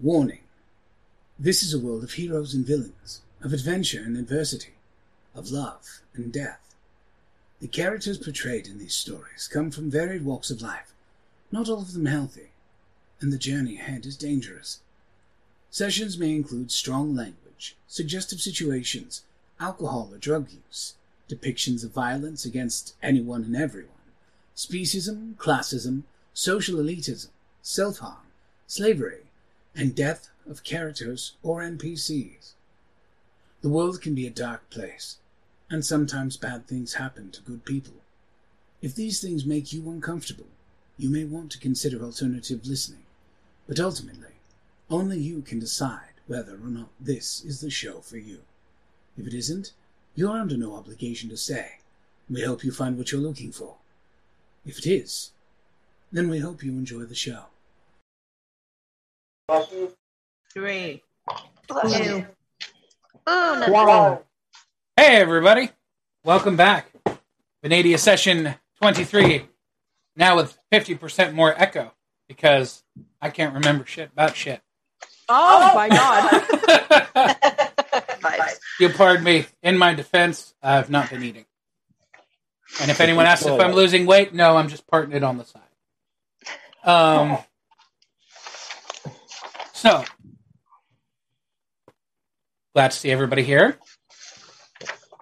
Warning. This is a world of heroes and villains, of adventure and adversity, of love and death. The characters portrayed in these stories come from varied walks of life, not all of them healthy, and the journey ahead is dangerous. Sessions may include strong language, suggestive situations, alcohol or drug use, depictions of violence against anyone and everyone, speciesism, classism, social elitism, self harm, slavery, and death of characters or NPCs. The world can be a dark place, and sometimes bad things happen to good people. If these things make you uncomfortable, you may want to consider alternative listening, but ultimately, only you can decide whether or not this is the show for you. If it isn't, you are under no obligation to stay. We hope you find what you're looking for. If it is, then we hope you enjoy the show. Three. Two. you. Oh, no. Wow. Hey, everybody. Welcome back. Venadia session 23. Now with 50% more echo because I can't remember shit about shit. Oh, my god. You'll pardon me. In my defense, I've not been eating. And if anyone asks if I'm losing weight, no, I'm just parting it on the side. Um, so, glad to see everybody here.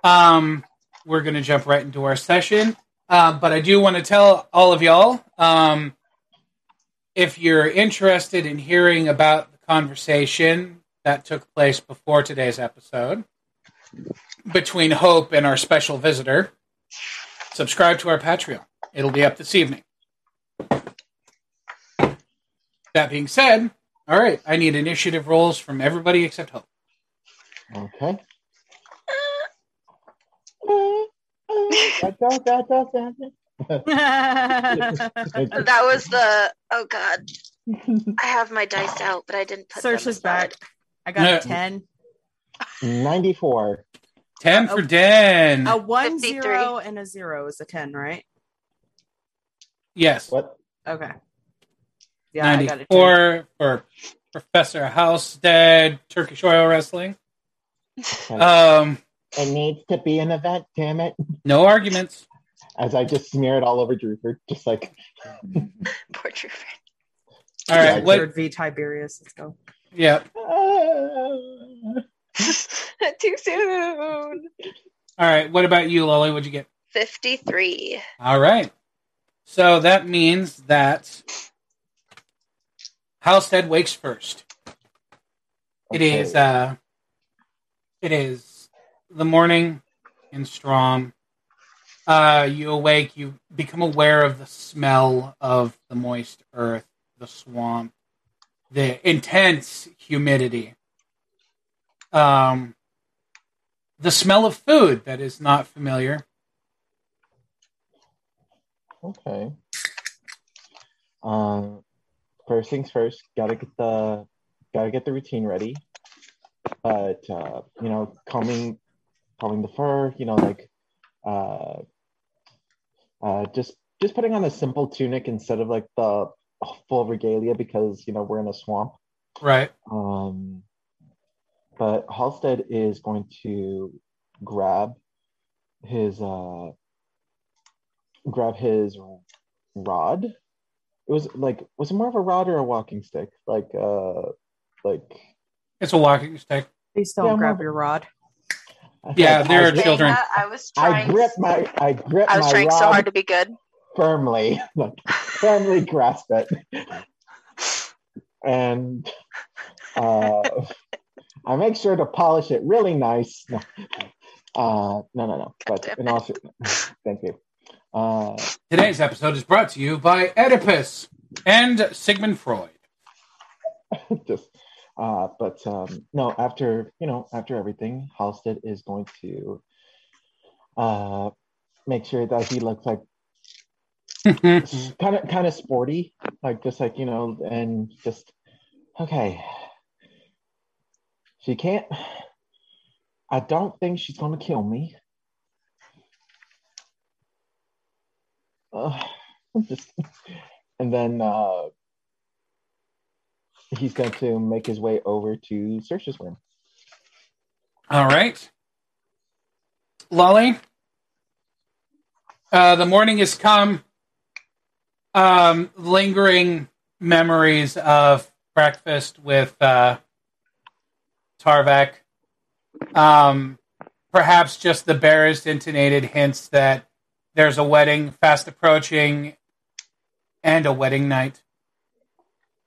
Um, we're going to jump right into our session. Uh, but I do want to tell all of y'all um, if you're interested in hearing about the conversation that took place before today's episode between Hope and our special visitor, subscribe to our Patreon. It'll be up this evening. That being said, all right, I need initiative rolls from everybody except Hope. Okay. That was the. Oh God, I have my dice out, but I didn't put Search them is back. I got Yeah. a 10. 94. 10 for Oh. Den. A 1 53. 0 and a 0 is a 10, right? yes. What? Okay. Yeah, I got a 10. 94 for Professor Halstead Turkish Oil Wrestling. Um, It needs to be an event, damn it. no arguments. As I just smear it all over Drewford, just like, Poor true friend. All right, Yeah, what? Third V Tiberius. Let's go. Yeah. ah. Too soon. All right. What about you, Lolly? What'd you get? Fifty-three. All right. So that means that Halstead wakes first. It Okay. is uh it is the morning in Strom. Uh you awake, you become aware of the smell of the moist earth, the swamp, the intense humidity. Um the smell of food that is not familiar. Okay. Um, first things first, gotta get the gotta get the routine ready. But uh, you know, combing combing the fur, you know, like uh, uh, just just putting on a simple tunic instead of like the full regalia because you know we're in a swamp. Right. Um, but Halstead is going to grab his uh, grab his rod. It was like was it more of a rod or a walking stick? Like uh, like It's a walking stick. Please don't Yeah, grab not- your rod. Yeah, like, there are children. That, I was trying. I grip my I grip I was my trying rod so hard to be good. firmly, like firmly grasp it, and uh, I make sure to polish it really nice. Uh, no, no, no. But in all, thank you. Uh, Today's episode is brought to you by Oedipus and Sigmund Freud. just, uh, but um, no. After you know, after everything, Halstead is going to uh, make sure that he looks like kind of kind of sporty, like just like you know, and just okay. She can't. I don't think she's gonna kill me. Just and then uh, he's going to make his way over to Sersha's room. All right. Lolly, uh, the morning has come. Um, lingering memories of breakfast with uh. Um, perhaps just the barest intonated hints that there's a wedding fast approaching and a wedding night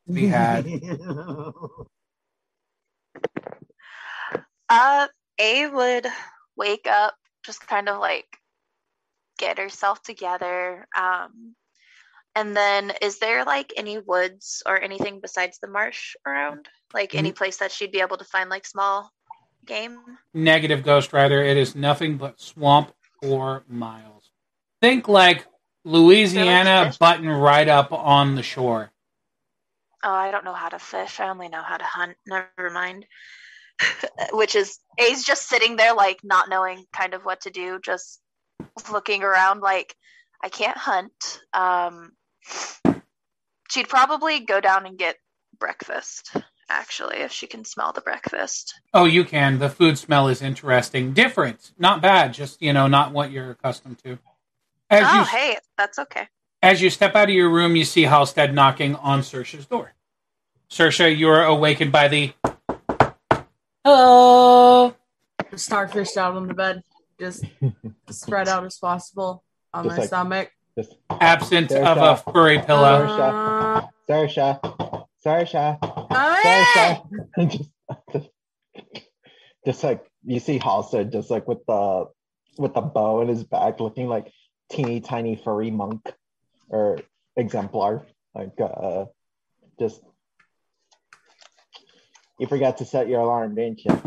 to be had. Uh, A would wake up, just kind of like get herself together. Um, and then is there like any woods or anything besides the marsh around? Like any place that she'd be able to find like small game? Negative Ghost Rider. It is nothing but swamp for miles. Think like Louisiana, button right up on the shore. Oh, I don't know how to fish. I only know how to hunt. Never mind. Which is A's just sitting there like not knowing kind of what to do, just looking around like I can't hunt. Um she'd probably go down and get breakfast, actually, if she can smell the breakfast. Oh, you can. The food smell is interesting. Different. Not bad. Just, you know, not what you're accustomed to. As oh, you hey, that's okay. as you step out of your room, you see Halstead knocking on Sersha's door. Sersha, you are awakened by the Hello. Starfish out on the bed, just spread out as possible on Just my like- stomach. Just absence There's of a furry pillow. Uh, Sersha, Sersha, alright. Sersha. just, just, just like you see Halstead just like with the with the bow in his back, looking like teeny tiny furry monk or exemplar. Like uh just you forgot to set your alarm, didn't you?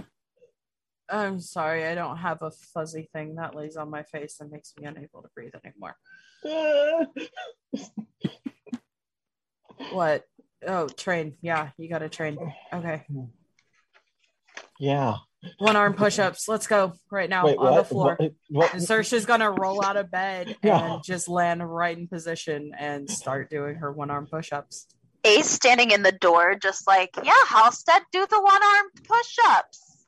I'm sorry, I don't have a fuzzy thing that lays on my face and makes me unable to breathe anymore. What? Oh, train. Yeah, you got to train. Okay. yeah. One arm push ups. Let's go right now Wait, on the floor. What? what? And Sersha's gonna roll out of bed Yeah. and just land right in position and start doing her one arm push ups. A's standing in the door, just like, yeah, Halstead, do the one arm push ups.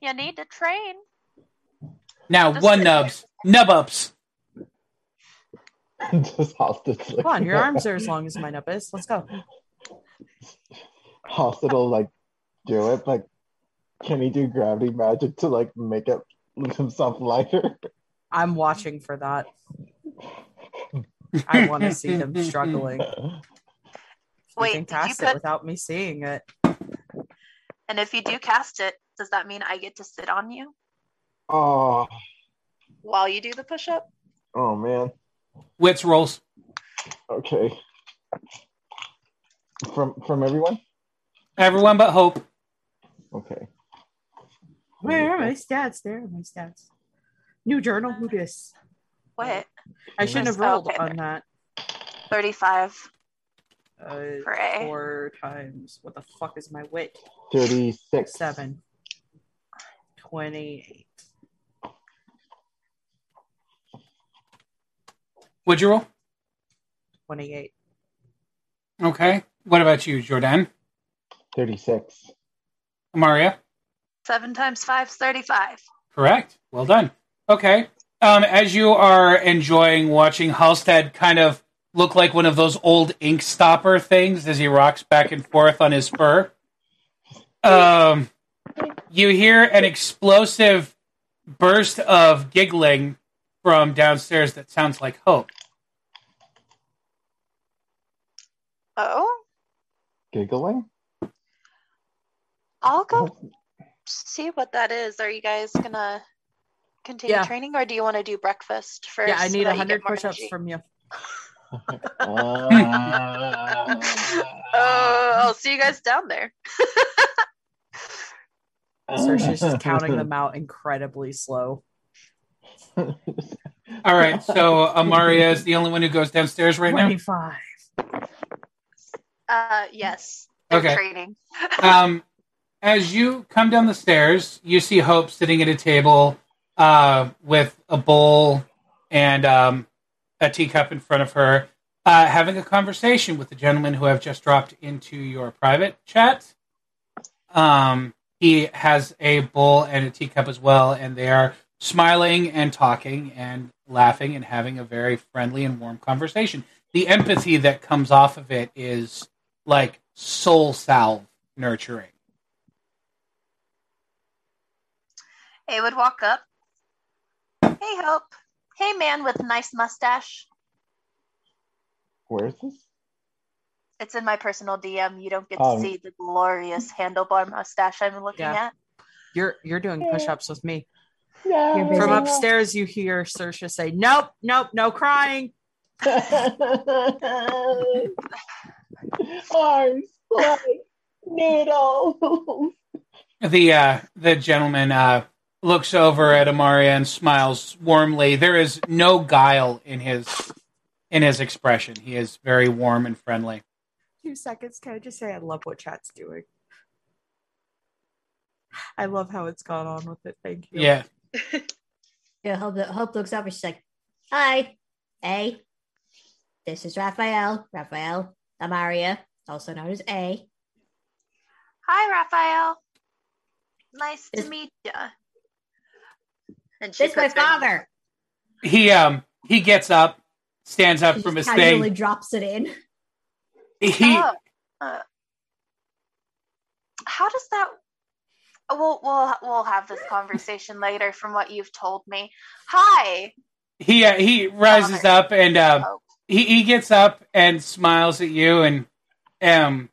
You need to train. Now, Just one nubs. Nub ups. just Halstead. Come on, your arms are as long as my nub is. Let's go. Halstead will like do it, but can he do gravity magic to like make it himself lighter? I'm watching for that. I want to see him struggling. If you Wait, can did you cast it without me seeing it. And if you do cast it, does that mean I get to sit on you Oh, while you do the push up? oh man. Wits rolls. Okay. From from everyone? Everyone but Hope. Okay. Where are my stats? There are my stats. New journal. Who this? What? I shouldn't have Oh, rolled okay. on that. 35 Uh, for A. four times. What the fuck is my wit? 36. Seven. Twenty-eight. Would you roll? Twenty-eight. Okay. What about you, Jordan? 36. Maria? 7 times 5 is 35. Correct. Well done. Okay. Um, as you are enjoying watching Halstead kind of look like one of those old ink stopper things as he rocks back and forth on his fur, um, you hear an explosive burst of giggling from downstairs that sounds like Hope. Oh, Giggling? I'll go see what that is. Are you guys gonna continue Yeah. training or do you want to do breakfast first? Yeah, I need that a hundred get push-ups energy? from you. Uh, Oh, I'll see you guys down there. So she's just counting them out incredibly slow. All right. So Amaria is the only one who goes downstairs right now. Twenty-five. Uh, yes. They're Okay. training. um, as you come down the stairs, you see Hope sitting at a table uh, with a bowl and um, a teacup in front of her. uh, having a conversation with the gentlemen who have just dropped into your private chat. Um, he has a bowl and a teacup as well, and they are smiling and talking and laughing and having a very friendly and warm conversation. The empathy that comes off of it is like soul salve nurturing. A would walk up. Hey, Hope. Hey, man with nice mustache. Where is this? It's in my personal DM. You don't get Um, to see the glorious handlebar mustache I'm looking Yeah. at. You're you're doing push-ups with me. Yeah. From upstairs, you hear Sersha say, "Nope, nope, no crying." Arms like noodles. The uh, the gentleman uh, looks over at Amaria and smiles warmly. There is no guile in his in his expression. He is very warm and friendly. Two seconds. Can I just say I love what chat's doing? I love how it's gone on with it. Thank you. Yeah. Yeah, Hope, Hope looks up and she's like, Hi, A. This is Raphael. Raphael Amaria, also known as A. Hi, Raphael. Nice This- to meet you. And she This is my puts her- father. He um he gets up, stands up She from his just casually thing. drops it in. He Oh, uh, how does that? We'll we'll we'll have this conversation later. From what you've told me. Hi. he uh, he rises up and uh, Oh, he he gets up and smiles at you and um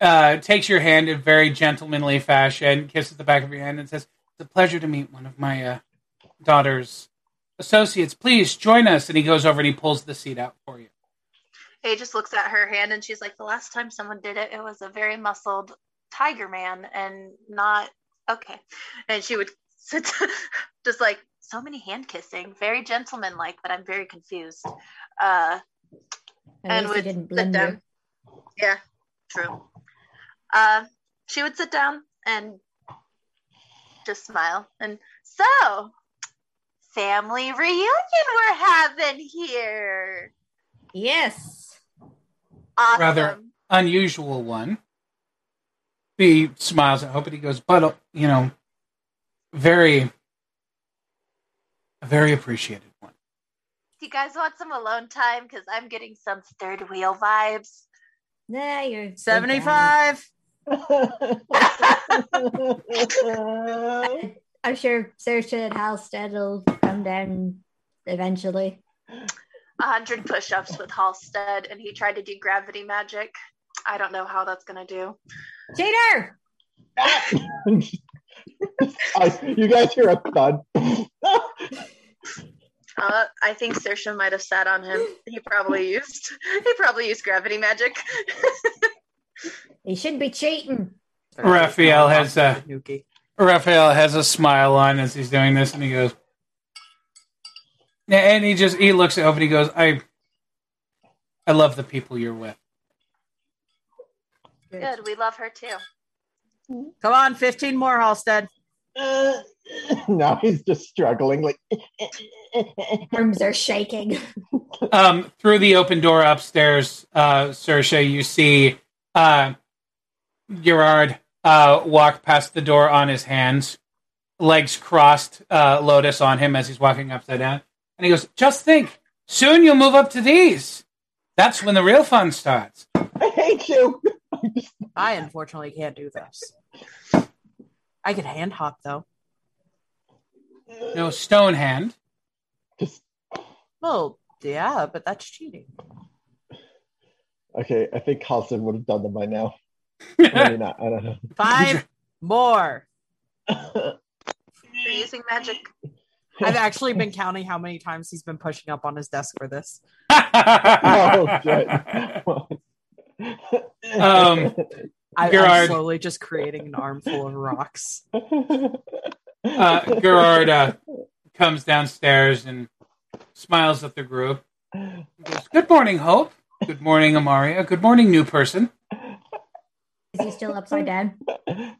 uh takes your hand in very gentlemanly fashion, kisses the back of your hand, and says, "It's a pleasure to meet one of my uh, daughter's associates. Please join us." And he goes over and he pulls the seat out for you. He just looks at her hand and she's like, the last time someone did it, it was a very muscled tiger man and not okay. And she would sit just like so many hand kissing, very gentlemanlike, but I'm very confused. Uh, and least he would didn't sit blend down. her. Yeah, true. Uh, she would sit down and just smile. And so, family reunion we're having here. Yes. Awesome. Rather- Unusual one. He smiles at Hope and he goes, "But you know, very, a very appreciated one." Do you guys want some alone time? Because I'm getting some third wheel vibes. Nah, you're Seventy-five. Dan. I'm sure Saoirse and Halstead will come down eventually. A hundred push-ups with Halstead, and he tried to do gravity magic. I don't know how that's gonna do. Cheater! You guys hear a thud. Uh, I think Saoirse might have sat on him. He probably used he probably used gravity magic. He shouldn't be cheating. Raphael has, uh, Nuki. Raphael has a smile on as he's doing this, and he goes, and he just he looks at Hope and he goes, "I, I love the people you're with." Good, we love her too. Come on, fifteen more, Halstead. now he's just struggling. Like, Arms are shaking. Um, through the open door upstairs, uh, Sersha, you see uh, Gerard uh, walk past the door on his hands, legs crossed, uh, Lotus on him as he's walking upside down. And he goes, Just think, soon you'll move up to these. That's when the real fun starts. I hate you. I unfortunately can't do this. I can hand hop though. No stone hand. Just Well, yeah, but that's cheating. Okay. I think Carlson would have done them by now. Maybe not. I don't know. Five more. We're using magic. I've actually been counting how many times he's been pushing up on his desk for this. oh shit. Um, I, Gerard. I'm slowly just creating an armful of rocks. uh, Gerard uh, comes downstairs and smiles at the group. Goes, Good morning, Hope. Good morning, Amaria. Good morning, new person. Is he still upside down?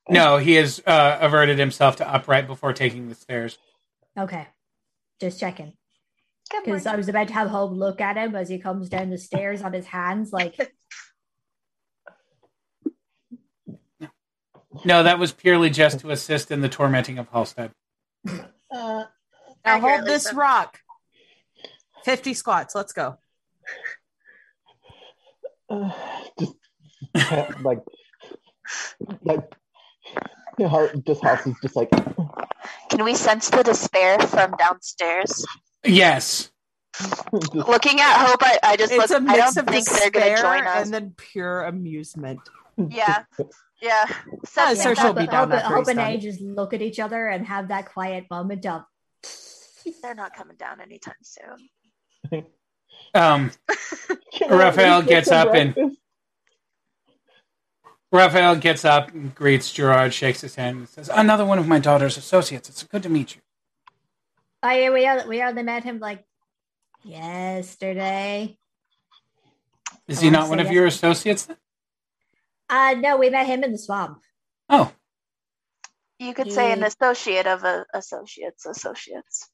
No, he has uh, averted himself to upright before taking the stairs. Okay. Just checking. Because I was about to have Hope look at him as he comes down the stairs on his hands, like No, that was purely just to assist in the tormenting of Halstead. Uh, Now hold this rock. 50 squats. Let's go. Uh, just like like the heart just house is just like Can we sense the despair from downstairs? Yes. Looking at Hope, I, I just It's look. a I mix don't of think they're going to despair join us. and then pure amusement. Yeah, yeah. Ah, Something so like she'll be down Hope, after Hope and. I just look at each other and have that quiet moment of They're not coming down anytime soon. Um, Can I at Raphael gets some up and- Raphael gets up and greets Gerard, shakes his hand, and says, Another one of my daughter's associates. It's good to meet you. Oh yeah, we are, we only met him like yesterday. Is I he not one say of your associates then? Uh no, we met him in the swamp. Oh, You could say an associate of a associates associates.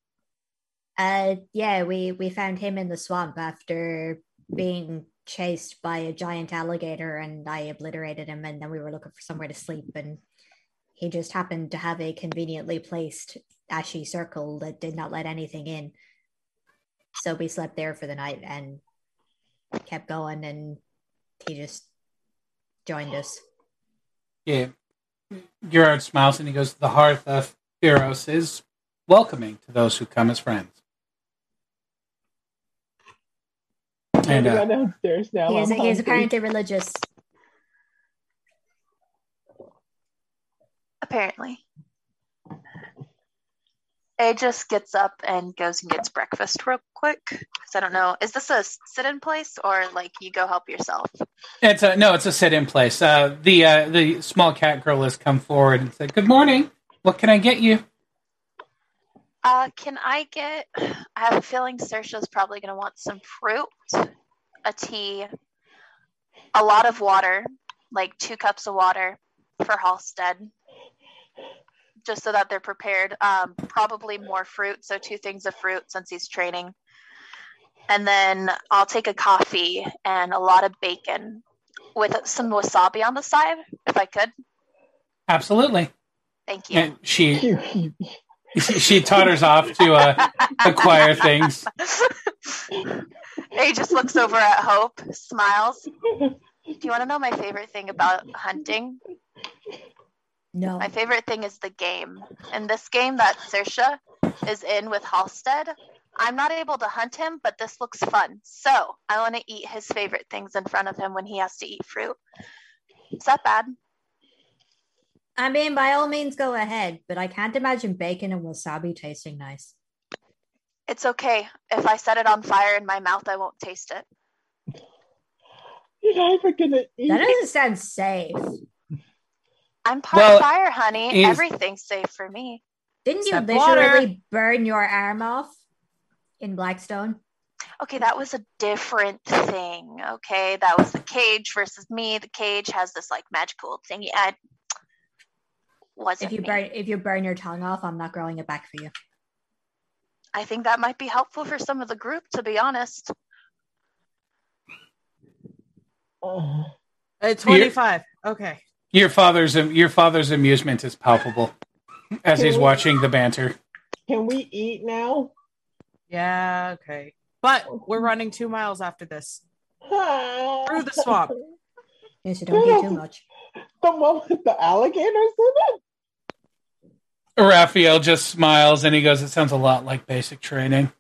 Uh yeah, we we found him in the swamp after being chased by a giant alligator and I obliterated him and then we were looking for somewhere to sleep and he just happened to have a conveniently placed ashy circle that did not let anything in. So we slept there for the night and kept going and he just joined us. yeah. Gerard smiles and he goes, The hearth of Eros is welcoming to those who come as friends. And uh, downstairs now. he is, I'm he apparently religious. Apparently. A just gets up and goes and gets breakfast real quick. Because I don't know, is this a sit in place or like you go help yourself? it's a no, it's a sit in place. Uh, the uh, the small cat girl has come forward and said, Good morning. What can I get you? Uh, can I get? I have a feeling Sersha's probably going to want some fruit, a tea, a lot of water, like two cups of water for Halstead, just so that they're prepared. Um, probably more fruit, so two things of fruit since he's training. And then I'll take a coffee and a lot of bacon with some wasabi on the side, if I could. Absolutely. Thank you. And she she totters off to uh, acquire things. he just looks over at Hope, smiles. Do you want to know my favorite thing about hunting? No. My favorite thing is the game. In this game that Sersha is in with Halstead, I'm not able to hunt him, but this looks fun. So I want to eat his favorite things in front of him when he has to eat fruit. Is that bad? I mean, by all means, go ahead, but I can't imagine bacon and wasabi tasting nice. It's okay. If I set it on fire in my mouth, I won't taste it. You're not even gonna eat. That doesn't sound safe. I'm part Well, fire, honey. he's- Everything's safe for me. Didn't you Except literally burn your arm off in Blackstone? Okay, that was a different thing. Okay, that was the cage versus me. The cage has this like magical thingy. I wasn't If you me. burn if you burn your tongue off, I'm not growing it back for you. I think that might be helpful for some of the group, to be honest. Uh, Uh, 25. Okay. Your father's your father's amusement is palpable as he's watching the banter. can we eat now? Yeah, okay. But we're running two miles after this. Through the swamp. Yes, you don't eat too much. The one with the alligators in it? Raphael just smiles and he goes, "It sounds a lot like basic training."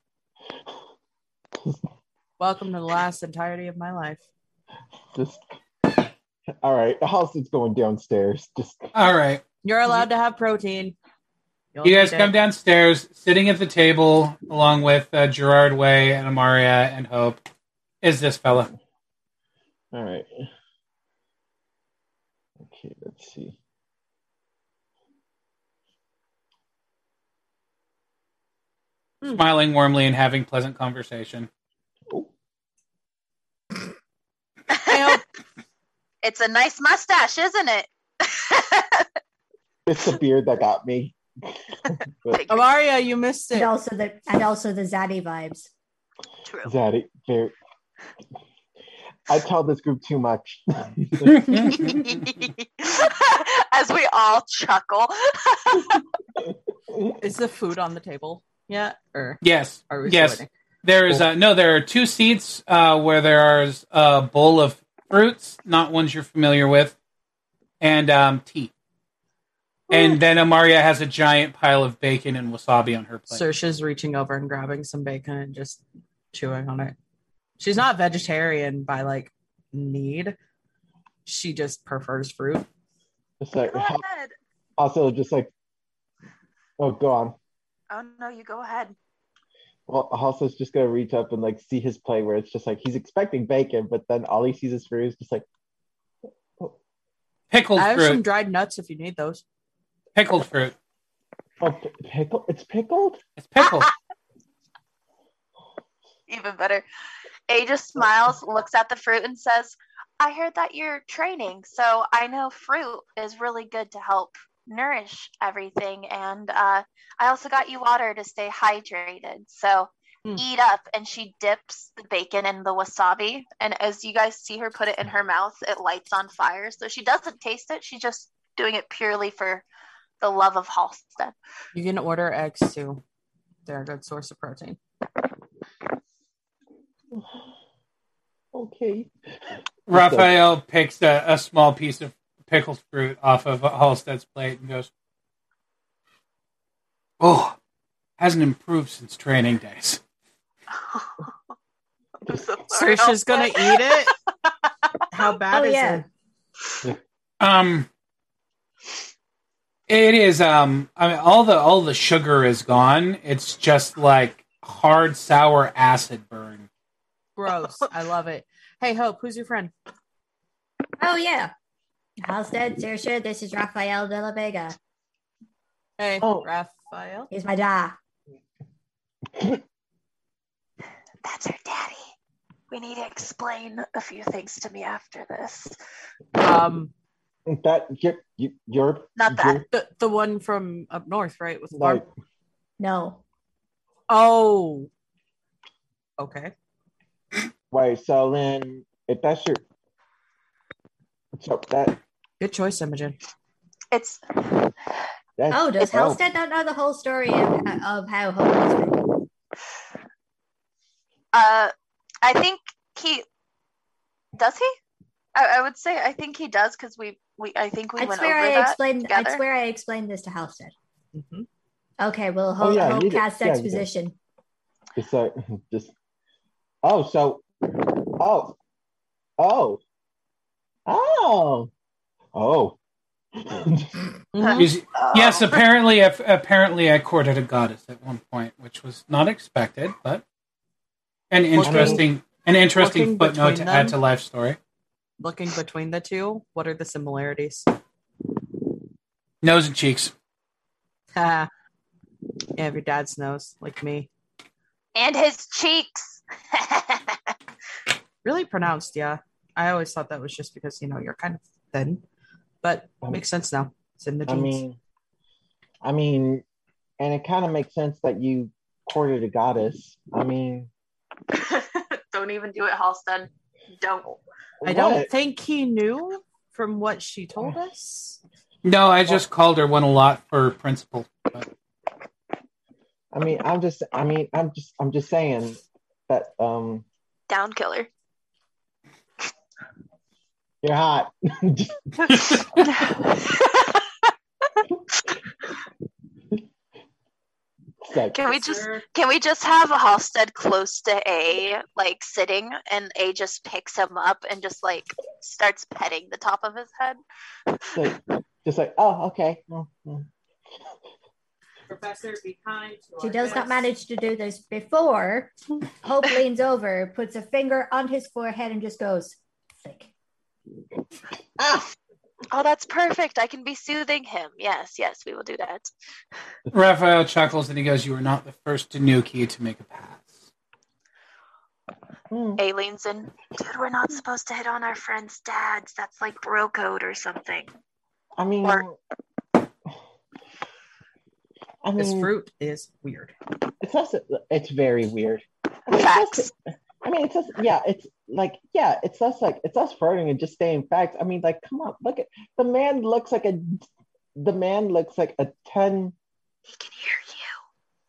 Welcome to the last entirety of my life. Just all right. The house is going downstairs. Just All right, You're allowed to have protein. You'll you guys come it. downstairs, sitting at the table along with uh, Gerard Way and Amaria and Hope. Is this fella? all right. Okay, let's see. Hmm. Smiling warmly and having pleasant conversation. Oh, I hope It's a nice mustache, isn't it? it's the beard that got me. But- Amaria, you missed And it. also the and also the zaddy vibes. True. Zaddy, very. I tell this group too much. As we all chuckle. Is the food on the table yet? Or yes. are we Yes. still waiting? There is uh, no. There are two seats uh, where there is a bowl of fruits, not ones you're familiar with, and um, tea. And then Amaria has a giant pile of bacon and wasabi on her plate. Sersha's reaching over and grabbing some bacon and just chewing on it. She's not vegetarian by like need. She just prefers fruit. Just like Go ahead. also just like oh go on. Oh no, you go ahead. Well Halstead's just gonna reach up and like see his play where it's just like he's expecting bacon, but then all he sees is fruit. is just like Pickled I have some dried nuts if you need those. Pickled fruit. oh p- pickle it's pickled? It's pickled. Even better. A just smiles, looks at the fruit, and says, I heard that you're training, so I know fruit is really good to help nourish everything. And uh, I also got you water to stay hydrated. So Hmm. eat up. And she dips the bacon in the wasabi. And as you guys see her put it in her mouth, it lights on fire. So she doesn't taste it. She's just doing it purely for the love of Halstead. You can order eggs too. They're a good source of protein. Okay. Raphael picks a, a small piece of pickled fruit off of Halstead's plate and goes, "Oh, hasn't improved since training days." I'm so sorry, Sersha's gonna eat it. How bad Oh, is yeah. it? Um, it is. Um, I mean, all the all the sugar is gone. It's just like hard sour acid burn. Gross. I love it. Hey Hope, who's your friend? Oh yeah. Halstead, Saoirse, this is Rafael de la Vega. Hey, Oh. Raphael. He's my dad. That's her daddy. We need to explain a few things to me after this. Um, That you're you, you're Not that. you're, the the one from up north, right? With the farm. like No. Oh. Okay. wait, so then if that's your so that Good choice, Imogen. It's that's Oh, does Halstead not know the whole story of, of how Hope was written? uh I think he does he? I, I would say I think he does because we we I think we I went swear over I that explained. together. I swear I explained this to Halstead. hmm Okay, well, Oh, yeah, Hope cast Yeah, exposition. just like just oh so oh oh oh oh Mhm. Is-. Yes, apparently, ap- apparently, I courted a goddess at one point, which was not expected, but an interesting, an interesting footnote to between add to life story. Looking between the two, what are the similarities? Nose and cheeks. Ha. yeah, have your dad's nose, like me. and his cheeks. Really pronounced, yeah. I always thought that was just because, you know, you're kind of thin. But Um, makes sense now. It's in the I genes. mean I mean and it kind of makes sense that you courted a goddess. I mean Don't even do it, Halston. Don't. I don't what? think he knew from what she told us. No, I just called her one a lot for principle. But I mean I'm just I mean I'm just I'm just saying that um Down killer. You're hot. Like, Can we just can we just have a Halstead close to A, like sitting, and A just picks him up and just like starts petting the top of his head? it's like just like oh okay. Oh, oh. Professor, be kind to She our does not manage to do this before. Hope leans over, puts a finger on his forehead, and just goes, thick. Ah! Oh, that's perfect. I can be soothing him. Yes, yes, we will do that. Raphael chuckles and he goes, "You are not the first Tanuki to make a pass." A leans in. Dude, we're not supposed to hit on our friends' dads. That's like bro code or something. I mean Or- I This fruit is weird. it's also it's very weird. I mean, it's Facts. I mean, it's just yeah, it's like yeah, it's us like it's us flirting and just saying facts. I mean, like, come on, look at the man looks like a the man looks like a ten. He can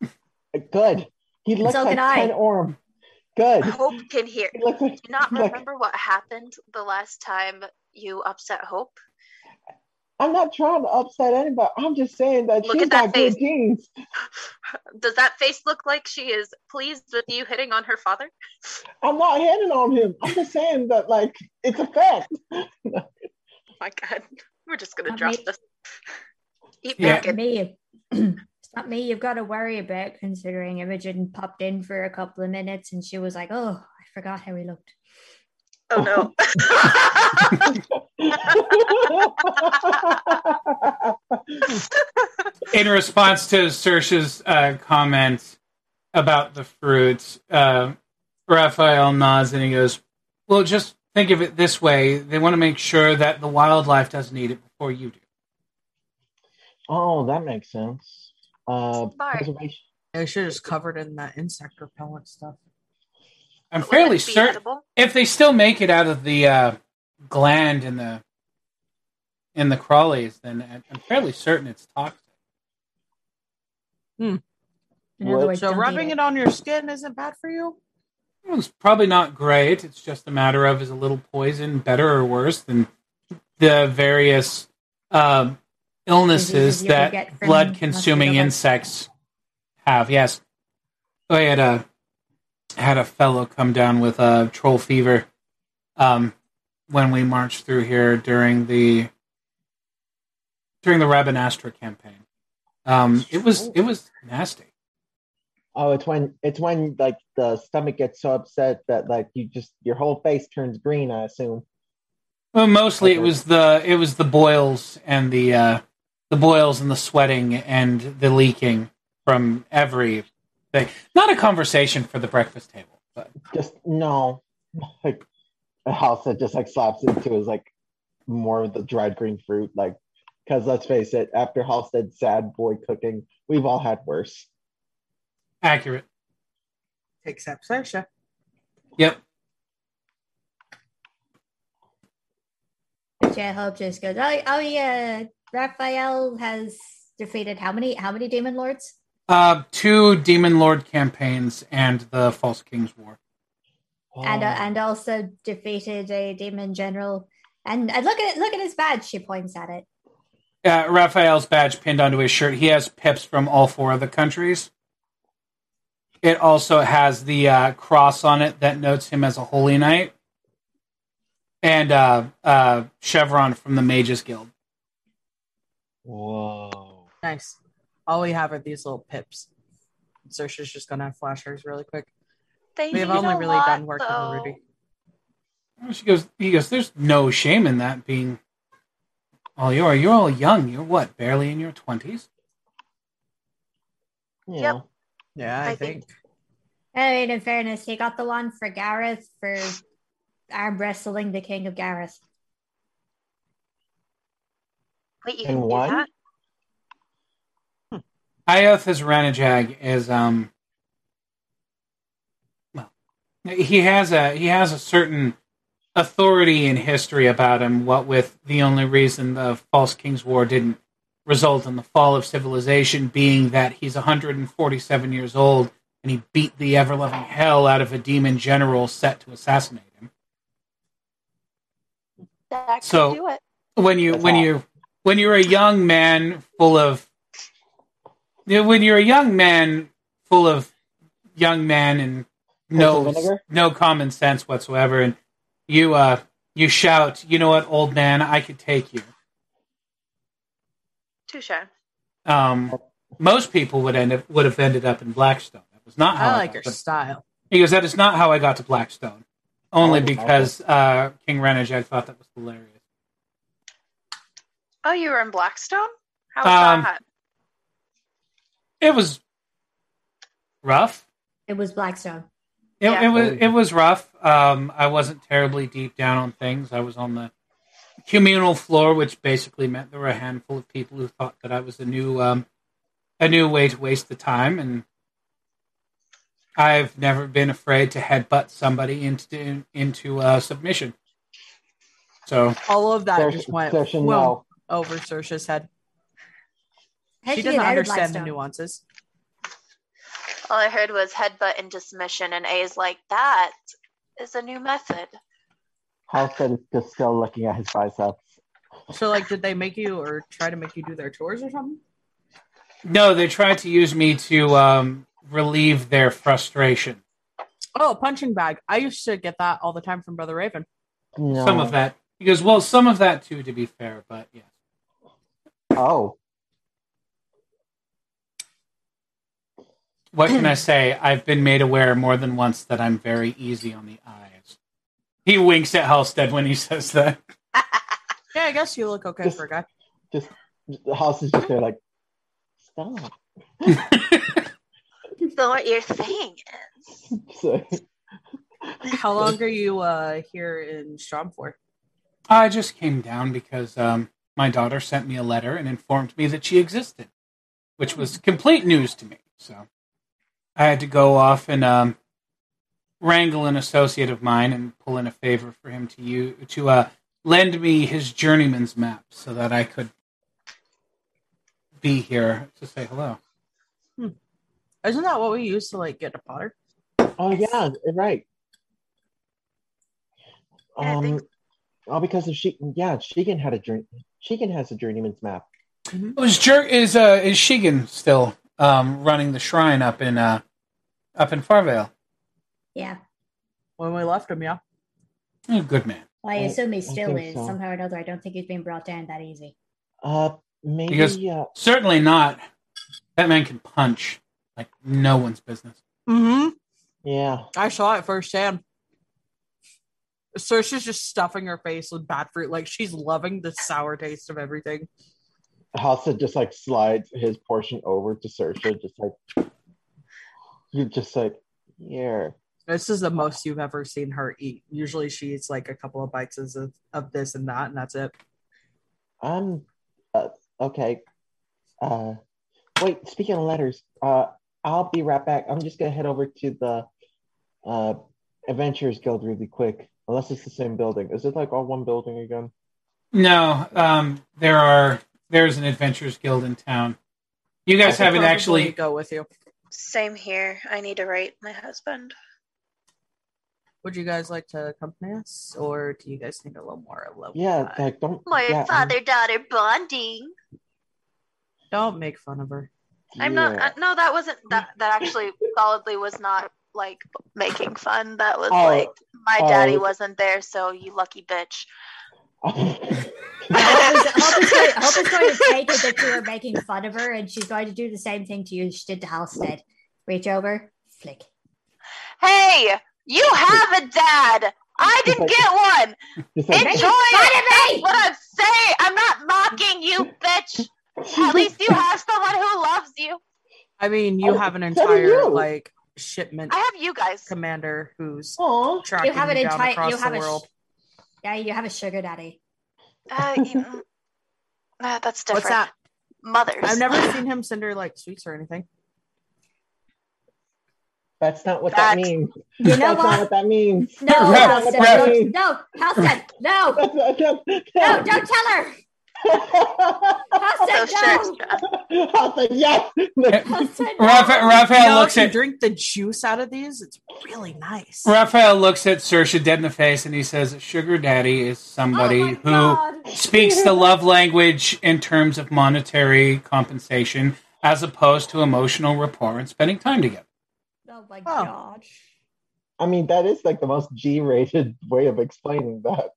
hear you. Good. He looks So like can I. ten orm. Good. Hope can hear. He like Do you not like- remember what happened the last time you upset Hope? I'm not trying to upset anybody. I'm just saying that Look she's at that got good face. genes. Does that face look like she is pleased with you hitting on her father? I'm not hitting on him. I'm just saying that like it's a fact. Oh my god. We're just gonna drop me. this. Eat Yeah. Not me. it's not me you've got to worry about considering Imogen popped in for a couple of minutes and she was like, oh, I forgot how he looked. Oh no. in response to Sersha's uh, comment about the fruit, uh, Raphael nods and he goes, "Well, just think of it this way: they want to make sure that the wildlife doesn't eat it before you do." oh, that makes sense. Uh, preservation. They should have just covered in that insect repellent stuff. I'm Would fairly certain if they still make it out of the uh, gland in the in the crawlies, then I'm fairly certain it's toxic. In What? other words, So rubbing it on your skin isn't bad for you. It's probably not great. It's just a matter of is a little poison better or worse than the various um, illnesses Diseases you would that blood-consuming insects have. Yes, I had a had a fellow come down with a troll fever um, when we marched through here during the during the Rabanastra campaign. Um, it was it was nasty. Oh, it's when it's when like the stomach gets so upset that like you just your whole face turns green. I assume. Well, mostly it was the it was the boils and the uh, the boils and the sweating and the leaking from every thing. Not a conversation for the breakfast table, but Just no, like a house that just like slaps into is like more of the dried green fruit. Like, because let's face it, after Halstead's sad boy cooking, we've all had worse. accurate. Except Sasha. Yep. Which I hope just goes, oh, oh yeah, Raphael has defeated how many how many demon lords? Uh, two Demon Lord campaigns and the False King's War. And uh, Oh. and also defeated a demon general. And, and look at it, look at his badge. She points at it. Uh, Raphael's badge pinned onto his shirt. He has pips from all four of the countries. It also has the uh, cross on it that notes him as a holy knight, and uh, uh, chevron from the Mages Guild. Whoa. Nice. All we have are these little pips. Sersha's just gonna flash hers really quick. They We have only really lot, done work with though. Ruby. She goes. He goes. There's no shame in that being. All you are. You're all young. You're what? Barely in your twenties. You Yep. Yeah, I, I think. think- I mean, in fairness, he got the one for Gareth for arm wrestling the king of Gareth. Wait, you And can do one? that? Iothas Ranajag is um. Well, he has a he has a certain authority in history about him. What with the only reason the False King's War didn't result in the fall of civilization being that he's 147 years old and he beat the ever loving hell out of a demon general set to assassinate him. That could So- do it. when you That's when hot. you when you're a young man full of you know, when you're a young man full of young men and no no common sense whatsoever and you uh you shout you know what old man i could take you Touche. um most people would end up would have ended up in blackstone that was not how I I like got your to- style. he goes that is not how i got to blackstone only Oh, because uh king renajag thought that was hilarious Oh, you were in Blackstone? How was Um, that? It was rough It was Blackstone. It, Yeah. it was it was rough. Um, I wasn't terribly deep down on things. I was on the communal floor, which basically meant there were a handful of people who thought that I was a new um, a new way to waste the time, and I've never been afraid to headbutt somebody into into uh, submission. So All of that There's- just went there's a whoom, no. over Sersha's head. How'd she you get doesn't understand the nuances. All I heard was headbutt into submission, and A is like, that is a new method. Halstead is just still looking at his biceps. So, like, did they make you or try to make you do their chores or something? no, they tried to use me to um, relieve their frustration. Oh, punching bag. I used to get that all the time from Brother Raven. No. Some of that. He goes, well, some of that too, to be fair, but yeah. Oh, What can I say? I've been made aware more than once that I'm very easy on the eyes. He winks at Halstead when he says that. Yeah, I guess you look okay Just- for a guy. just the house is just there, like stop. So what you're saying is, So, How long are you uh here in Strom for? I just came down because um, my daughter sent me a letter and informed me that she existed, which was complete news to me. So I had to go off and um, wrangle an associate of mine and pull in a favor for him to you to uh, lend me his journeyman's map so that I could be here to say hello. Isn't that what we used to like get to Potter? oh yeah, right. Yeah, Um, think- oh, because of she, yeah, Sheegan had a journey. Sheegan has a journeyman's map. Was Jer- is uh, is Shigan still um, running the shrine up in uh, up in Farvale? Yeah. When we left him, yeah. Oh, good man. Well, I I- assume he still is. so. Somehow or another, I don't think he's been brought down that easy. Uh, maybe. Because- uh, Certainly not. That man can punch like no one's business. Mm-hmm. yeah. I saw it firsthand. Saoirse's just stuffing her face with bad fruit, like she's loving the sour taste of everything. Halstead just like slides his portion over to Sersha, just like you just like here. This is the most you've ever seen her eat. Usually she eats like a couple of bites of, of this and that, and that's it. Um. Uh, okay. Uh. Wait. Speaking of letters, uh, I'll be right back. I'm just gonna head over to the uh Adventurers Guild really quick. Unless it's the same building. Is it like all one building again? No, um, there are there's an adventurers guild in town. You guys I haven't actually. go with you. same here. I need to write my husband. Would you guys like to accompany us, or do you guys need a little more level? Yeah. five? Like don't. My yeah, father daughter bonding. Don't make fun of her. I'm yeah. not. Uh, no, that wasn't. That that actually solidly was not like making fun. That was Oh, like my oh, daddy wasn't there, so you lucky bitch. Hope is, Hope is going, Hope is going to take it that you are making fun of her, and she's going to do the same thing to you as she did to Halstead. Reach over, flick. Hey, you have a dad. I didn't get one. Like, Enjoy it. That's what I'm saying. I'm not mocking you, bitch. At least you have someone who loves you. I mean, you Oh, have an entire like shipment I have you guys. commander who's Aw. tracking You have an you down entire. across You have the a. world. Sh- Yeah, you have a sugar daddy. Uh, you- uh, that's different. What's that? Mothers. I've never seen him send her like sweets or anything. That's not what That- that means. You know That's not what? what that means. No, Ref, Halstead, ref. don't, no, Halstead, no, That's not, that's, no, don't tell her. So Halstead, sure. I said yes. Halstead, no. Raphael, Raphael You know, looks you at drink the juice out of these, it's really nice. Raphael looks at Sersha dead in the face and he says, "Sugar daddy is somebody oh who God. speaks the love language in terms of monetary compensation, as opposed to emotional rapport and spending time together." Oh my Oh. god. I mean, that is like the most G-rated way of explaining that.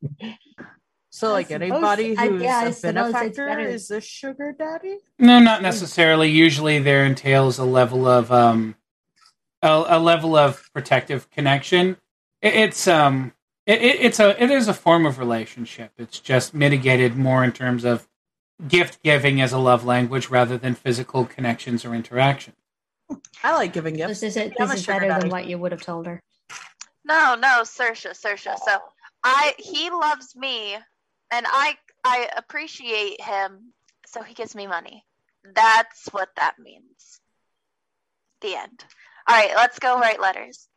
So, like I suppose- anybody I- who's yeah, I a suppose it's benefactor is a sugar daddy. No, not necessarily. Usually, there entails a level of um, a, a level of protective connection. It, it's um, it, it, it's a it is a form of relationship. It's just mitigated more in terms of gift giving as a love language rather than physical connections or interaction. I like giving gifts. This is it. I'm This is better daddy. than what you would have told her. No, no, Sersha, Sersha. So I he loves me and I I appreciate him, so he gives me money. That's what that means. The end. All right, let's go write letters.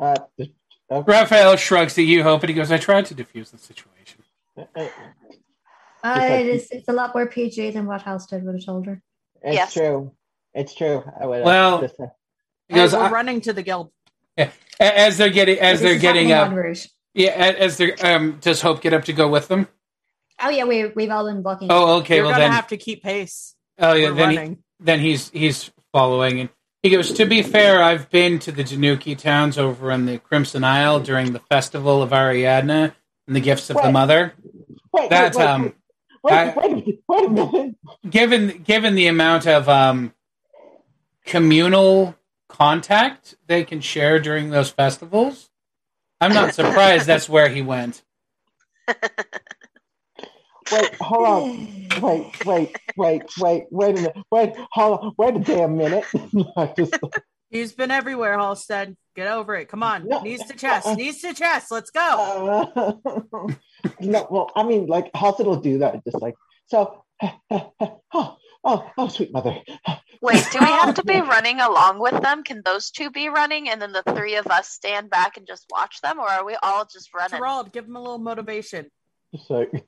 Uh, okay. Raphael shrugs at you, Hope, and he goes, I tried to diffuse the situation. Uh, Uh, it is, it's a lot more PG than what Halstead would have told her. It's Yes. true. It's true. I would, uh, Well- just, uh, He we're "I- running to the guild. a- as they're getting, as This they're getting up, yeah, as they're, um, does Hope get up to go with them? Oh yeah, we we've all been walking. Oh, okay. You're well gonna then, have to keep pace. oh yeah, we're then he, running. then he's he's following, and he goes. To be fair, I've been to the Danuki towns over in the Crimson Isle during the festival of Ariadne and the gifts of the mother. wait, That wait, wait, um, wait, I- wait, a minute, wait a minute. given given the amount of um, communal contact they can share during those festivals, I'm not surprised that's where he went. Wait, hold on. Wait, wait, wait, wait, wait a minute. Wait, hold on. Wait a damn minute. Just, He's been everywhere, Halstead. Get over it. Come on. No. Knees to chest. Knees to chest. Let's go. uh, no, well, I mean, like, how's it'll do that? Just like, so, oh, oh, oh, sweet mother. Wait, do we have to be running along with them? Can those two be running and then the three of us stand back and just watch them? Or are we all just running? Gerald, give him a little motivation. Just like,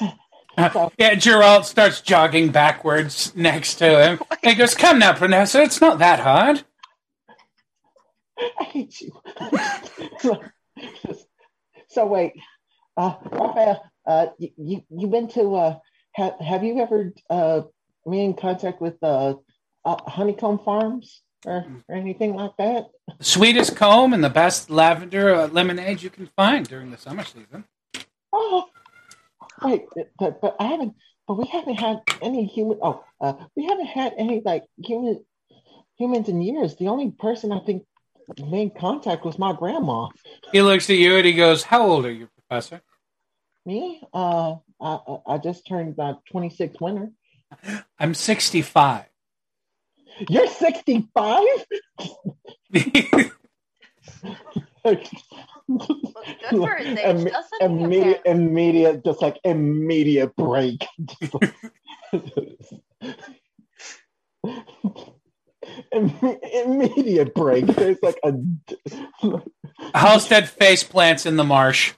Uh, yeah, Gerald starts jogging backwards next to him. And he goes, "Come now, Pranessa, it's not that hard." I hate you. so wait, uh, Raphael, uh, you, you you been to uh, ha- have you ever uh been in contact with uh, uh Honeycomb Farms or, or anything like that? The sweetest comb and the best lavender uh, lemonade you can find during the summer season. Oh, wait, but but I haven't. But we haven't had any human. Oh, uh, we haven't had any like human humans in years. The only person I think made contact was my grandma. He looks at you and he goes, "How old are you, Professor?" Me, uh, I I- just turned uh, 26 winter. I'm 65. You're 65? Looks good for his age, Imme- doesn't he? immediate, apparently? immediate, just like immediate break. Imme- immediate break. There's like a. Halstead face plants in the marsh.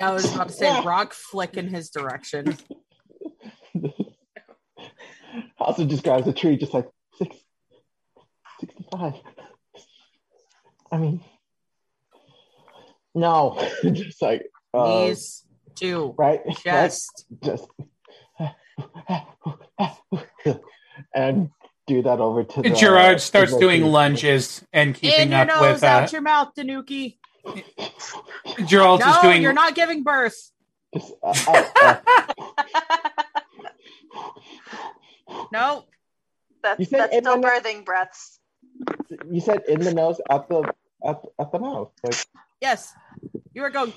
I was about to say rock flick in his direction. also describes a tree just like six, 65. I mean, no, just like uh, Knees to right, right? chest. just and do that over to the Gerard starts the- doing lunges and In keeping your up nose, with. Uh, out your mouth, Danuki. Gerald's No, is doing. you're not giving birth. Just, uh, uh, uh, No. That's, You said that's in still my- birthing breaths. you said in the nose, at the at, at the mouth. Like, Yes. You are going.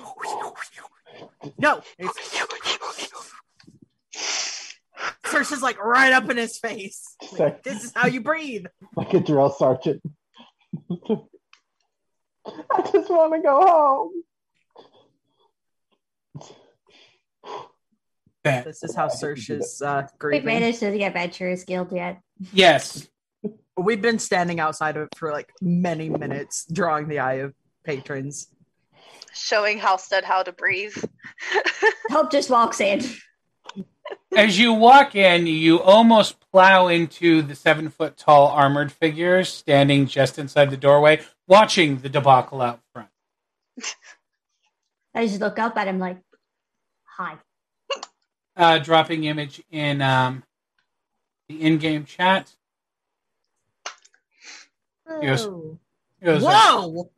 No. It's... Sersha is like right up in his face. Like, this is how you breathe. like a drill sergeant. I just want to go home. This is how Sersha is uh, We've made grieving. it to the Adventurers Guild yet. Yes. We've been standing outside of it for like many minutes, drawing the eye of patrons. Showing Halstead how to breathe. Help just walks in. As you walk in, you almost plow into the seven foot tall armored figure standing just inside the doorway, watching the debacle out front. I just look up at him like, hi. Uh, dropping image in um, the in game chat. Yes. Oh. He goes, uh, Whoa!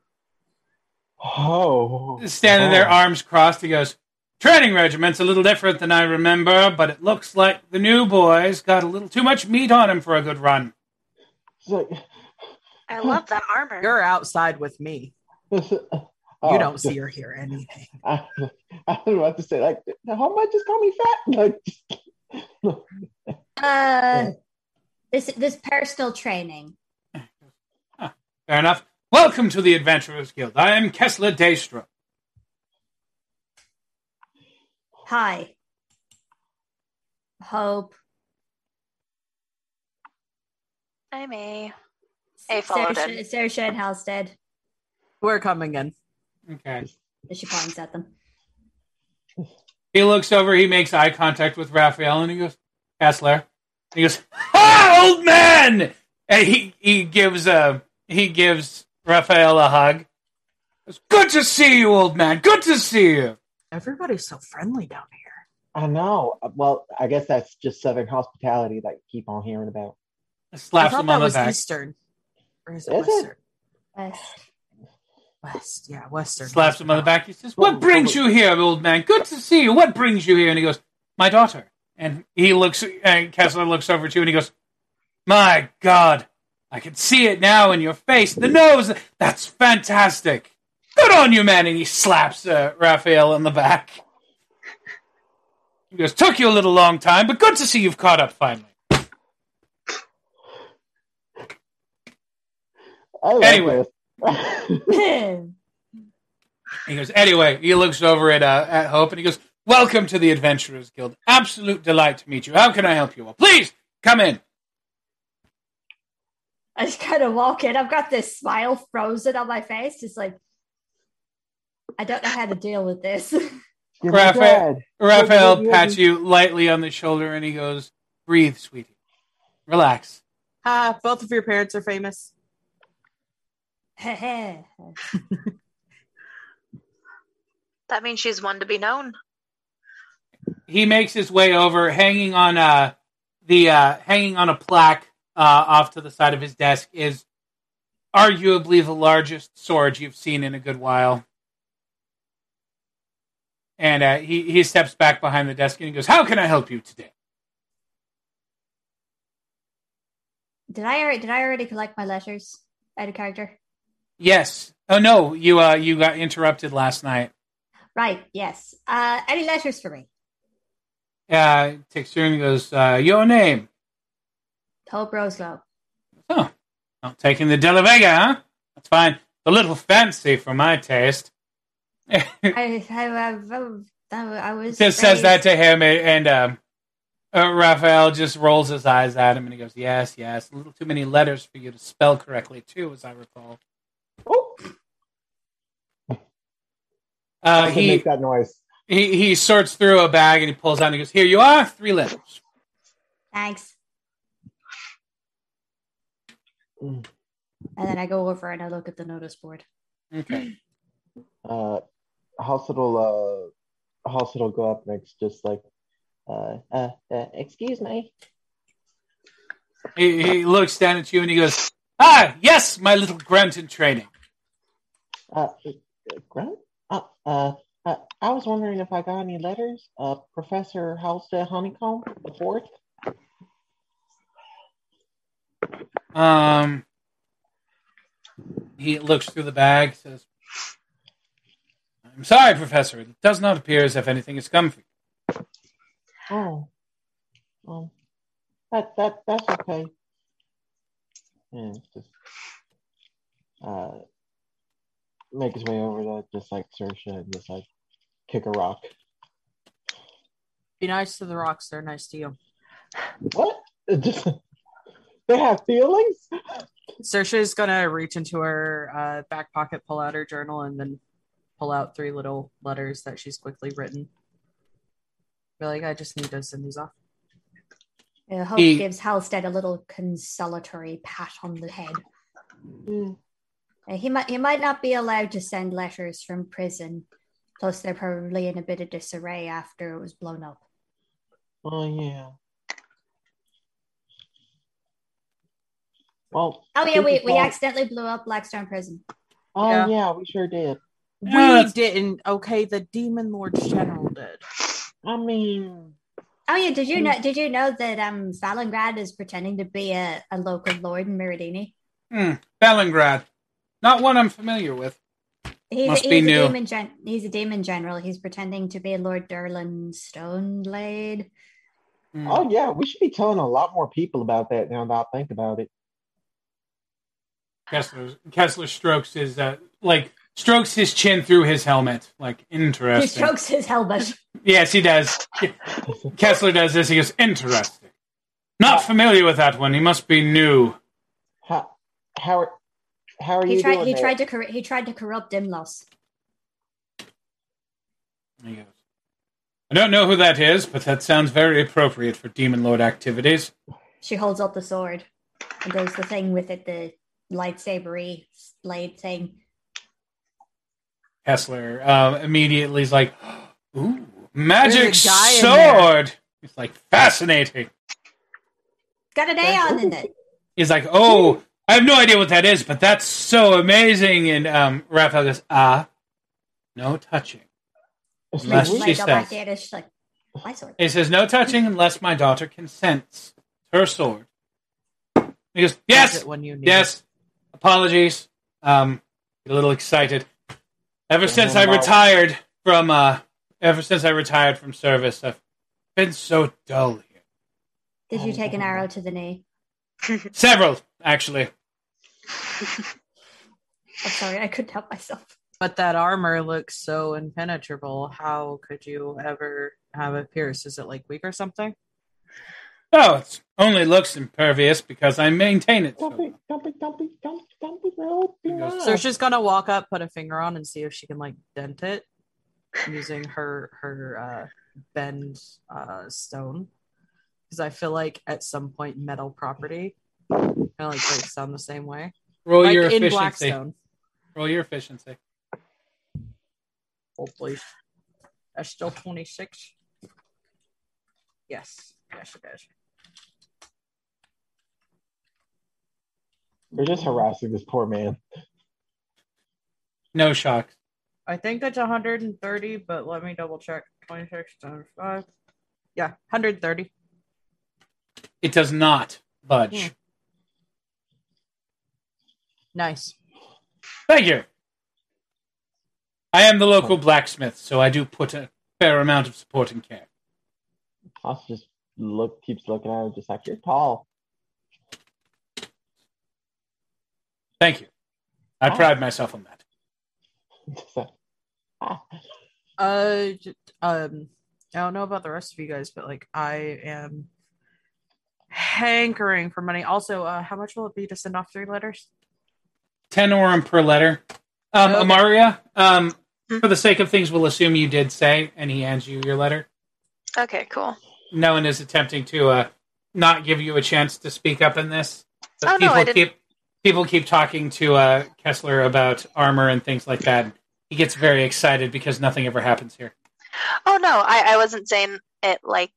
Oh, standing there, Oh. arms crossed. He goes, Training regiment's a little different than I remember, but it looks like the new boy's got a little too much meat on him for a good run. I love that armor. You're outside with me. you You don't see or hear anything. I, I was about to say like, how much just call me fat? Like, Uh, this this personal training. Fair enough. Welcome to the Adventurers Guild. I am Kessler Daystrom. Hi. Hope. I'm a. A followed him. Saoirse Saoirse and Halstead. We're coming in. Okay. As she points at them. He looks over. He makes eye contact with Raphael, and he goes, "Kessler." He goes, "Ah, old man!" And he he gives a he gives Raphael a hug. It's good to see you, old man. Good to see you. Everybody's so friendly down here. I know. Well, I guess that's just Southern hospitality that you keep on hearing about. I Slaps thought him that on the was back. Eastern. Or is it Is it? Western? West. West, yeah, Western. Slaps him on the back. He says, "What brings you here, old man? Good to see you. What brings you here?" And he goes, "My daughter." And he looks. And Kessler looks over to you, and he goes, "My God, I can see it now in your face. The nose. That's fantastic. Good on you, man." And he slaps uh, Raphael on the back. He goes, "Took you a little long time, but good to see you've caught up finally." Like Anyway. He goes, anyway, he looks over at uh, at Hope and he goes, Welcome to the Adventurers Guild. Absolute delight to meet you. How can I help you? Well, please come in. I just kind of walk in. I've got this smile frozen on my face. Just like, I don't know how to deal with this. You're Raphael- Raphael What- what- pats you lightly on the shoulder and he goes, Breathe, sweetie. Relax. Ah, both of your parents are famous. That means she's one to be known. He makes his way over, hanging on a the uh, hanging on a plaque uh, off to the side of his desk is arguably the largest sword you've seen in a good while. And uh, he, he steps back behind the desk and he goes, How can I help you today? did I already, did I already collect my letters out of character? Yes. Oh no, you uh you got interrupted last night. Right. Yes. Uh, any letters for me? Uh takes turn and goes, uh, your name. Hope Roseglow. Oh. Not taking the De La Vega, huh? That's fine. A little fancy for my taste. I, I, I, I, I was just says that to him and um uh, Raphael just rolls his eyes at him and he goes, Yes, yes. A little too many letters for you to spell correctly too, as I recall. Oh, Uh he make that noise. he he sorts through a bag and he pulls out and he goes, Here you are, three letters. Thanks. Mm. And then I go over and I look at the notice board. Okay. Uh, hospital. Uh, hospital. Go up next. Just like, uh, uh, uh excuse me. He, he looks down at you and he goes, Ah, yes, my little grunt in training. Uh, Grant. Uh, uh, uh, I was wondering if I got any letters. Uh, Professor Halstead Honeycomb the fourth. Um, he looks through the bag, says, I'm sorry, Professor. It does not appear as if anything has come for you. Oh, um, that that that's okay. And it's just uh, make his way over to just like Saoirse and just like kick a rock. Be nice to the rocks. They're nice to you. What? Just they have feelings. Saoirse's gonna reach into her uh, back pocket, pull out her journal, and then pull out three little letters that she's quickly written. Be like, I just need to send these off. Uh, Hope He- gives Halstead a little consolatory pat on the head. Mm, Uh, he might he might not be allowed to send letters from prison. Plus, they're probably in a bit of disarray after it was blown up. Oh yeah. Well. Oh yeah, we, we going. accidentally blew up Blackstone Prison. Oh Yeah. yeah. we sure did. We Yeah, didn't. Okay, the Demon Lord General did. I mean, Oh yeah, did you know? Did you know that um Stalingrad is pretending to be a, a local lord in Miradini? Hmm, Bellingrad. Not one I'm familiar with. He's, Must he's be a new. demon. Gen- he's a demon general. He's pretending to be Lord Durlan Stoneblade. Hmm. oh yeah, we should be telling a lot more people about that now that I think about it. Kessler, Kessler strokes his, uh, like, strokes his chin through his helmet. Like, interesting. He strokes his helmet. Yes, he does. Kessler does this. He goes, interesting. Not familiar with that one. He must be new. How how are how are He you tried. doing? He there? tried to. Cor- he tried to corrupt Dimlos. He goes, I don't know who that is, but that sounds very appropriate for Demon Lord activities. She holds up the sword and does the thing with it, the lightsabery blade thing. Kessler uh, immediately is like, "Ooh, magic There's a guy in there. sword!" He's like, "Fascinating." It's got an aeon in it. He's like, "Oh, I have no idea what that is, but that's so amazing." And um, Raphael goes, "Ah, no touching." Excuse Last me? she Like, go back says. there, like, my sword. He says, "No touching unless my daughter consents." Her sword. He goes, "Yes, when you need yes. Apologies. Um, get a little excited. Ever Yeah, since I no. retired from uh, ever since I retired from service, I've been so dull here. Did you take an arrow to the knee? Several, actually. I'm sorry, I couldn't help myself. But that armor looks so impenetrable. How could you ever have it pierced? Is it like weak or something? Oh, it only looks impervious because I maintain it. So Don't be, well. don't be, don't be, don't, don't be rude. Be nice. So she's gonna walk up, put a finger on, and see if she can like dent it using her her uh, bend uh, stone. Because I feel like at some point metal property kind of like breaks down the same way, Roll like your in efficiency. Blackstone. Roll your efficiency. Hopefully, that's still twenty six. Yes, yes, it is. We're just harassing this poor man. No shock. I think it's 130, but let me double check. 26 times 5. Yeah, 130. It does not budge. Hmm. Nice. Thank you. I am the local blacksmith, so I do put a fair amount of support and care. Haas just look keeps looking at him, just like you're tall. Thank you. I Oh. pride myself on that. Just. Uh, j- um, I don't know about the rest of you guys, but like I am hankering for money. Also, uh, how much will it be to send off three letters? Ten orum per letter. Um, Okay. Amaria, um, Hmm. for the sake of things, we'll assume you did say, and he hands you your letter. Okay, cool. No one is attempting to uh, not give you a chance to speak up in this. But Oh, no, people I didn't- keep people keep talking to uh, Kessler about armor and things like that. He gets very excited because nothing ever happens here. Oh no, I, I wasn't saying it like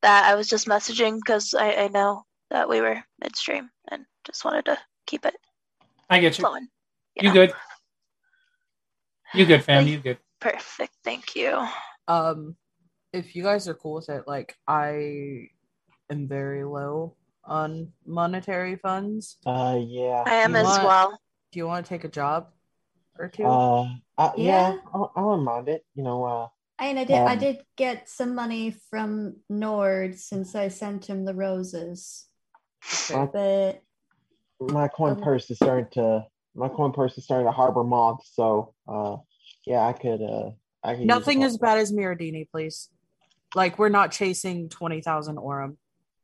that. I was just messaging because I, I know that we were midstream and just wanted to keep it I get you. flowing. You know. good? You good, fam? You good? Perfect. Thank you. Um, if you guys are cool with it, like I am very low on monetary funds. Uh, yeah. I am as want- well. Do you want to take a job or two? Uh, uh, yeah. Yeah. I'll, I'll remind it. You know, uh, I mean, I did. I Um, did get some money from Nord since I sent him the roses, Okay. but my coin Um, purse is starting to my coin purse is starting to harbor moths. So, uh, yeah, I could. Uh, I could. Nothing as bad as Miradini, please. Like we're not chasing twenty thousand Orum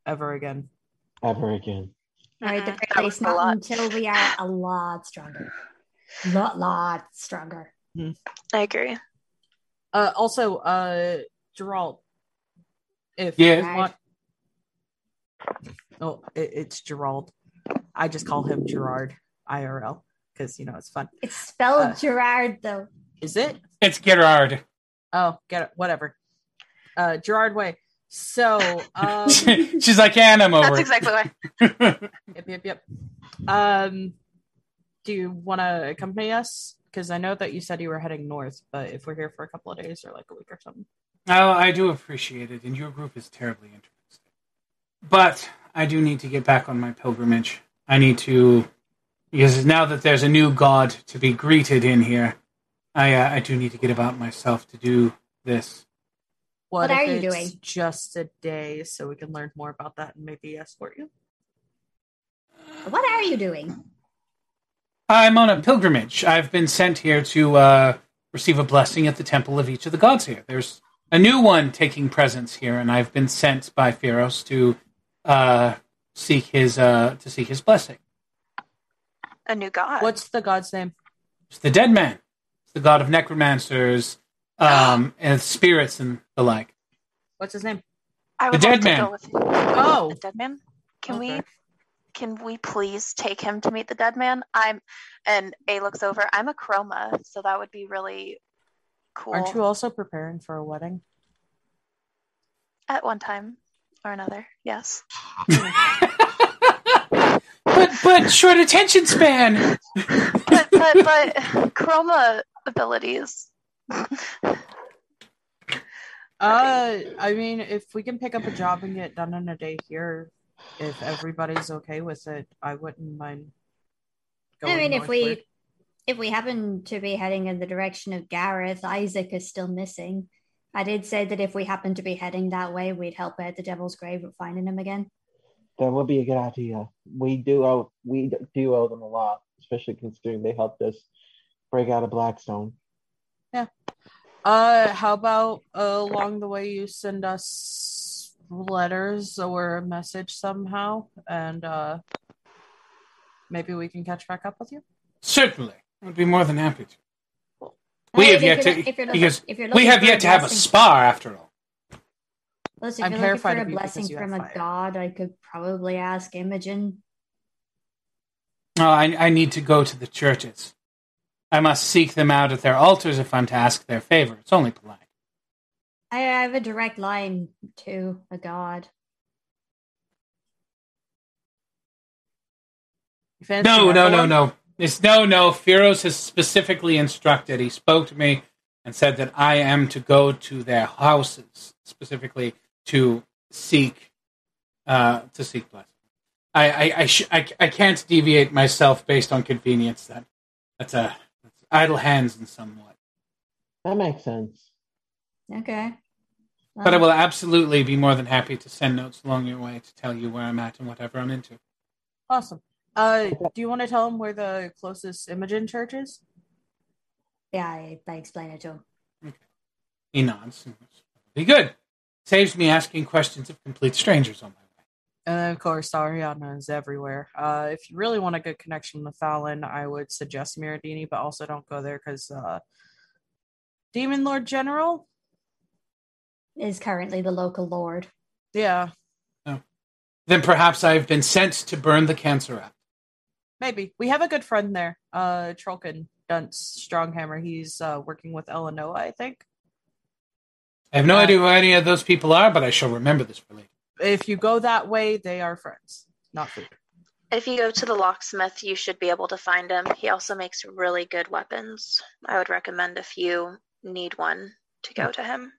ever again. Ever again. all right, the very that least, was a not lot. until we are a lot stronger. Lot, lot stronger. I agree. Uh, also, uh, Gerald, if Yeah. you want, oh, it, it's Gerald. I just call him Gerard IRL because you know it's fun. It's spelled Uh, Gerard, though. Is it? It's Gerard. Oh, get it. Whatever. Uh, Gerard Way. So, um, She's like, yeah, and I'm over That's exactly why. yep, yep, yep. Um, do you want to accompany us? Because I know that you said you were heading north, but if we're here for a couple of days or like a week or something. Oh, I do appreciate it, and your group is terribly interesting. But I do need to get back on my pilgrimage. I need to, because now that there's a new god to be greeted in here, I uh, I do need to get about myself to do this. What if are you it's doing? Just a day, so we can learn more about that and maybe escort you. What are you doing? I'm on a pilgrimage. I've been sent here to uh, receive a blessing at the temple of each of the gods here. There's a new one taking presence here, and I've been sent by Pharos to uh, seek his uh, to seek his blessing. A new god. What's the god's name? It's the dead man. It's the god of necromancers, um, and spirits and the like. What's his name? I the dead man. with Oh, the dead man. Can we can we please take him to meet the dead man? I'm and A looks over. I'm a chroma, so that would be really cool aren't you also preparing for a wedding? at one time or another. Yes. but but short attention span. But but but chroma abilities. Uh, I mean, if we can pick up a job and get it done in a day here, if everybody's okay with it, I wouldn't mind. I mean, if we northward. if we happen to be heading in the direction of Gareth, Isaac is still missing. I did say that if we happen to be heading that way, we'd help out the Devil's Grave with finding him again. That would be a good idea. We do owe we do owe them a lot, especially considering they helped us break out of Blackstone. Uh, how about uh, along the way you send us letters or a message somehow, and uh, maybe we can catch back up with you. Certainly, I'd be more than happy to. We have yet to lo- if because looking- if you're we have yet to have a blessing- spar after all. Listen, if I'm you're looking terrified for a of you because blessing from a fire. god, I could probably ask Imogen. Oh, I, I need to go to the churches. I must seek them out at their altars if I'm to ask their favor. It's only polite. I have a direct line to a god. Fancy No, no, no, no. It's no, no. Firos has specifically instructed. He spoke to me and said that I am to go to their houses specifically to seek, uh, to seek blessing. I, I, I, sh- I, I can't deviate myself based on convenience. That that's a idle hands in somewhat. That makes sense. Okay. But I will absolutely be more than happy to send notes along your way to tell you where I'm at and whatever I'm into. Awesome. Uh, do you want to tell them where the closest Imogen church is? Yeah, I, I explain it to him. He nods. Be good. Saves me asking questions of complete strangers on my way. And of course, Ariana is everywhere. Uh, if you really want a good connection with Fallon, I would suggest Miradini, but also don't go there because uh, Demon Lord General. Is currently the local lord. Yeah, Then perhaps I've been sent to burn the cancer out. maybe we have a good friend there. Uh, Trolkin Dunce Stronghammer. He's uh, working with Eleanor, I think. I have no Uh, idea who any of those people are, but I shall remember this for later. If you go that way, they are friends, not food. If you go to the locksmith, you should be able to find him. He also makes really good weapons. I would recommend if you need one to go to him.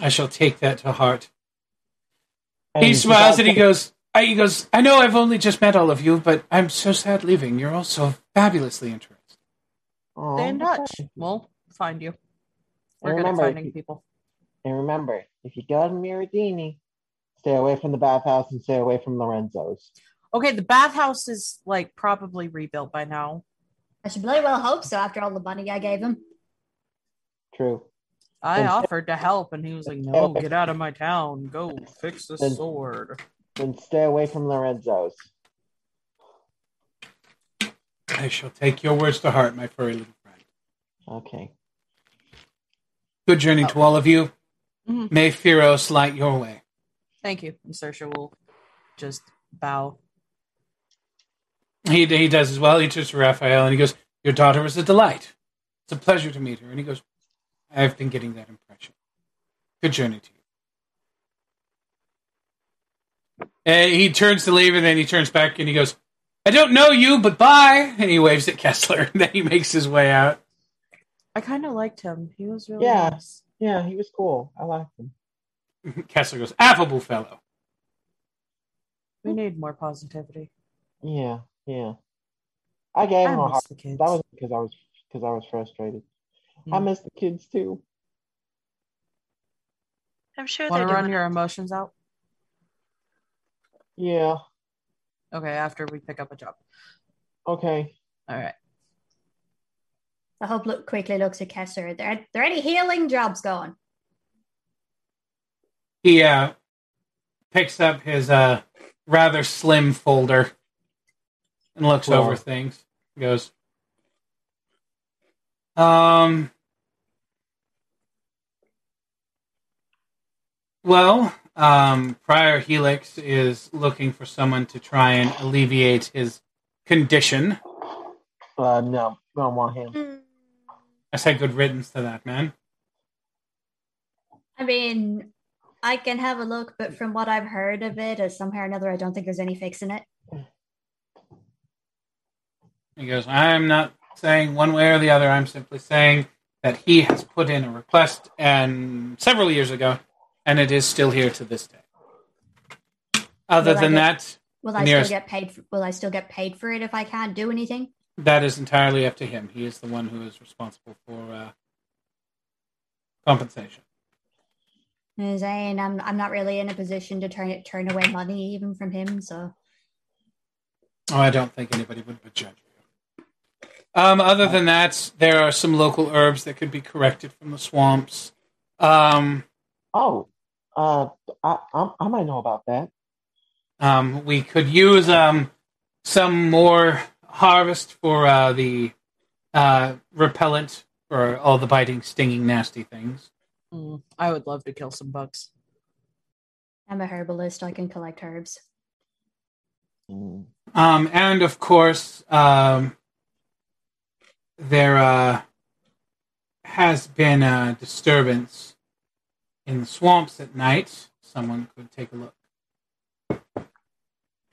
I shall take that to heart. And he smiles and he goes, I, he goes, I know I've only just met all of you, but I'm so sad leaving. You're all so fabulously interesting. Aw, Stay in touch. We'll find you. We're good at remember, finding people. And remember, if you go to Miradini, stay away from the bathhouse and stay away from Lorenzo's. Okay, the bathhouse is like probably rebuilt by now. I should bloody well hope so after all the money I gave him. True. I Then- offered to help, and he was like, "No, get out of my town. Go fix the Then- sword." Then stay away from Lorenzo's. I shall take your words to heart, my furry little friend. Okay. Good journey to all of you. Mhm. May Firos light your way. Thank you. And Sersha will just bow. He, he does as well. He turns to Raphael and he goes, Your daughter was a delight. It's a pleasure to meet her. And he goes, I've been getting that impression. Good journey to you. And he turns to leave and then he turns back and he goes, I don't know you, but bye. And he waves at Kessler and then he makes his way out. I kind of liked him. He was really Yeah. nice. Yeah, he was cool. I liked him. Kessler goes, Affable fellow. We need more positivity. Yeah, yeah. I gave I him a miss hard. That was because I was because I was frustrated. I Mm. miss the kids too. I'm sure Want they're to run your emotions out? Yeah. Okay, after we pick up a job. Okay. All right. The hope look quickly looks at Kessler. Are there, are there any healing jobs going? He uh, picks up his uh, rather slim folder and looks Well- over things. He goes, um, well, um, Prior Helix is looking for someone to try and alleviate his condition. Uh, no, I don't want him. I say good riddance to that man. I mean, I can have a look, but from what I've heard of it, uh, somehow or another, I don't think there's any fixing it. He goes, I'm not saying one way or the other. I'm simply saying that he has put in a request and several years ago, and it is still here to this day. Other Will than get- that, Will I Nearest- still get paid? For, will I still get paid for it if I can't do anything? That is entirely up to him. He is the one who is responsible for uh, compensation. I'm I'm I'm not really in a position to turn it turn away money even from him. So Oh, I don't think anybody would judge you. Um, other than that, there are some local herbs that could be corrected from the swamps. Um, Oh, uh, I, I, I might know about that. Um, we could use um, some more harvest for uh, the uh, repellent for all the biting, stinging, nasty things. Mm, I would love to kill some bugs. I'm a herbalist. I can collect herbs. Mm. Um, and of course, um, there uh, has been a disturbance in the swamps at night. Someone could take a look.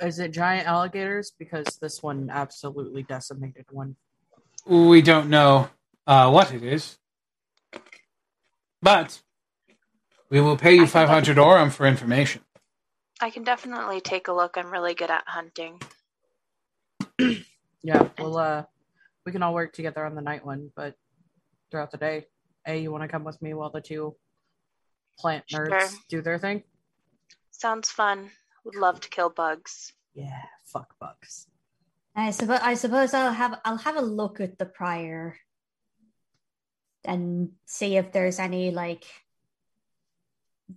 Is it giant alligators? Because this one absolutely decimated one. We don't know uh, what it is, but we will pay you 500 orum for information. I can definitely take a look. I'm really good at hunting. Yeah, well, uh, we can all work together on the night one, but throughout the day, hey, you want to come with me while the two plant nerds Sure. do their thing? Sounds fun. Would love to kill bugs. Yeah, fuck bugs. I suppose I suppose I'll have I'll have a look at the prior and see if there's any like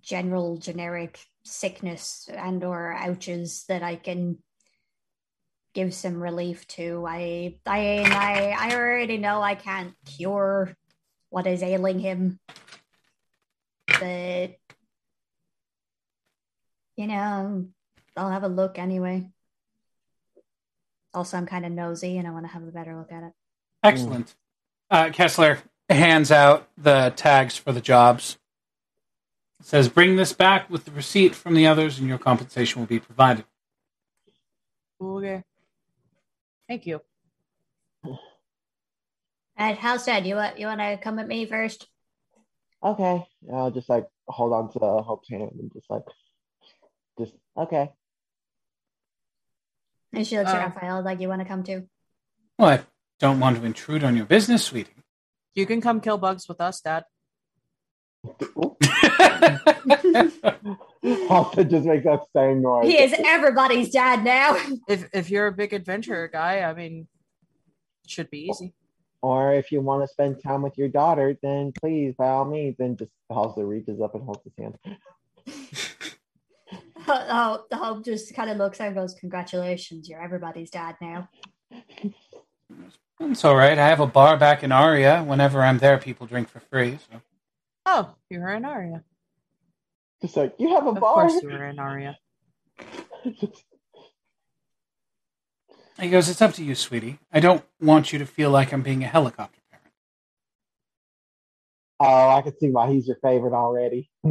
general generic sickness and or ouches that I can give some relief to. I I I I already know I can't cure what is ailing him. But you know, I'll have a look anyway. Also, I'm kind of nosy and I want to have a better look at it. Excellent. Uh, Kessler hands out the tags for the jobs. Says, bring this back with the receipt from the others, and your compensation will be provided. Okay. Thank you. And Halstead, you want you want to come with me first? Okay, I'll just like hold on to Hope's hand and just like, just okay. And she looks Uh. at Raphael like, "You want to come too?" Well, I don't want to intrude on your business, sweetie. You can come kill bugs with us, Dad. Hope just makes that same noise. He is everybody's dad now. If if you're a big adventurer guy, I mean, it should be easy. Or if you want to spend time with your daughter, then please, by all means, then just also reaches up and holds his hand. oh, the hope just kind of looks and goes, "Congratulations, you're everybody's dad now." It's all right. I have a bar back in Aria. Whenever I'm there, people drink for free. So. Oh, you're in Aria. Just like you have a Of bar. course, you were in Aria. He goes, It's up to you, sweetie. I don't want you to feel like I'm being a helicopter parent. oh, I can see why he's your favorite already.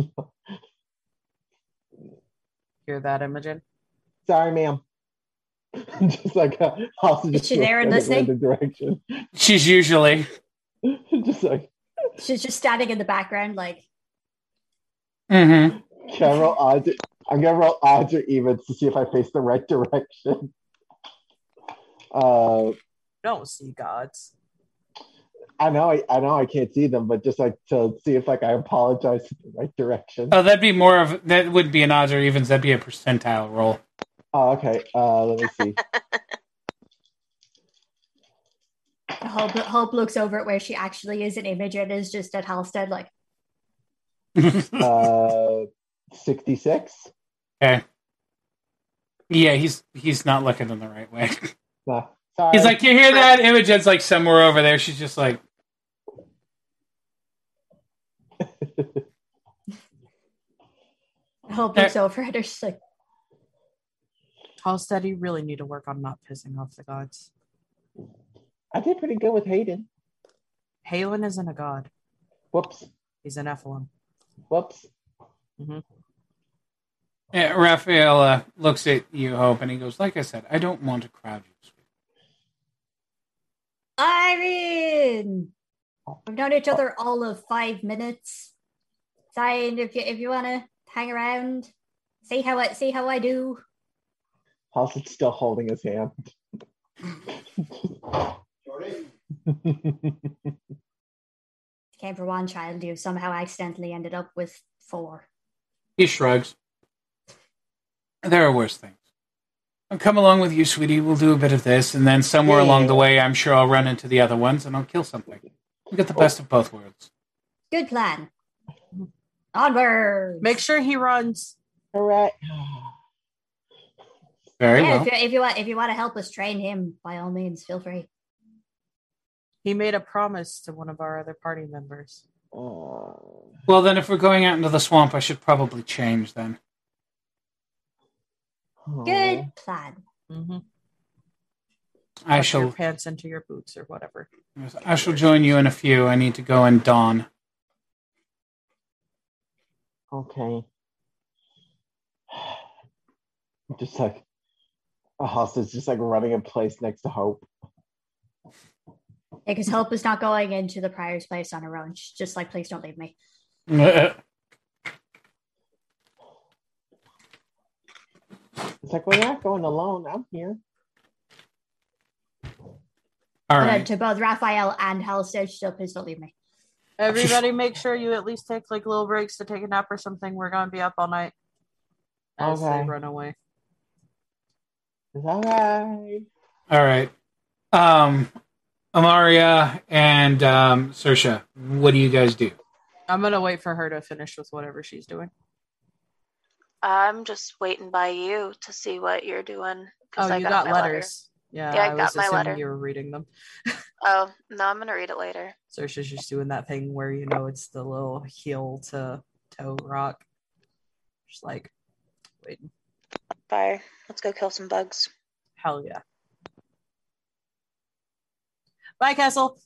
Hear that, Imogen? Sorry, ma'am. just like uh, also Is just she there and in a listening? random direction. She's usually. just like She's just standing in the background, like, Mm-hmm. can I roll odds? I'm gonna roll odds or evens to see if I face the right direction. Uh, Don't see gods. I know I, I know I can't see them, but just like to see if like I apologize in the right direction. Oh, that'd be more of that would be an odds or evens. That'd be a percentile roll. Oh, okay. Uh, let me see. Hope, Hope looks over at where she actually is an image and is just at Halstead, like, Uh, sixty-six. okay. Yeah, he's he's not looking in the right way. Nah, sorry. He's like, you hear that? Imogen's like somewhere over there. She's just like, I hope it's over. And There's like, Halstead, you really need to work on not pissing off the gods. I did pretty good with Hayden. Halen isn't a god. Whoops. He's an Nephilim. Whoops. yeah, Raphael uh, looks at you, Hope, and he goes, like I said, I don't want to crowd you. Irene! We've known each other all of five minutes. Fine, if you if you wanna hang around, see how I see how I do. Halstead's still holding his hand. Jordan? Came for one child, you somehow accidentally ended up with four. He shrugs. There are worse things. I'll come along with you, sweetie. We'll do a bit of this, and then somewhere along the way, I'm sure I'll run into the other ones and I'll kill something. We'll get the best of both worlds. Good plan. Onward. Make sure he runs. Hooray. Very yeah, well. if, you, if you want if you want to help us train him, by all means, feel free. He made a promise to one of our other party members. Oh. Well, then, if we're going out into the swamp, I should probably change then. Good plan. Mm-hmm. I your shall. pants into your boots or whatever. I shall join you in a few. I need to go and dawn. Okay. Just like a hostage, just like running in place next to Hope. Because Hope is not going into the prior's place on her own. She's just like, please don't leave me. It's like, well, you're not going alone. I'm here. All But uh, to both Raphael and Halstead, still, please don't leave me. Everybody, make sure you at least take like little breaks to take a nap or something. We're gonna be up all night as Okay. they run away. It's all right. All right. Um, Amaria and um, Sersha, what do you guys do? I'm gonna wait for her to finish with whatever she's doing. I'm just waiting by you to see what you're doing. 'cause Oh, I you got, my letter. letters. Yeah, Yeah, I I, got was my assuming letter. you were reading them. Oh no, I'm gonna read it later. So she's just doing that thing where you know it's the little heel to toe rock. Just like, waiting. Bye. Let's go kill some bugs. hell yeah. Bye, Castle.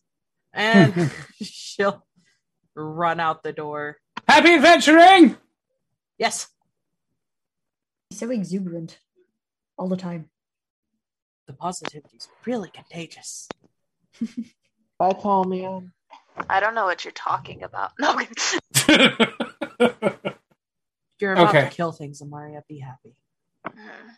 And she'll run out the door. Happy adventuring! Yes. He's so exuberant all the time. The positivity is really contagious. Bye, Paul, man. I don't know what you're talking about. No. You're about Okay. to kill things, Amaria. Be happy. Mhm.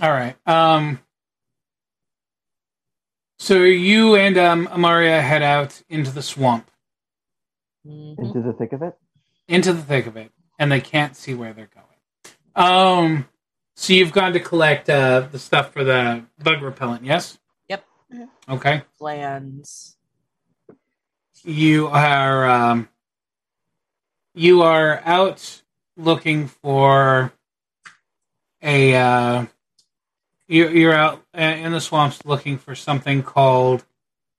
All right. Um, so you and um, Amaria head out into the swamp, Mhm. Into the thick of it. into the thick of it, and they can't see where they're going. Um, so you've gone to collect uh, the stuff for the bug repellent, yes? Yep. Okay. Plans. You are um, you are out looking for a uh, you, you're out uh, in the swamps looking for something called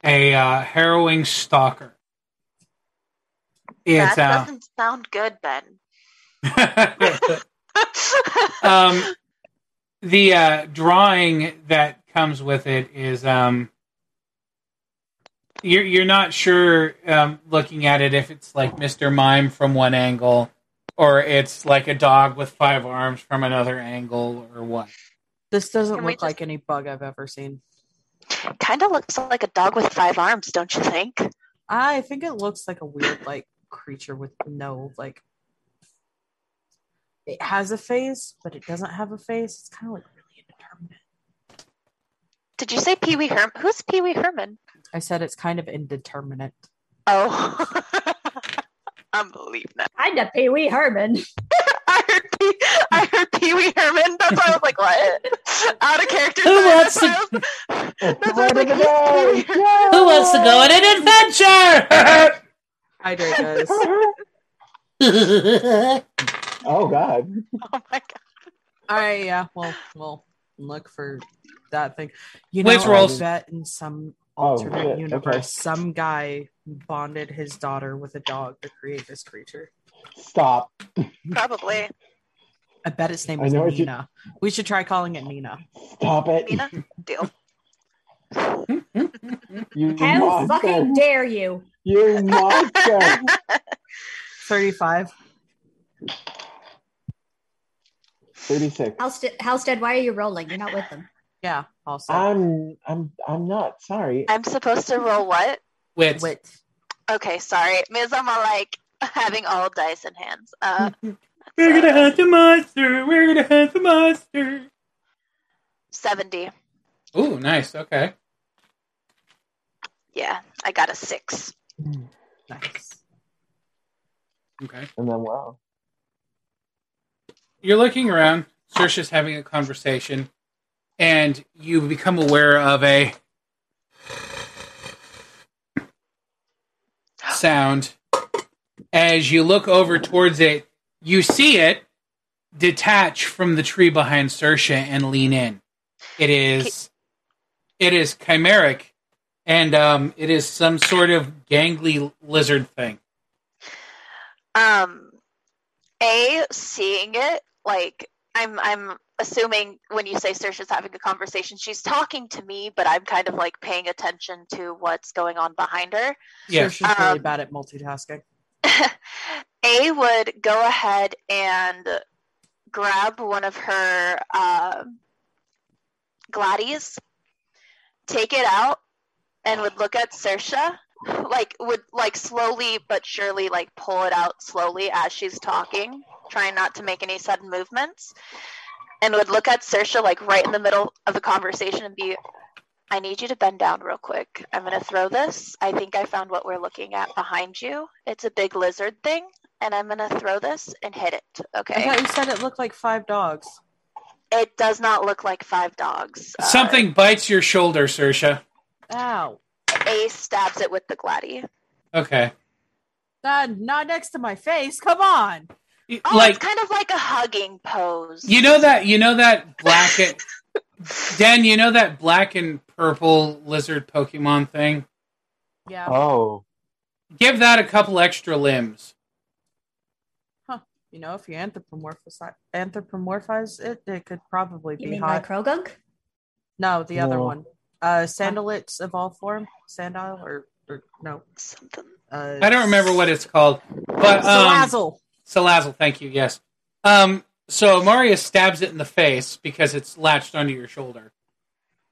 a uh, harrowing stalker. It's that uh, doesn't sound good, Ben. um, the uh, drawing that comes with it is um, you're you're not sure um, looking at it if it's like Mr. Mime from one angle or it's like a dog with five arms from another angle or what. This doesn't Can look just- like any bug I've ever seen. kind of looks like a dog with five arms, don't you think? I think it looks like a weird like creature with no like it has a face, but it doesn't have a face. It's kind of like really indeterminate. Did you say Pee Wee Herman? Who's Pee Wee Herman? I said it's kind of indeterminate. Oh, I'm believing that. I'm the Pee Wee Herman. I heard Pee, I heard Pee Wee Herman. That's why I was like, what? Out of character. Who wants to- was- It's That's the word why of the I was like, day. Pee Wee Herman. Who wants to go on an adventure? Hydrate guys. Oh God. Oh my god. All right, yeah. Well, we'll look for that thing. You know, Let's roll. I bet in some Oh, alternate shit, universe, okay. some guy bonded his daughter with a dog to create this creature. Stop. Probably. I bet its name is know what you- Nina. We should try calling it Nina. Stop it. Nina? Deal. You How fucking dare you? You monster. 35. 36. Halstead, Halstead, why are you rolling? You're not with them. Yeah, also. I'm I'm I'm not sorry. I'm supposed to roll what? Wit. Wit. Okay, sorry. Miss, I'm all like having all dice in hands. Uh, We're gonna hunt the monster. We're gonna hunt the monster. 70. Ooh, nice. Okay. Yeah, I got a six. Mm. Nice. Okay. And then wow. You're looking around. Sersha's having a conversation, and you become aware of a sound. As you look over towards it, you see it detach from the tree behind Sersha and lean in. It is, it is chimeric, and um, it is some sort of gangly lizard thing. Um, A, seeing it, like, I'm, I'm assuming when you say Sersha's having a conversation, she's talking to me, but I'm kind of like paying attention to what's going on behind her. Yeah. She's really Um, bad at multitasking. A would go ahead and grab one of her uh, Gladys, take it out, and would look at Sersha, like would like slowly but surely like pull it out slowly as she's talking, trying not to make any sudden movements, and would look at Sersha like right in the middle of the conversation and be, I need you to bend down real quick. I'm gonna throw this. I think I found what we're looking at behind you. It's a big lizard thing, and I'm gonna throw this and hit it. Okay. I Okay. thought you said it looked like five dogs. It does not look like five dogs. Uh, Something bites your shoulder, Sersha. Ow. Ace stabs it with the gladdy. Okay. Not, not next to my face. Come on. Oh, like it's kind of like a hugging pose. You know that you know that black and Dan, you know that black and purple lizard Pokemon thing? Yeah. Oh. Give that a couple extra limbs. Huh. You know, if you anthropomorphize, anthropomorphize it, it could probably You be mean by hot. Croagunk? No, the other one. Uh Sandalits evolve form? Sandile or, or no. Something. Uh I don't remember what it's called. But um Salazzle. Salazzle, thank you, yes. Um so Maria stabs it in the face because it's latched onto your shoulder.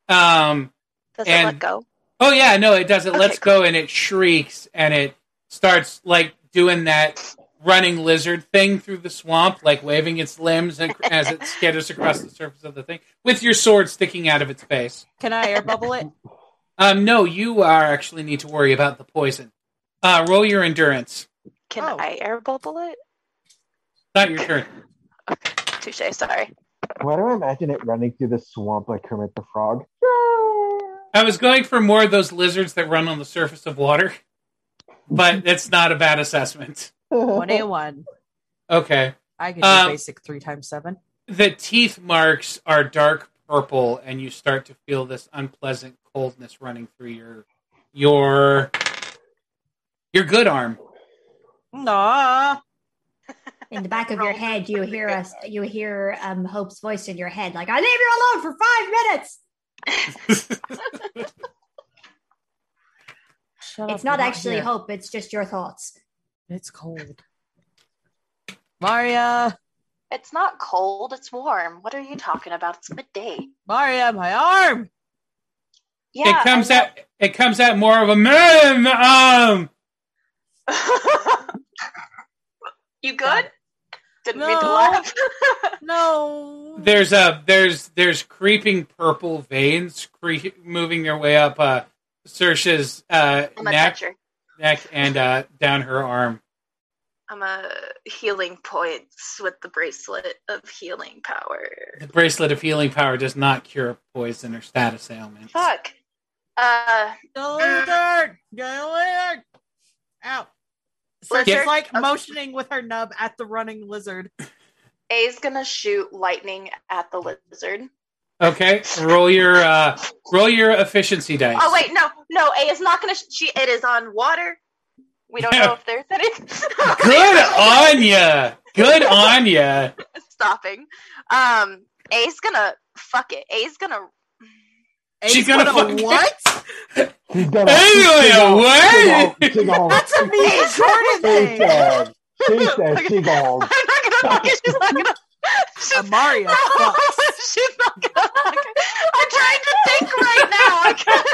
Um Does it let go? Oh yeah, no, it does. It Okay, lets go and it shrieks and it starts like doing that running lizard thing through the swamp, like waving its limbs and, as it skitters across the surface of the thing with your sword sticking out of its face. Can I air bubble it? Um, no, you are actually need to worry about the poison. Uh, roll your endurance. Can Oh. I air bubble it? Not your turn. Touche. Sorry. Why do I imagine it running through the swamp like Kermit the Frog? I was going for more of those lizards that run on the surface of water, but it's not a bad assessment. One A one. Okay. I can do Um, basic three times seven. the teeth marks are dark purple and you start to feel this unpleasant coldness running through your your your good arm Nah. In the back of your head, you hear us. You hear um, Hope's voice in your head, like "I leave you alone for five minutes." It's not actually here. Hope. It's just your thoughts. It's cold. Maria, It's not cold. It's warm. What are you talking about? It's midday. Maria, my arm. Yeah. it comes I know- out it comes out more of a mmm, um you good? Didn't mean to No. laugh. No. there's a there's there's creeping purple veins cre- moving their way up uh Sersha's uh I'm neck toucher. Neck and uh down her arm I'm a healing points with the bracelet of healing power. the bracelet of healing power does not cure poison or status ailments Fuck. Uh, The lizard. The lizard. Ow. So Lizard? she's like motioning with her nub at the running lizard. A's gonna shoot lightning at the lizard. Okay, roll your uh, roll your efficiency dice. Oh wait, no, no, A is not gonna. Sh- she it is on water. We don't know if there's any. Good on ya. Good on ya. Stopping. Um, A's gonna fuck it. A's gonna. She's gonna gonna fuck- what? He's gonna. Anyway, what? She gonna. That's a mean Jordan thing. She said she gonna. I'm not gonna fuck it. She's not gonna. She's, Amaria fucks. she's not gonna. I'm trying to think right now. I can't.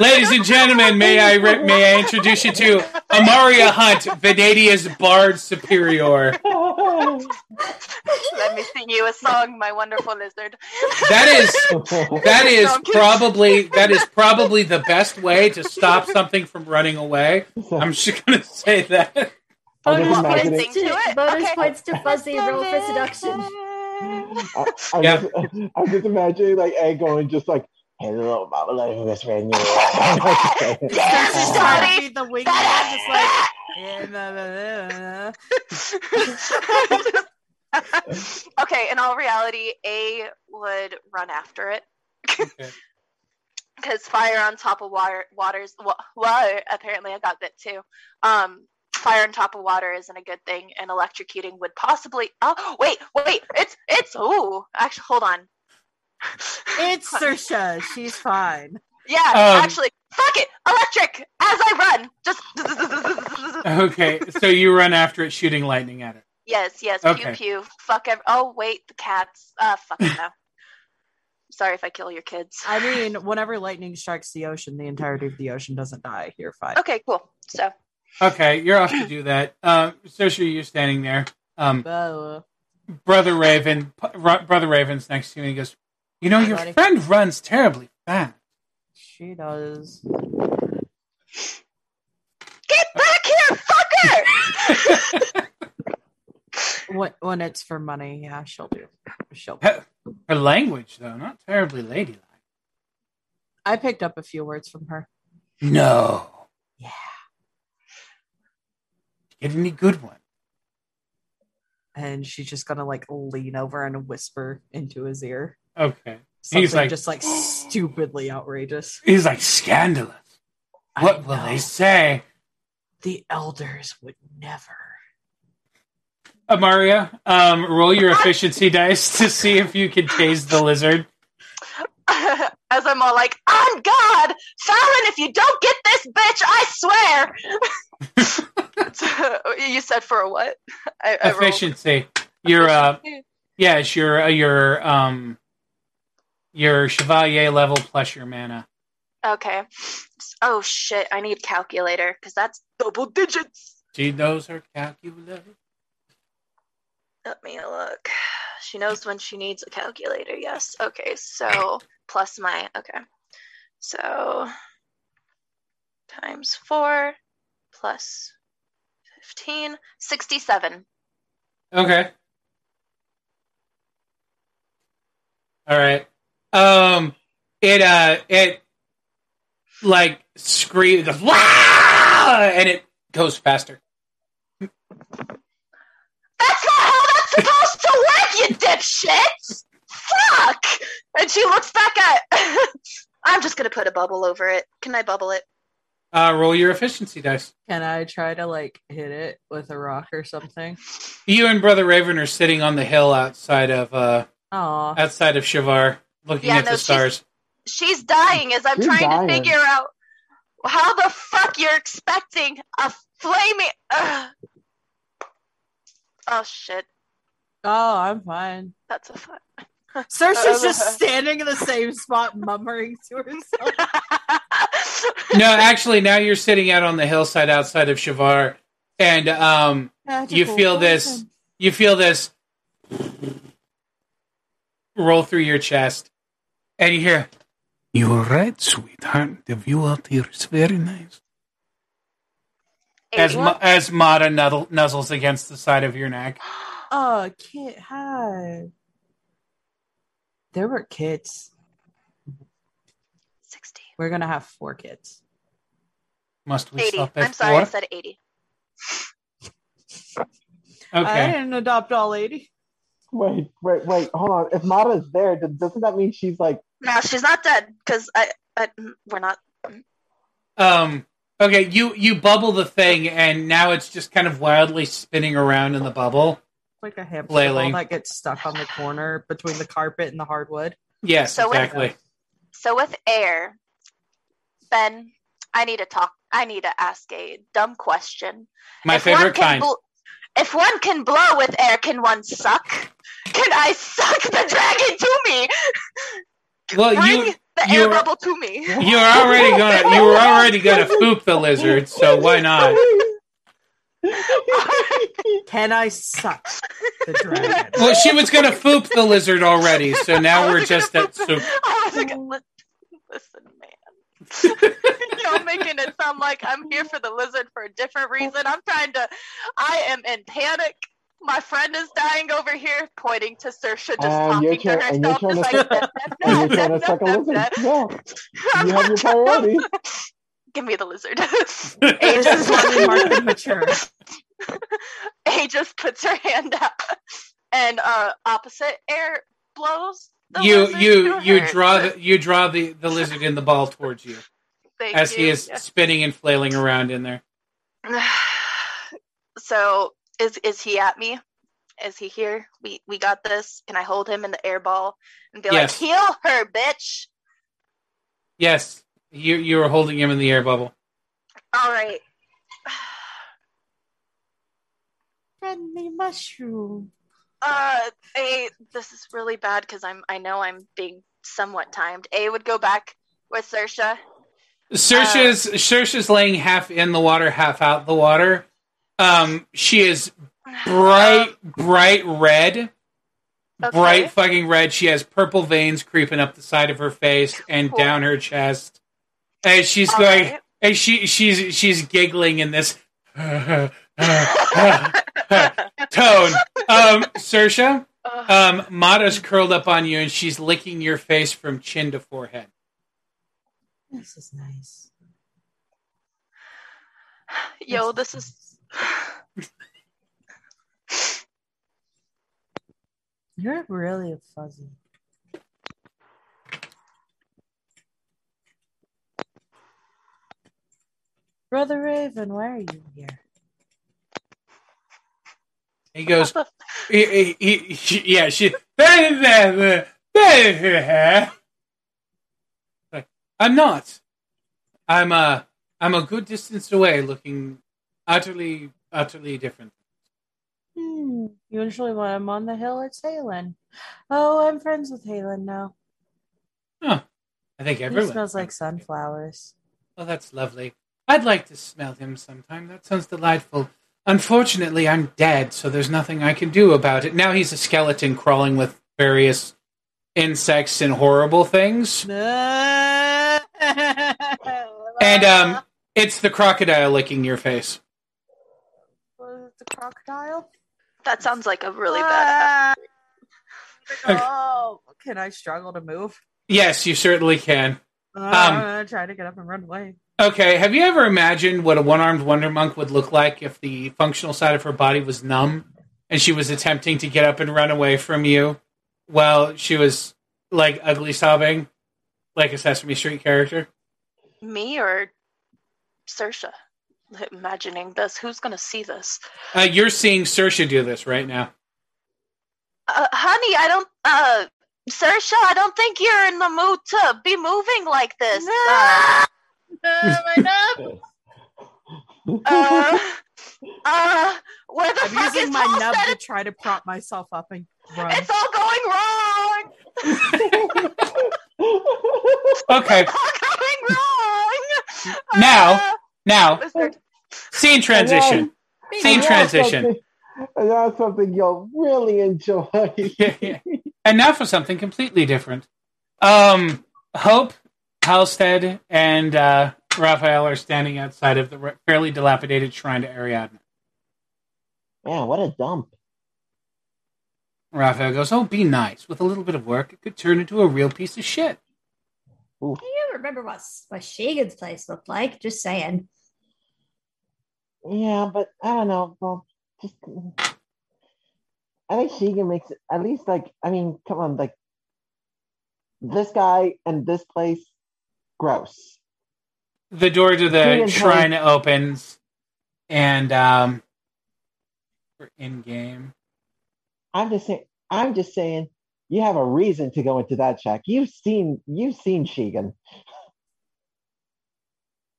Ladies and gentlemen, may I re- may I introduce you to Amaria Hunt, Venadia's Bard Superior. Let me sing you a song, my wonderful lizard. That is that is No, I'm kidding. probably that is probably the best way to stop something from running away. I'm just gonna say that. I'm just Bonus points to it. bonus Okay. points to Fuzzy. Roll for seduction. I, I'm, Yeah. just, I'm just imagining like Egg going just like, "Hey, little mama, let me whisper in your ear." She's just Sorry. trying to be the wingman, just like. "Yeah, blah, blah, blah." okay, in all reality, A would run after it Okay. because fire on top of water, waters, wa- water. Apparently, I got that too. Um, fire on top of water isn't a good thing, and electrocuting would possibly. Oh, wait, wait, it's it's. Oh, actually, hold on. It's Sersha. She's fine. Yeah, Um, actually, fuck it, electric. As I run, just. Okay, so you run after it, shooting lightning at it. Yes, yes. Okay. Pew pew. Fuck. Ev- oh wait, the cats. Uh, fuck it now. Sorry if I kill your kids. I mean, whenever lightning strikes the ocean, the entirety of the ocean doesn't die. You're fine. Okay, cool. So Okay, you're off to do that. Um, Sersha, you're standing there. Um, Uh, brother Raven, P- brother Raven's next to you, and he goes, "You know, your friend runs terribly fast." she does. get back here, fucker! When, when it's for money, yeah, she'll do. She'll. Her her language, though, not terribly ladylike. I picked up a few words from her. No. Yeah. Get any good one? and she's just gonna like lean over and whisper into his ear. Okay. Something He's like- just like stupidly outrageous. He's like scandalous. I What will they say? The elders would never. Amaria, um, roll your efficiency dice to see if you can chase the lizard. As I'm all like, on God, Fallon, if you don't get this bitch, I swear. you said for a what? I, I Efficiency. Your uh, yes, your uh, your um, your chevalier level plus your mana. Okay. Oh shit, I need calculator because that's double digits. See, those are calculated. Let me look. She knows when she needs a calculator. Yes. Okay. So plus my okay. So times four plus 15, 67. Okay. All right. Um, it uh, it like screams, and it goes faster. That's not how that's supposed to work, you dipshits! Fuck! And she looks back at. I'm just gonna put a bubble over it. Can I bubble it? Uh, roll your efficiency dice. Can I try to like hit it with a rock or something? You and Brother Raven are sitting on the hill outside of uh Oh, outside of Shavar, looking Yeah, at no, the she's- stars. She's dying as I'm She's trying dying. to figure out how the fuck you're expecting a flaming. Ugh. Oh shit, oh, I'm fine. that's a fun. Sersha's just standing in the same spot, mummering to herself. No, actually, now you're sitting out on the hillside outside of Shavar, and um, You feel this- you feel this roll through your chest, and you hear, "You are right, sweetheart. The view out here is very nice." As Ma- as Mata nuzzles against the side of your neck. Oh, kid, hi. There were kids. 60. We're gonna have four kids. Must we 80. stop at I'm sorry, I said 80. okay. I Okay. didn't adopt all lady. Wait, wait, wait. Hold on. If Mata's there, doesn't that mean she's like? No, she's not dead because I, I, we're not. Um. Okay. You you bubble the thing, and now it's just kind of wildly spinning around in the bubble. Like a hamster Flailing. ball that gets stuck on the corner between the carpet and the hardwood. Yes, So with- exactly. So with air, Ben, I need to talk. I need to ask a dumb question. My If one favorite can kind. bl- if one can blow with air, can one suck? Can I suck the dragon to me? Well, Bring you the you air were- bubble to me. you're already gonna you were already gonna poop the lizard, so why not? Can I suck the dragon? Well, she was gonna foop the lizard already, so now we're just at soup. I was like, listen, man. You're making it sound like I'm here for the lizard for a different reason. I'm trying to. I am in panic. My friend is dying over here, pointing to Sersha, just uh, And you're talking to and you're herself. trying just to like, suck- And you're trying to suck a lizard. Yeah, you have your priority. Give me the lizard. This is what we mature. A just puts her hand out, and uh, opposite air blows. the You you you draw the you draw the the lizard in the ball towards you Thank as he you. is spinning and flailing around in there. so is is he at me? Is he here? We we got this. Can I hold him in the air ball and be Yes. like, heal her, bitch? Yes, you you are holding him in the air bubble. All right. Friendly mushroom. Uh, A, this is really bad because I'm I know I'm being somewhat timed. A would go back with Sersha. Sersha's Sersha's laying half in the water, half out the water. Um, she is bright, bright red, Okay. bright fucking red. She has purple veins creeping up the side of her face and Cool. down her chest. And she's All going, right. and she she's she's giggling in this tone. Um, Sersha, Ugh. um, Mata's curled up on you, and she's licking your face from chin to forehead. This is nice. Yo, This this is. You're really fuzzy. Brother Raven, why are you here? He goes, he, he, he, she, yeah, she. Like, I'm not. I'm uh, I'm a good distance away, looking utterly, utterly different. Hmm. Usually when I'm on the hill, it's Halen. Oh, I'm friends with Halen now. Huh. I think He everyone smells like sunflowers. Oh, that's lovely. I'd like to smell him sometime. That sounds delightful. Unfortunately, I'm dead, so there's nothing I can do about it. Now he's a skeleton crawling with various insects and horrible things. and And um, it's the crocodile licking your face. was it the crocodile? That sounds like a really bad. Ah. Oh, can I struggle to move? Yes, you certainly can. Uh, I'm gonna try to get up and run away. Okay, have you ever imagined what a one-armed wonder monk would look like if the functional side of her body was numb and she was attempting to get up and run away from you while she was like ugly sobbing, like a Sesame Street character? Me or Sersha? Imagining this, who's gonna see this? Uh, you're seeing Sersha do this right now. Uh, honey, I don't. Uh, Sersha, I don't think you're in the mood to be moving like this. Uh, uh, uh, where the I'm fuck is using my nub to try to prop myself up and run. It's all going wrong. Okay, It's all going wrong. Now- Uh, now scene transition. Scene transition. And that's something you'll really enjoy. and now for something completely different. Um, Hope, Halstead, and uh, Raphael are standing outside of the fairly dilapidated shrine to Ariadne. Man, what a dump. Raphael goes, "Oh, be nice. With a little bit of work, it could turn into a real piece of shit." You remember what what Shagan's place looked like? Just saying. Yeah, but I don't know. Well, just I think Shigen makes it at least like I mean, come on, like this guy and this place, gross. The door to the Keegan shrine opens, and um, we're in game. I'm just saying. I'm just saying. You have a reason to go into that shack. You've seen. You've seen Shigen.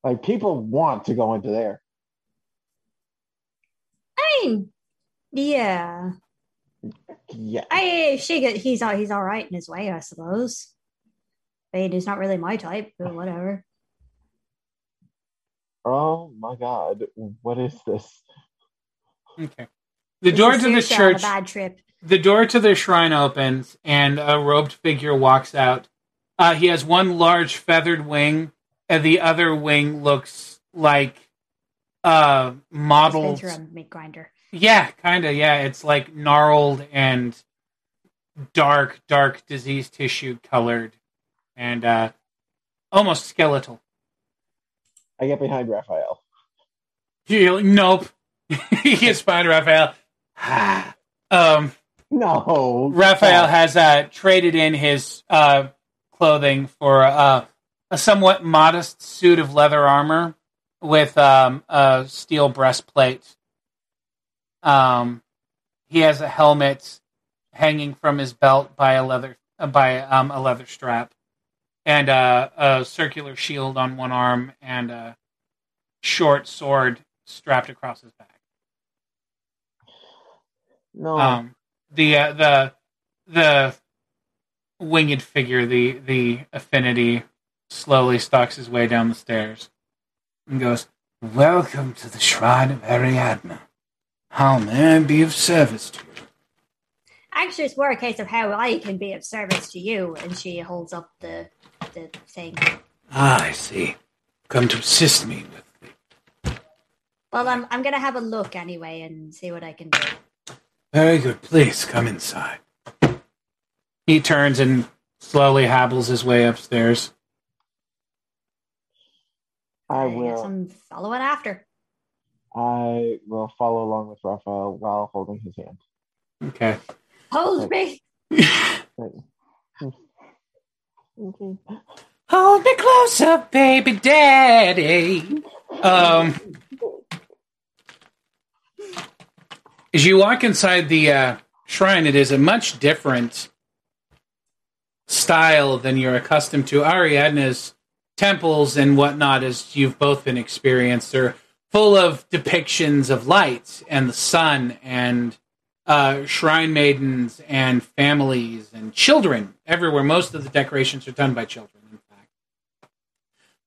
Like people want to go into there. I mean, yeah. Yeah. I she get he's all he's all right in his way, I suppose. I mean, he's not really my type, but whatever. Oh my God! What is this? Okay. The It's door to the sushi a church. bad trip. The door to the shrine opens, and a robed figure walks out. Uh, he has one large feathered wing, and the other wing looks like uh, Just modeled. enter a meat grinder. Yeah, kind of. Yeah, it's like gnarled and dark, dark disease tissue colored, and uh, almost skeletal. I get behind Raphael. Nope. he gets behind Raphael. um, No. Raphael stop. has uh, traded in his uh, clothing for uh, a somewhat modest suit of leather armor with um, a steel breastplate. Um, he has a helmet hanging from his belt by a leather uh, by um, a leather strap, and uh, a circular shield on one arm, and a short sword strapped across his back. No. Um, the uh, the the winged figure, the the affinity, slowly stalks his way down the stairs and goes, "Welcome to the shrine of Ariadne. How may I be of service to you?" Actually, it's more a case of how I can be of service to you. And she holds up the the thing. Ah, I see. Come to assist me with. Well, I'm I'm gonna have a look anyway and see what I can do. Very good. Please come inside. He turns and slowly hobbles his way upstairs. I will. I'm following after. I will follow along with Raphael while holding his hand. Okay. Hold me. Hold me closer, baby daddy. Um, as you walk inside the uh, shrine, it is a much different style than you're accustomed to. Ariadne's temples and whatnot, as you've both been experienced, are full of depictions of light and the sun and uh, shrine maidens and families and children everywhere. Most of the decorations are done by children, in fact.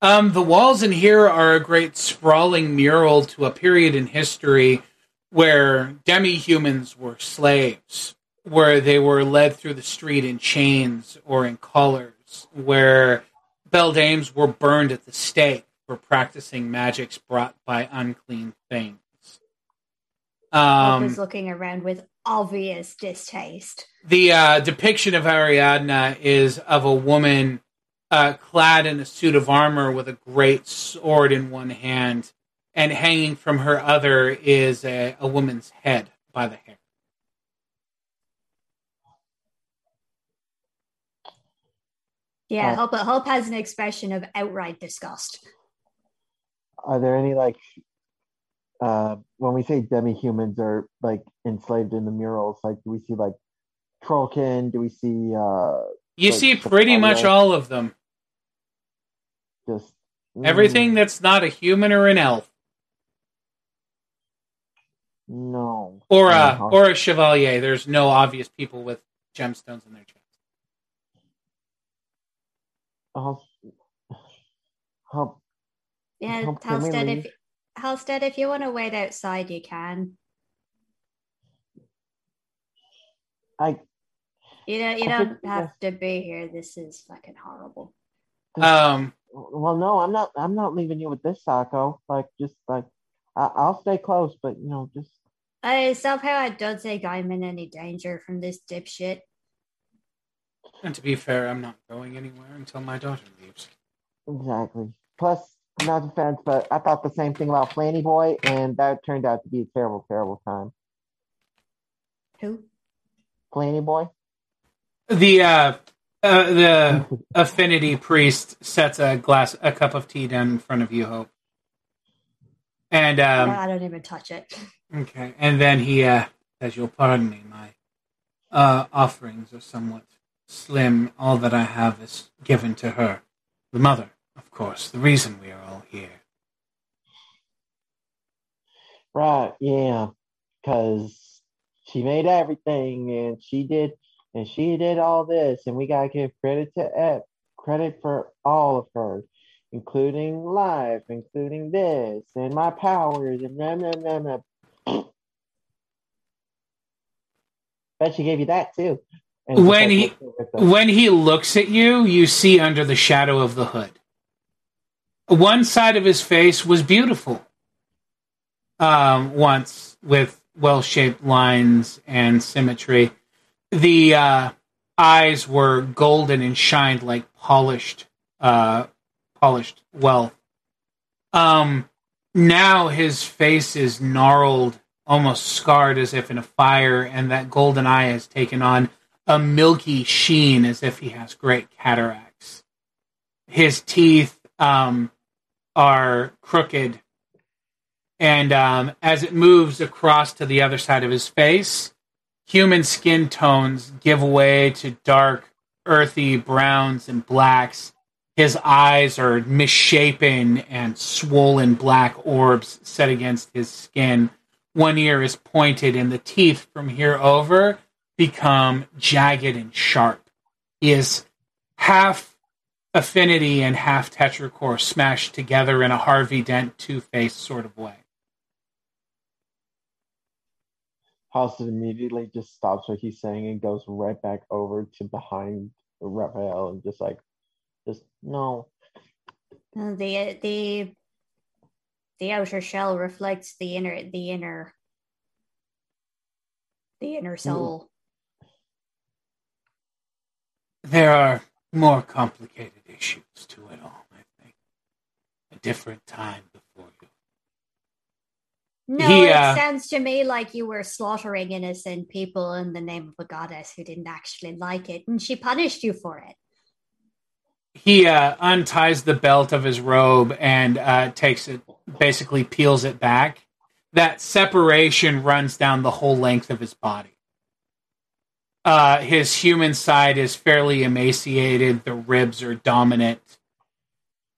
Um, the walls in here are a great sprawling mural to a period in history where demi humans were slaves, where they were led through the street in chains or in collars, where beldames were burned at the stake for practicing magics brought by unclean things. Hope Um, is looking around with obvious distaste. the uh, depiction of Ariadne is of a woman uh, clad in a suit of armor with a great sword in one hand, and hanging from her other is a, a woman's head by the hair. Yeah, Uh, Hope Hope has an expression of outright disgust. Are there any like uh when we say demi-humans are like enslaved in the murals, like do we see like Trollkin? Do we see uh You Like see the pretty much all of them. just Everything Mm, that's not a human or an elf, no or a Uh-huh. or a chevalier. There's no obvious people with gemstones in their chest. I'll, I'll, Yeah, Hope- can we Halstead, leave? if Halstead, if you want to wait outside, you can. I You know, you I don't think- have to be here. This is fucking horrible. Um, well no I'm not I'm not leaving you with this Sako like just like I, I'll stay close but you know just I somehow I don't think I'm in any danger from this dipshit. and to be fair, I'm not going anywhere until my daughter leaves. exactly plus not offense but I thought the same thing about Flanny Boy and that turned out to be a terrible terrible time Who? Cleany boy. The uh, uh, the affinity priest sets a glass, a cup of tea down in front of you, Hope. And um, I don't even touch it. okay, and then he uh, says, "You'll pardon me. My uh, offerings are somewhat slim. All that I have is given to her, the mother, of course. The reason we are all here." Right, yeah. Because she made everything and she did and she did all this and we gotta give credit to Ep, credit for all of her, including life, including this and my powers and blah blah blah blah. Bet she gave you that too. And When he- looks over at the- When he looks at you, you see under the shadow of the hood. One side of his face was beautiful. Um, once with well shaped lines and symmetry. The uh, eyes were golden and shined like polished uh, polished wealth. Um, now his face is gnarled, almost scarred as if in a fire, and that golden eye has taken on a milky sheen as if he has great cataracts. His teeth um, are crooked, and um, as it moves across to the other side of his face, human skin tones give way to dark, earthy browns and blacks. His eyes are misshapen and swollen black orbs set against his skin. One ear is pointed, and the teeth from here over become jagged and sharp. He is half affinity and half tetracore smashed together in a Harvey Dent two face sort of way. Halstead immediately just stops what he's saying and goes right back over to behind Raphael and just like, just no. The the the outer shell reflects the inner the inner the inner hmm. soul. There are more complicated issues to it all, I think. A different time before you. No, He, it uh, sounds to me like you were slaughtering innocent people in the name of a goddess who didn't actually like it, and she punished you for it. He uh, unties the belt of his robe and uh, takes it, basically peels it back. That separation runs down the whole length of his body. Uh, his human side is fairly emaciated. The ribs are dominant.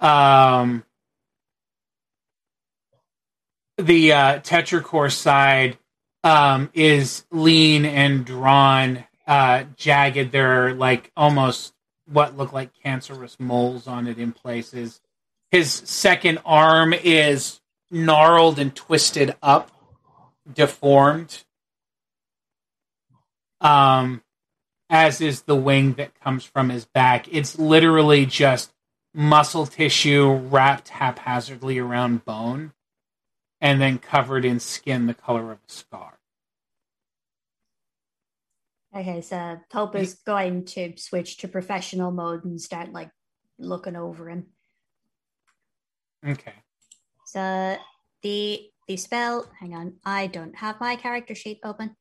Um, the uh, tetracore side um, is lean and drawn, uh, jagged. There are like almost what look like cancerous moles on it in places. His second arm is gnarled and twisted up, deformed. Um, as is the wing that comes from his back. It's literally just muscle tissue wrapped haphazardly around bone and then covered in skin the color of a scar. Okay, so Hope is going to switch to professional mode and start like looking over him. Okay. So the the spell. Hang on, I don't have my character sheet open.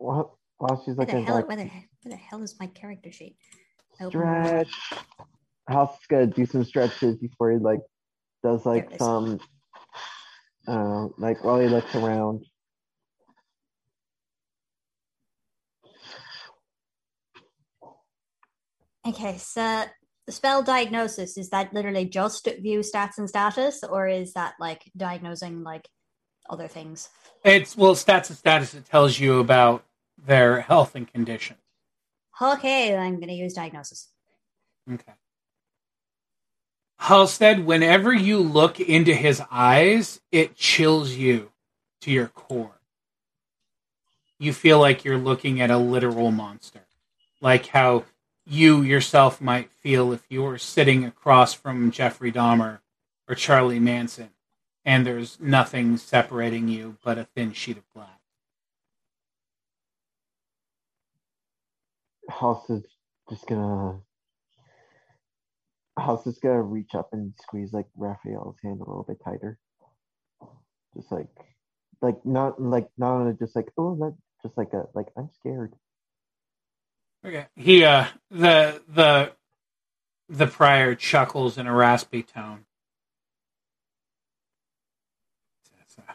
While, while she's Where the hell? back, Where the, where the hell is my character sheet? Open. stretch. House is gonna do some stretches before he like does There like it is. some uh like while he looks around. Okay, so the spell diagnosis is that literally just view stats and status, or is that like diagnosing like other things? It's well, stats and status. It tells you about their health and condition. Okay, I'm going to use diagnosis. Okay. Halstead, whenever you look into his eyes, it chills you to your core. You feel like you're looking at a literal monster. Like how you yourself might feel if you were sitting across from Jeffrey Dahmer or Charlie Manson and there's nothing separating you but a thin sheet of glass. House is just gonna. House is gonna reach up and squeeze like Raphael's hand a little bit tighter. Just like, like not like not just like oh not just like a like I'm scared. Okay. He uh the the the prior chuckles in a raspy tone. Uh,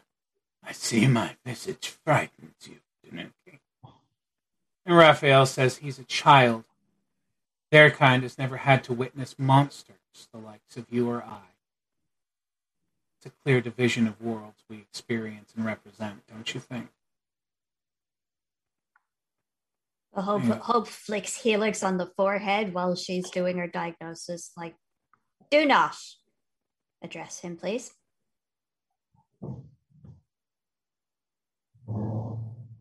I see my visage frightens you. And Raphael says he's a child. Their kind has never had to witness monsters, the likes of you or I. It's a clear division of worlds we experience and represent, don't you think? Hope, Yeah. Hope flicks Helix on the forehead while she's doing her diagnosis. Like, do not address him, please.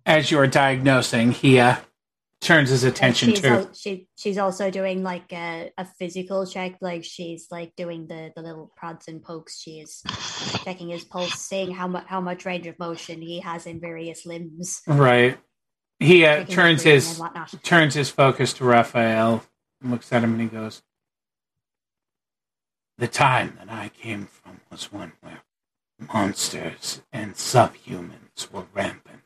As you're diagnosing, he uh, turns his attention she's, to. al- she, she's also doing like a, a physical check. Like, she's like doing the, the little prods and pokes. She's checking his pulse, seeing how much how much range of motion he has in various limbs. Right. He uh, turns his turns his focus to Raphael, looks at him, and he goes, "The time that I came from was one where monsters and subhumans were rampant.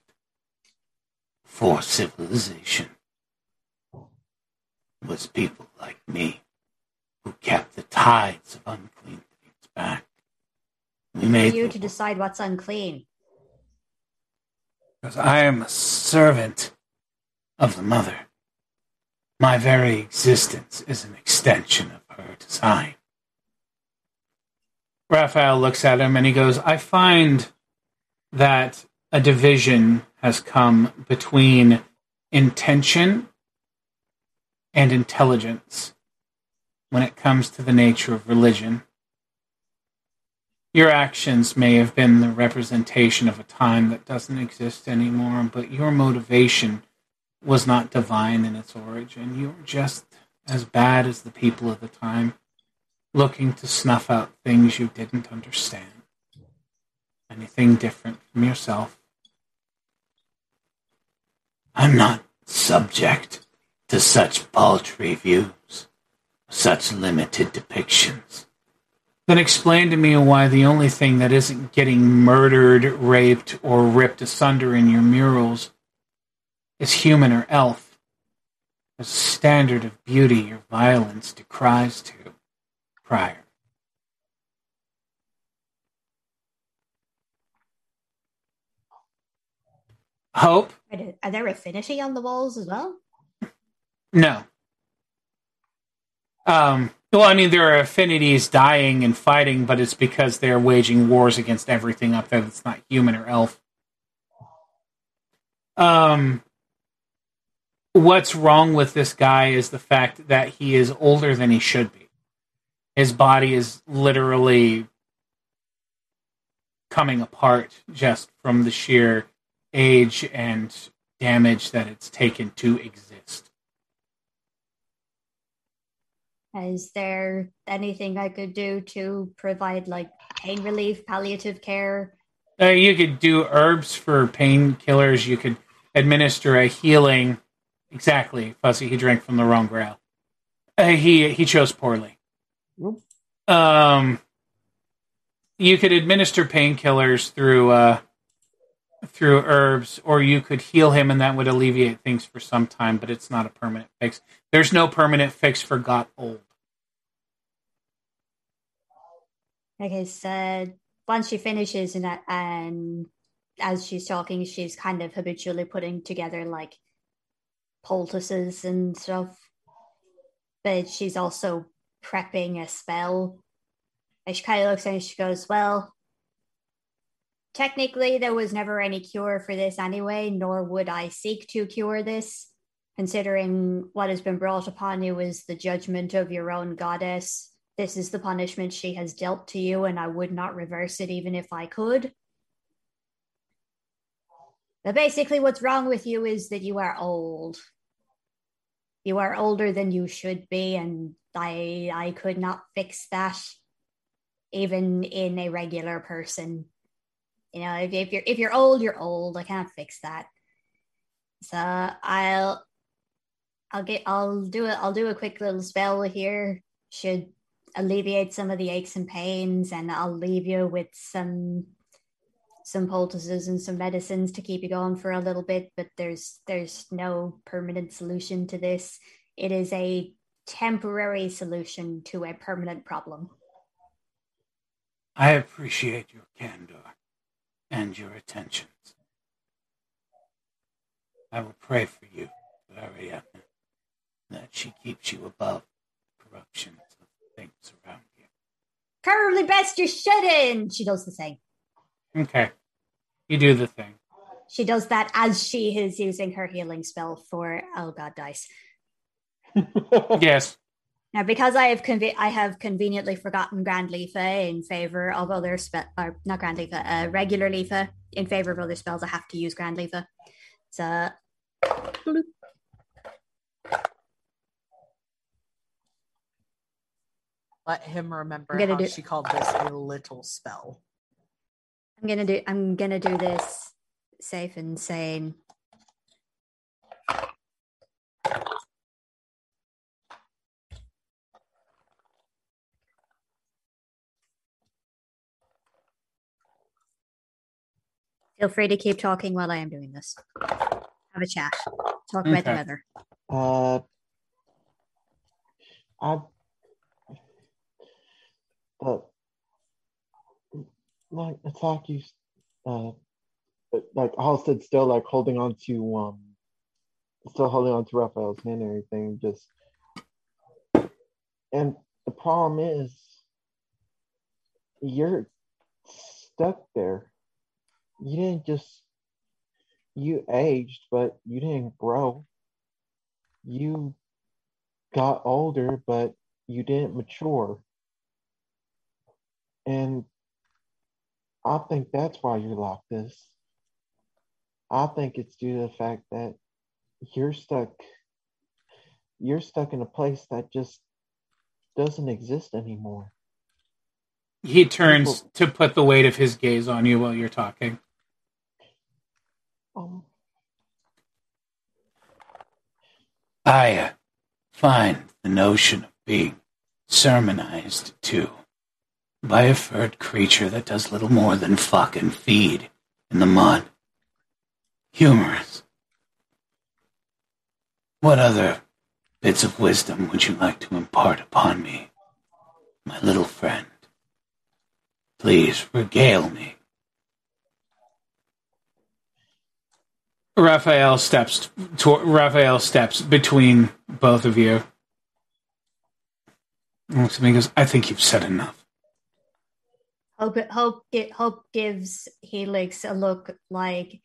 For civilization was people like me who kept the tides of unclean things back. We For made you the to decide what's unclean. Because I am a servant of the Mother. My very existence is an extension of her design. Raphael looks at him and he goes, I find that a division has come between intention and intelligence when it comes to the nature of religion. Your actions may have been the representation of a time that doesn't exist anymore, but your motivation was not divine in its origin. You were just as bad as the people of the time, looking to snuff out things you didn't understand. Anything different from yourself. I'm not subject to such paltry views, such limited depictions. Then explain to me why the only thing that isn't getting murdered, raped, or ripped asunder in your murals is human or elf. A standard of beauty your violence decries to prior. Hope? Are are there affinity on the walls as well? No. Um, well, I mean, there are affinities dying and fighting, but it's because they're waging wars against everything up there that's not human or elf. Um, what's wrong with this guy is the fact that he is older than he should be. His body is literally coming apart just from the sheer age and damage that it's taken to exist. Is there anything I could do to provide like pain relief, palliative care? Uh, you could do herbs for painkillers. You could administer a healing. Exactly, Fuzzy. He drank from the wrong grail. Uh, he he chose poorly. Oop. Um, you could administer painkillers through uh, through herbs, or you could heal him, and that would alleviate things for some time. But it's not a permanent fix. There's no permanent fix for got old. Like so once she finishes and and as she's talking, she's kind of habitually putting together like poultices and stuff. But she's also prepping a spell. And she kind of looks and she goes, Well, technically, there was never any cure for this anyway, nor would I seek to cure this, considering what has been brought upon you is the judgment of your own goddess. This is the punishment she has dealt to you, and I would not reverse it even if I could. But basically, what's wrong with you is that you are old. You are older than you should be, and I I could not fix that, even in a regular person. You know, if, if you're if you're old, you're old. I can't fix that. So I'll I'll get. I'll do it. I'll do a quick little spell here. Should alleviate some of the aches and pains, and I'll leave you with some some poultices and some medicines to keep you going for a little bit. But there's there's no permanent solution to this. It is a temporary solution to a permanent problem. I appreciate your candor and your attentions. I will pray for you, Ariadne, that she keeps you above corruptions of things around you. Probably best you shouldn't. She does the same. Okay. You do the thing. She does that as she is using her healing spell for oh god dice. Yes. Now, because I have conve- I have conveniently forgotten Grand Lifa in favor of other spell, or not Grand Lifa, uh, regular Lifa in favor of other spells, I have to use Grand Lifa. So, Let him remember I'm gonna how do- she called this a little spell. I'm gonna do I'm gonna do this safe and sane. Feel free to keep talking while I am doing this. Have a chat. Talk about the weather. Uh, I, but like it's like you, uh, like Halstead still like holding on to um, still holding on to Raphael's hand and everything. Just, and the problem is, you're stuck there. You didn't just, you aged, but you didn't grow you got older, but you didn't mature. And I think that's why you're like this. I think it's due to the fact that you're stuck you're stuck in a place that just doesn't exist anymore. He turns to put the weight of his gaze on you while you're talking. Um, I uh, find the notion of being sermonized to by a furred creature that does little more than fucking feed in the mud humorous. What other bits of wisdom would you like to impart upon me, my little friend? Please regale me. Raphael steps to, Raphael steps between both of you. And looks at me and goes, I think you've said enough. Hope Hope gi- Hope gives Helix a look like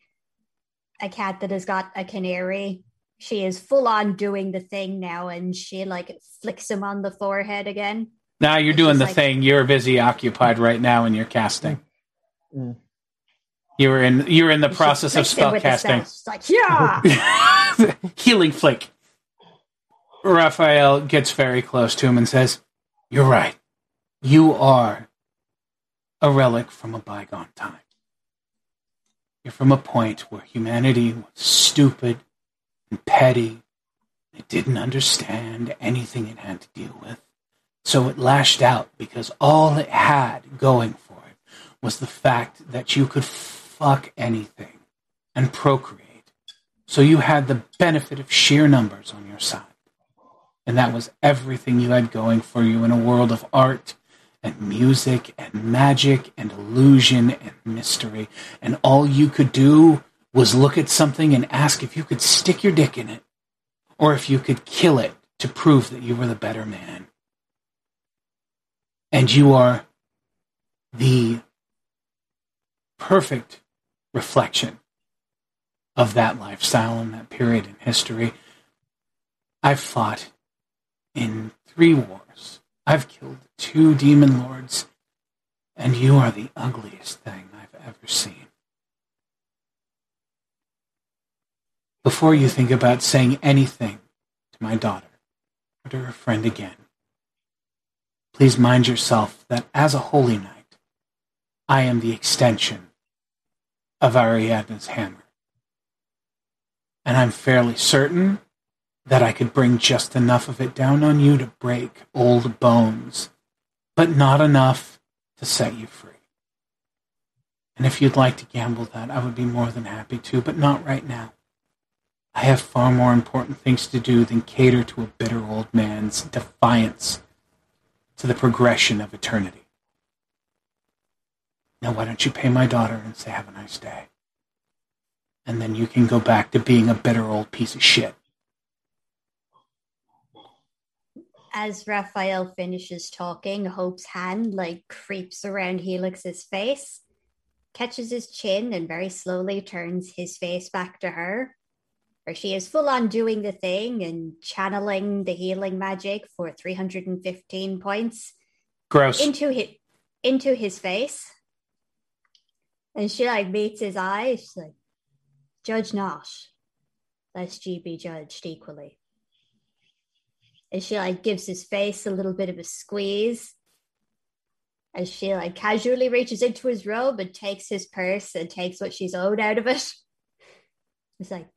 a cat that has got a canary. She is full on doing the thing now, and she like flicks him on the forehead again. Now you're doing the like- thing. You're busy occupied right now in your casting. Mm. You were in you were in the She process of spell casting. spell. Like, yeah. Healing flick. Raphael gets very close to him and says, You're right. You are a relic from a bygone time. You're from a point where humanity was stupid and petty. It didn't understand anything it had to deal with. So it lashed out because all it had going for it was the fact that you could fuck anything and procreate. So you had the benefit of sheer numbers on your side. And that was everything you had going for you in a world of art and music and magic and illusion and mystery. And all you could do was look at something and ask if you could stick your dick in it or if you could kill it to prove that you were the better man. And you are the perfect reflection of that lifestyle and that period in history. I've fought in three wars. I've killed two demon lords, and you are the ugliest thing I've ever seen. Before you think about saying anything to my daughter or to her friend again, please mind yourself that as a holy knight, I am the extension of Ariadne's hammer. And I'm fairly certain that I could bring just enough of it down on you to break old bones, but not enough to set you free. And if you'd like to gamble that, I would be more than happy to, but not right now. I have far more important things to do than cater to a bitter old man's defiance to the progression of eternity. Now, why don't you pay my daughter and say, have a nice day? And then you can go back to being a bitter old piece of shit. As Raphael finishes talking, Hope's hand like creeps around Helix's face, catches his chin, and very slowly turns his face back to her. Where she is full on doing the thing and channeling the healing magic for 315 points Gross. into his into his face. And she like meets his eyes. She's like, judge not, lest ye be judged equally. And she like gives his face a little bit of a squeeze. As she like casually reaches into his robe and takes his purse and takes what she's owed out of it. It's like,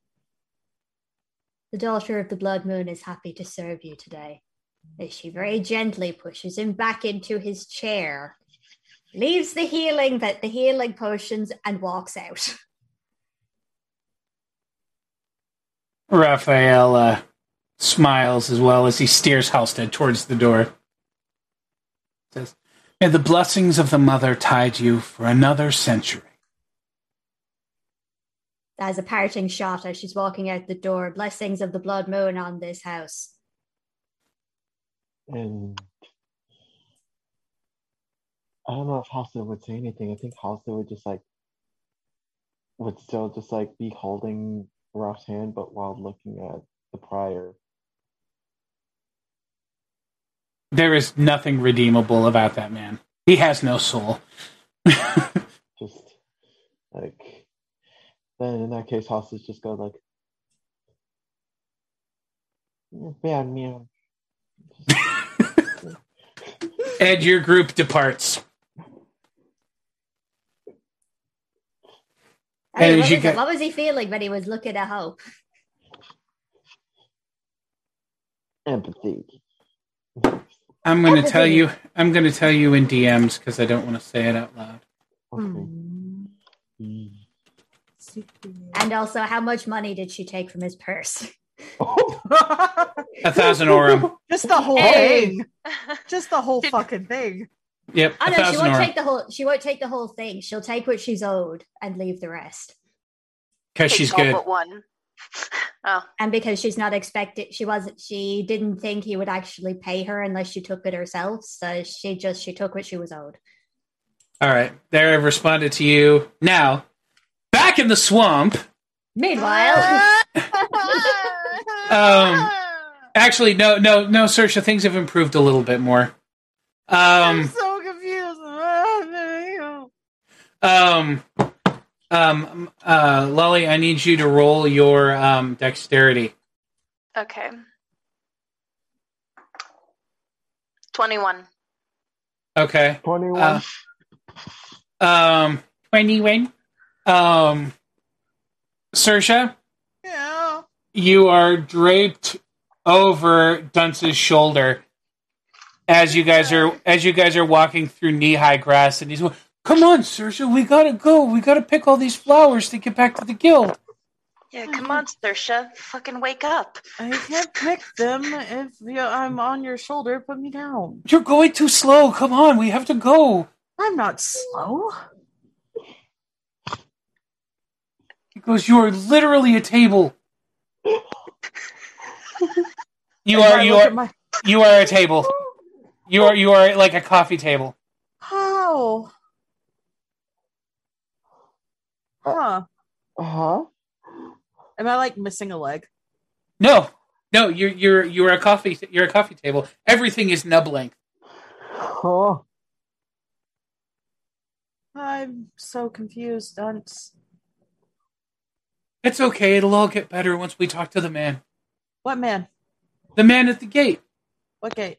the daughter of the blood moon is happy to serve you today. As she very gently pushes him back into his chair, leaves the healing that the healing potions and walks out. Raphael uh, smiles as well as he steers Halstead towards the door. Says, May the blessings of the mother tide you for another century. As a parting shot as she's walking out the door, blessings of the blood moon on this house. And I don't know if Halstead would say anything. I think Halstead would just like would still just like be holding Ralph's hand, but while looking at the prior. There is nothing redeemable about that man. He has no soul. Just like then in that case, Halstead just go like, "Bad man." and your group departs. Hey, And what, you was get- it? what was he feeling when he was looking at Hope? Empathy. I'm going to tell you. I'm going to tell you in DMs because I don't want to say it out loud. Okay. Hmm. Mm. And also, how much money did she take from his purse? A thousand aurum. Just the whole Hey. thing. Just the whole fucking thing. Yep, Oh a no, she won't aurum. take the whole. She won't take the whole thing. She'll take what she's owed and leave the rest. Because she's good. but one. Oh, And because she's not expected, she wasn't. She didn't think he would actually pay her unless she took it herself. So she just she took what she was owed. All right, there I've responded to you. Now, back in the swamp. Meanwhile, Um, Actually, no, no, no, Sersha. Things have improved a little bit more. I'm Um, so confused. um, um, uh, Lolly, I need you to roll your um dexterity. okay. 21. Okay. Twenty-one. Uh, um, twenty-one. Um, Sersha. Yeah. you are draped over Dunce's shoulder as you guys are as you guys are walking through knee high grass, and he's going, "Come on, Sersha, we gotta go. We gotta pick all these flowers to get back to the guild." Yeah, come on, Sersha. Fucking wake up. I can't pick them if you I'm on your shoulder. Put me down. You're going too slow. Come on, we have to go. I'm not slow. He goes, "You are literally a table. You are you are my- you are a table. You are you are like a coffee table." How? Huh. Uh huh. Am I like missing a leg? No, no, you're you're you're a coffee you're a coffee table. Everything is nub length. Oh. I'm so confused, Dunce. It's okay. It'll all get better once we talk to the man. What man? The man at the gate. What gate?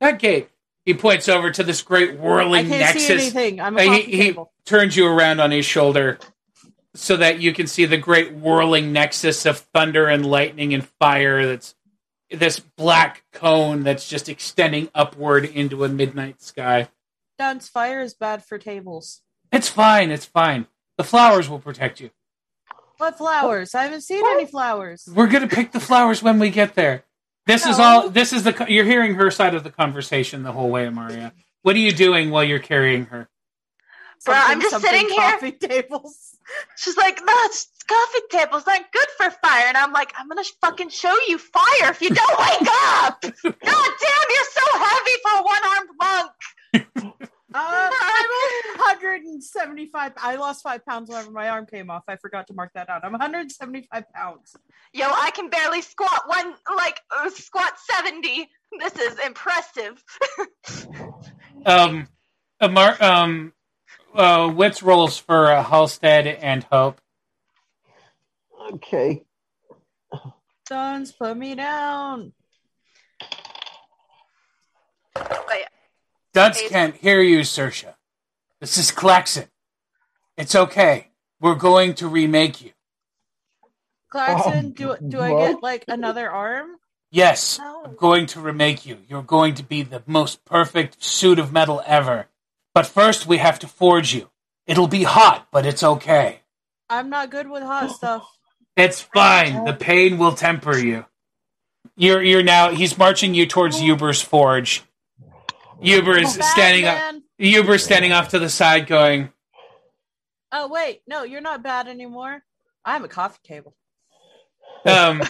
That gate. He points over to this great whirling I whirling can't nexus. see anything. I'm a coffee he, he turns you around on his shoulder so that you can see the great whirling nexus of thunder and lightning and fire that's this black cone that's just extending upward into a midnight sky. Dunce fire is bad for tables. It's fine. It's fine. The flowers will protect you. What flowers? I haven't seen any flowers. We're gonna pick the flowers when we get there. This is all. This is the. You're hearing her side of the conversation the whole way, Maria. What are you doing while you're carrying her? Bruh, I'm just sitting here. Coffee tables. She's like, no, it's coffee table's not good for fire. And I'm like, I'm gonna fucking show you fire if you don't wake up. God damn, you're so heavy for a one-armed monk. Uh, I'm 175. I lost five pounds whenever my arm came off. I forgot to mark that out. I'm 175 pounds. Yo, I can barely squat one, like uh, squat seventy. This is impressive. Um, Amar, um, uh, wits rolls for uh, Halstead and Hope. Okay. Sons, put me down. Dunce Hey. can't hear you, Sersha. This is Claxon. It's okay. We're going to remake you. Clarkson, Um, do do I get like another arm? Yes, No. I'm going to remake you. You're going to be the most perfect suit of metal ever. But first, we have to forge you. It'll be hot, but it's okay. I'm not good with hot stuff. It's fine. The pain will temper you. You're you're now. He's marching you towards Uber's forge. Uber is standing up. Uber's standing off to the side, going, Oh wait, no, you're not bad anymore. I'm a coffee table. um,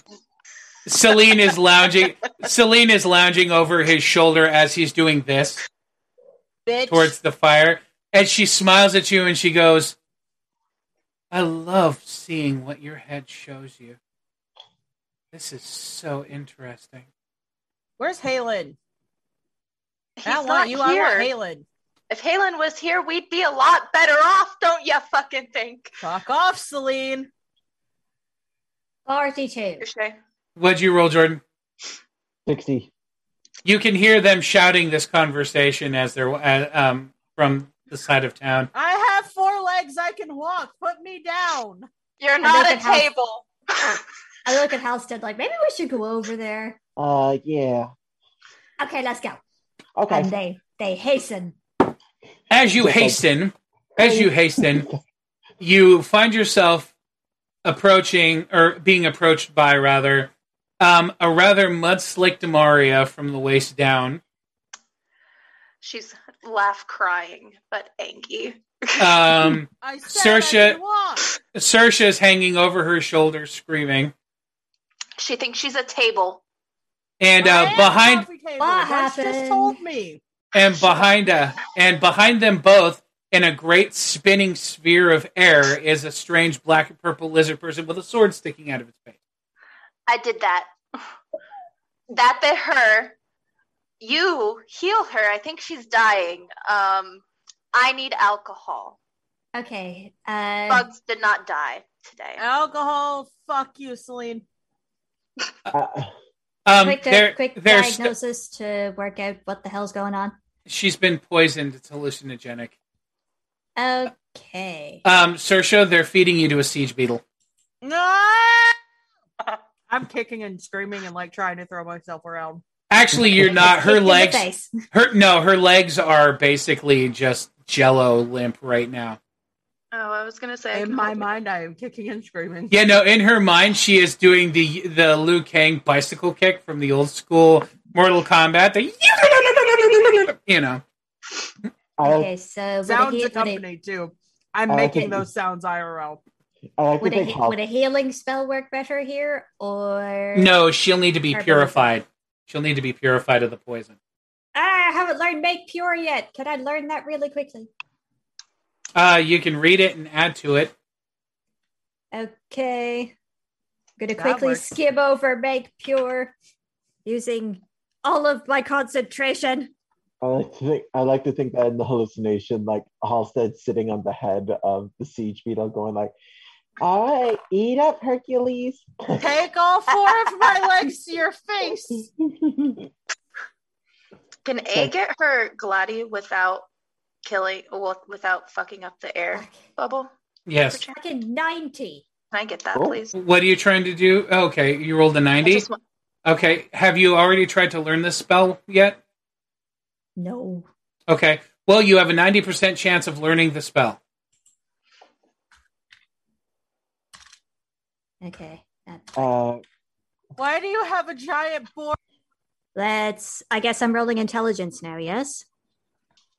Celine is lounging. Celine is lounging over his shoulder as he's doing this Bitch. towards the fire, and she smiles at you and she goes, "I love seeing what your head shows you. This is so interesting." Where's Halen? He's I don't want you. I here. want Halen. If Halen was here, we'd be a lot better off, don't you fucking think? Fuck off, Celine. 42. Touche. What'd you roll, Jordan? 60. You can hear them shouting this conversation as they're uh, um, from the side of town. I have four legs. I can walk. Put me down. You're not a table. I look at Halstead like, maybe we should go over there. Uh, yeah. Okay, let's go. Okay. And they they hasten. As you hasten, as you hasten, you find yourself approaching or being approached by rather um, a rather mud slicked Demaria from the waist down. She's laugh crying, but angry. Um, I said I Sersha- can walk. Sersha is hanging over her shoulder, screaming, She thinks she's a table. and uh, behind table. What That's just happened? told me. and behind uh, and behind them both in a great spinning sphere of air is a strange black and purple lizard person with a sword sticking out of its face. I did that. That bit her. You heal her. I think she's dying. Um, I need alcohol. Okay. Uh, Bugs did not die today. Alcohol. Fuck you, Celine. Uh, Um, quick, there, uh, quick there's st- diagnosis to work out what the hell's going on. she's been poisoned. It's hallucinogenic. Okay. Um, Sersha, they're feeding you to a siege beetle. No. I'm kicking and screaming and like trying to throw myself around. Actually, you're not. Her Kicked in the legs, her no, her legs are basically just jello limp right now. Oh, I was gonna say. In my hold mind, I am kicking and screaming. Yeah, no, in her mind, she is doing the the Liu Kang bicycle kick from the old school Mortal Kombat. The you know. I like, Okay, so would a, Sounds he- would a, accompanied too. I'm making those sounds IRL. I like would, a, think would a healing spell work better here, or No, she'll need to be Her purified. She'll need to be purified of the poison. Ah, I haven't learned make pure yet. Can I learn that really quickly? Uh, you can read it and add to it. Okay. I'm gonna That quickly works. skim over make pure using all of my concentration. I like to think I like to think that in the hallucination, like Halstead sitting on the head of the siege beetle, going like, "All right, eat up, Hercules." Take all four of my legs to your face. Can A get her Gladi without killing, well, without fucking up the air bubble? Yes. Fucking 90. Can I get that, Oh. please? What are you trying to do? Oh, okay, you rolled a 90. just, wa- Okay. Have you already tried to learn this spell yet? No. Okay. Well, you have a 90% chance of learning the spell. Okay. Uh, Why do you have a giant board? Let's. I guess I'm rolling intelligence now. Yes.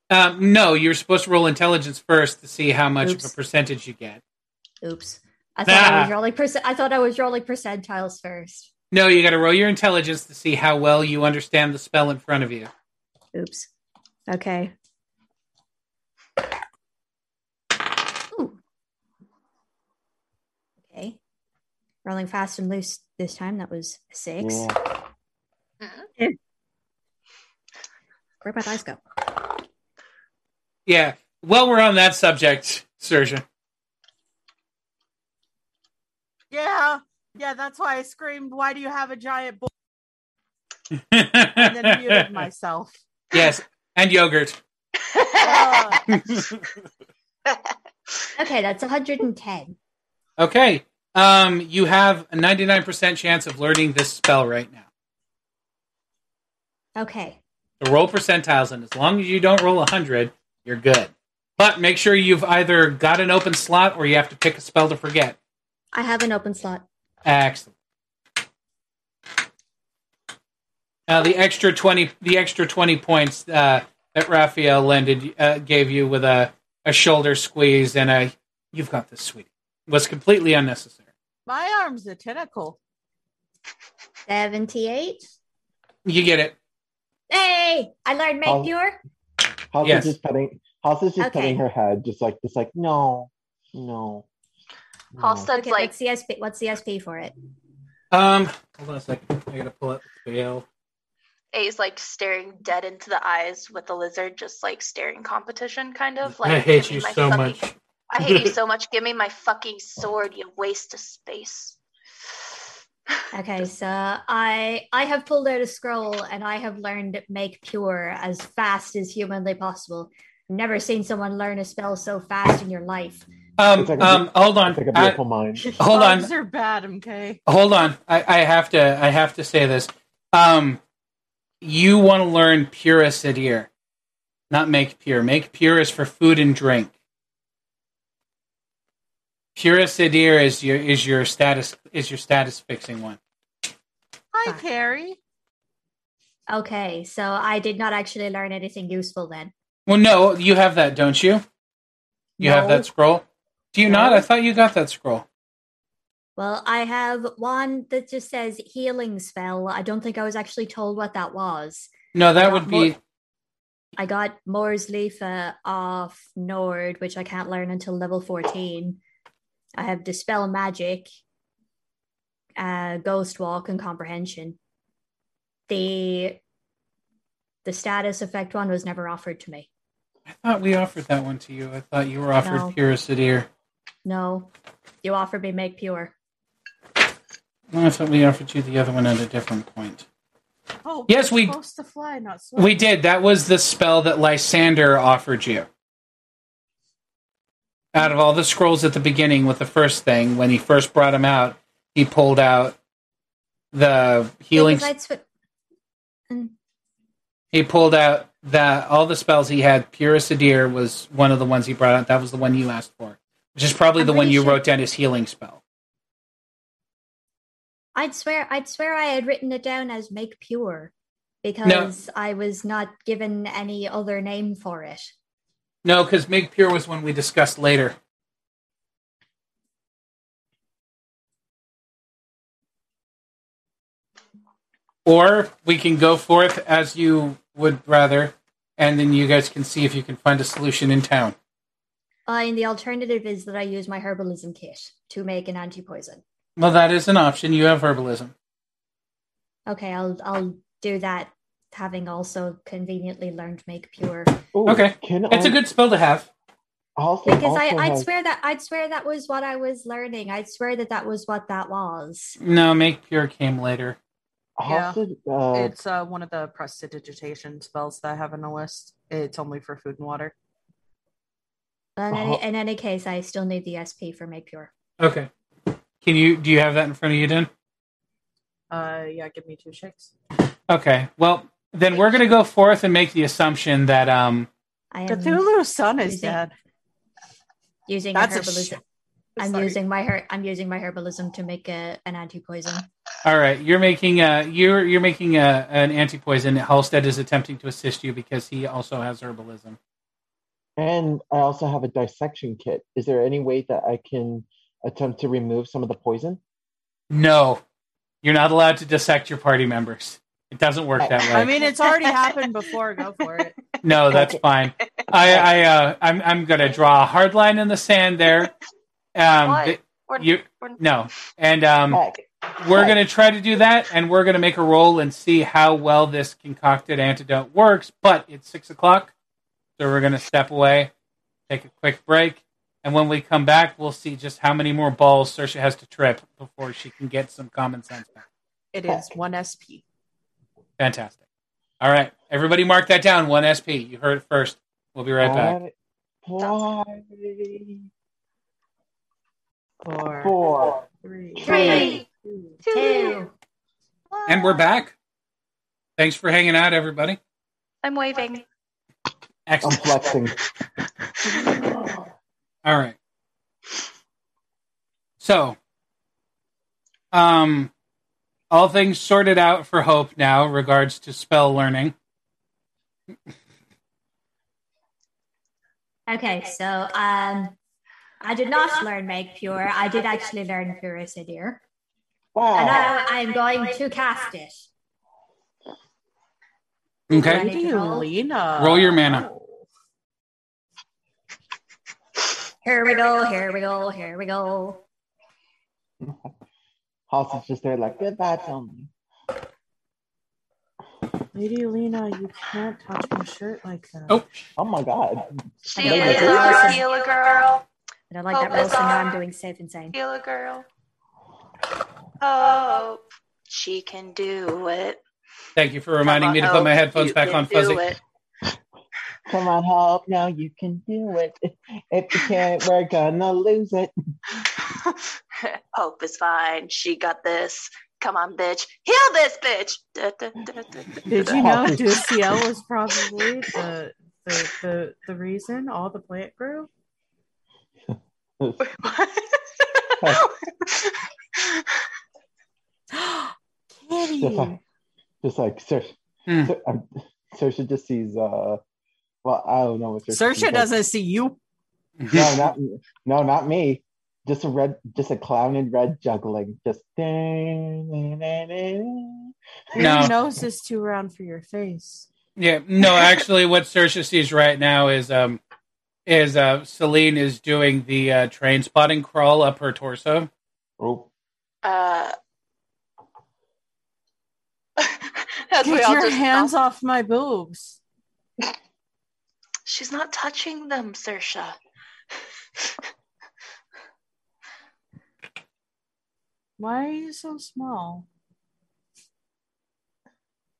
Um, no, you're supposed to roll intelligence first to see how much of a percentage you get. Oops. I thought I was rolling percent. I thought I was rolling percentiles first. No, you got to roll your intelligence to see how well you understand the spell in front of you. Oops. Okay. Ooh. Okay. Rolling fast and loose this time. That was six. yeah. Uh-huh. Where'd my dice go? Yeah. Well, we're on that subject, Surgeon. Yeah, yeah, that's why I screamed, Why do you have a giant board? And and then muted myself. yes, and yogurt. Okay, that's 110. Okay. Um, you have a 99% chance of learning this spell right now. Okay. So roll percentiles, and as long as you don't roll 100, you're good. But make sure you've either got an open slot or you have to pick a spell to forget. I have an open slot. Excellent. Now the extra twenty, the extra twenty points uh, that Raphael lended uh, gave you with a, a shoulder squeeze and a "You've got this, sweetie" It was completely unnecessary. My arm's a tentacle. 78. You get it. Hey, I learned make Oh. pure. House Yes. is just petting. House is just Okay. petting her head, just like, just like, no, no. no." Halstead's Okay, like, what's the SP? What's the SP for it? Um, hold on a second. I gotta pull up the scale. A's like staring dead into the eyes with the lizard, just like staring competition, kind of. Like, I hate give me you my so fucking- much. I hate you so much. Give me my fucking sword, you waste of space. Okay, so I I have pulled out a scroll and I have learned make pure as fast as humanly possible. Never seen someone learn a spell so fast in your life. Um, like a um, hold on. It's like a I- beautiful mind. hold on. Bugs are bad, MK. hold on I, I have to i have to say this um you want to learn pure acidir not make pure make pure is for food and drink pure acidir is your is your status is your status fixing one Hi, Fine. Carrie. Okay, so I did not actually learn anything useful then. well no you have that don't you you have that scroll do you No. not i thought you got that scroll Well, I have one that just says healing spell. I don't think I was actually told what that was. no that would be I got Moore's Leaf uh, off Nord, which I can't learn until level 14. I have Dispel Magic, uh, Ghost Walk, and Comprehension. The the status effect one was never offered to me. i thought we offered that one to you i thought you were offered No. pure acidir No, you offered me Make Pure. no, i thought we offered you the other one at a different point Oh, Yes, we're we- supposed to fly, not swim. We did. That was the spell that Lysander offered you. Out of all the scrolls at the beginning with the first thing, when he first brought him out, he pulled out the healing. Because I'd sw- Mm, He pulled out that all the spells he had. Pure Acidir was one of the ones he brought out. That was the one you asked for, which is probably I'm the one you sure- wrote down as healing spell. I'd swear I'd swear I had written it down as Make Pure because I was not given any other name for it. No, because Make Pure was one we discussed later. Or we can go forth as you would rather, and then you guys can see if you can find a solution in town. Uh, and the alternative is that I use my herbalism kit to make an anti-poison. Well, that is an option. You have herbalism. Okay, I'll I'll do that. Having also conveniently learned make pure Ooh, Okay. Can It's a I- good spell to have. Also, because I also I'd has- swear that I'd swear that was what I was learning. I'd swear that that was what that was. No, Make Pure came later. Yeah. Uh, It's uh, one of the prestidigitation spells that I have on the list. It's only for food and water. But in, Uh-huh. any, in any case, I still need the SP for make pure. Okay. Can you do you have that in front of you, Dan? Uh, yeah, give me two shakes. Okay. Well, then we're going to go forth and make the assumption that um I am Cthulhu's son is using- dead. using That's a herbalism. sh- I'm Sorry. using my her- I'm using my herbalism to make a, an anti-poison. all right, you're making a you're you're making a an anti-poison. Halstead is attempting to assist you because he also has herbalism. and I also have a dissection kit. Is there any way that I can attempt to remove some of the poison? No. You're not allowed to dissect your party members. It doesn't work that way. I mean, it's already happened before. Go for it. no, that's fine. I, I, uh, I'm, I'm gonna draw a hard line in the sand there. Um, What? We're, you, we're, no, and um, Heck, we're gonna try to do that, and we're gonna make a roll and see how well this concocted antidote works. But it's six o'clock, so we're gonna step away, take a quick break, and when we come back, we'll see just how many more balls Sersha has to trip before she can get some common sense back. It is one SP. Fantastic. All right, everybody, mark that down. One SP. You heard it first. We'll be right back. Why? Four, Four. three, Three, two, two. And we're back. Thanks for hanging out, everybody. I'm waving. I'm flexing. All right. So, um, all things sorted out for Hope now, regards to spell learning. Okay, so um, I did not learn make pure. I did actually learn Purisidir, and Wow. now I am going to cast it. Okay. Ready to roll? Lena. Roll your mana. Oh. Here we go. Here we go. Here we go. House is just there like, goodbye, Tony. Lady Lena, you can't touch my shirt like that. Oh. Oh my god. She Heal is a girl. healer girl. I don't like that Hope roll, is so now I'm doing safe and sane. Healer girl. Oh, she can do it. Thank you for reminding Come me to put my headphones back on fuzzy. it. Come on, Hope. Now you can do it. If you can't, we're gonna lose it. Hope is fine. She got this. Come on, bitch. Heal this bitch. Da, da, da, da, da, Did da. you know Duciel was probably the, the the the reason all the plant grew? Just Kitty. like, just like Sir, Hmm. Sir, um, Sersha just sees. Uh, well, I don't know what Saoirse Sersha doesn't see you. No, not no, not me. Just a red, just a clown in red juggling. Just. No. Your nose is too round for your face. Yeah, no, actually, what Sersha sees right now is um is uh Celine is doing the uh, train spotting crawl up her torso. Oh, Uh, as Get your just hands off my boobs. She's not touching them, Sersha. Why are you so small?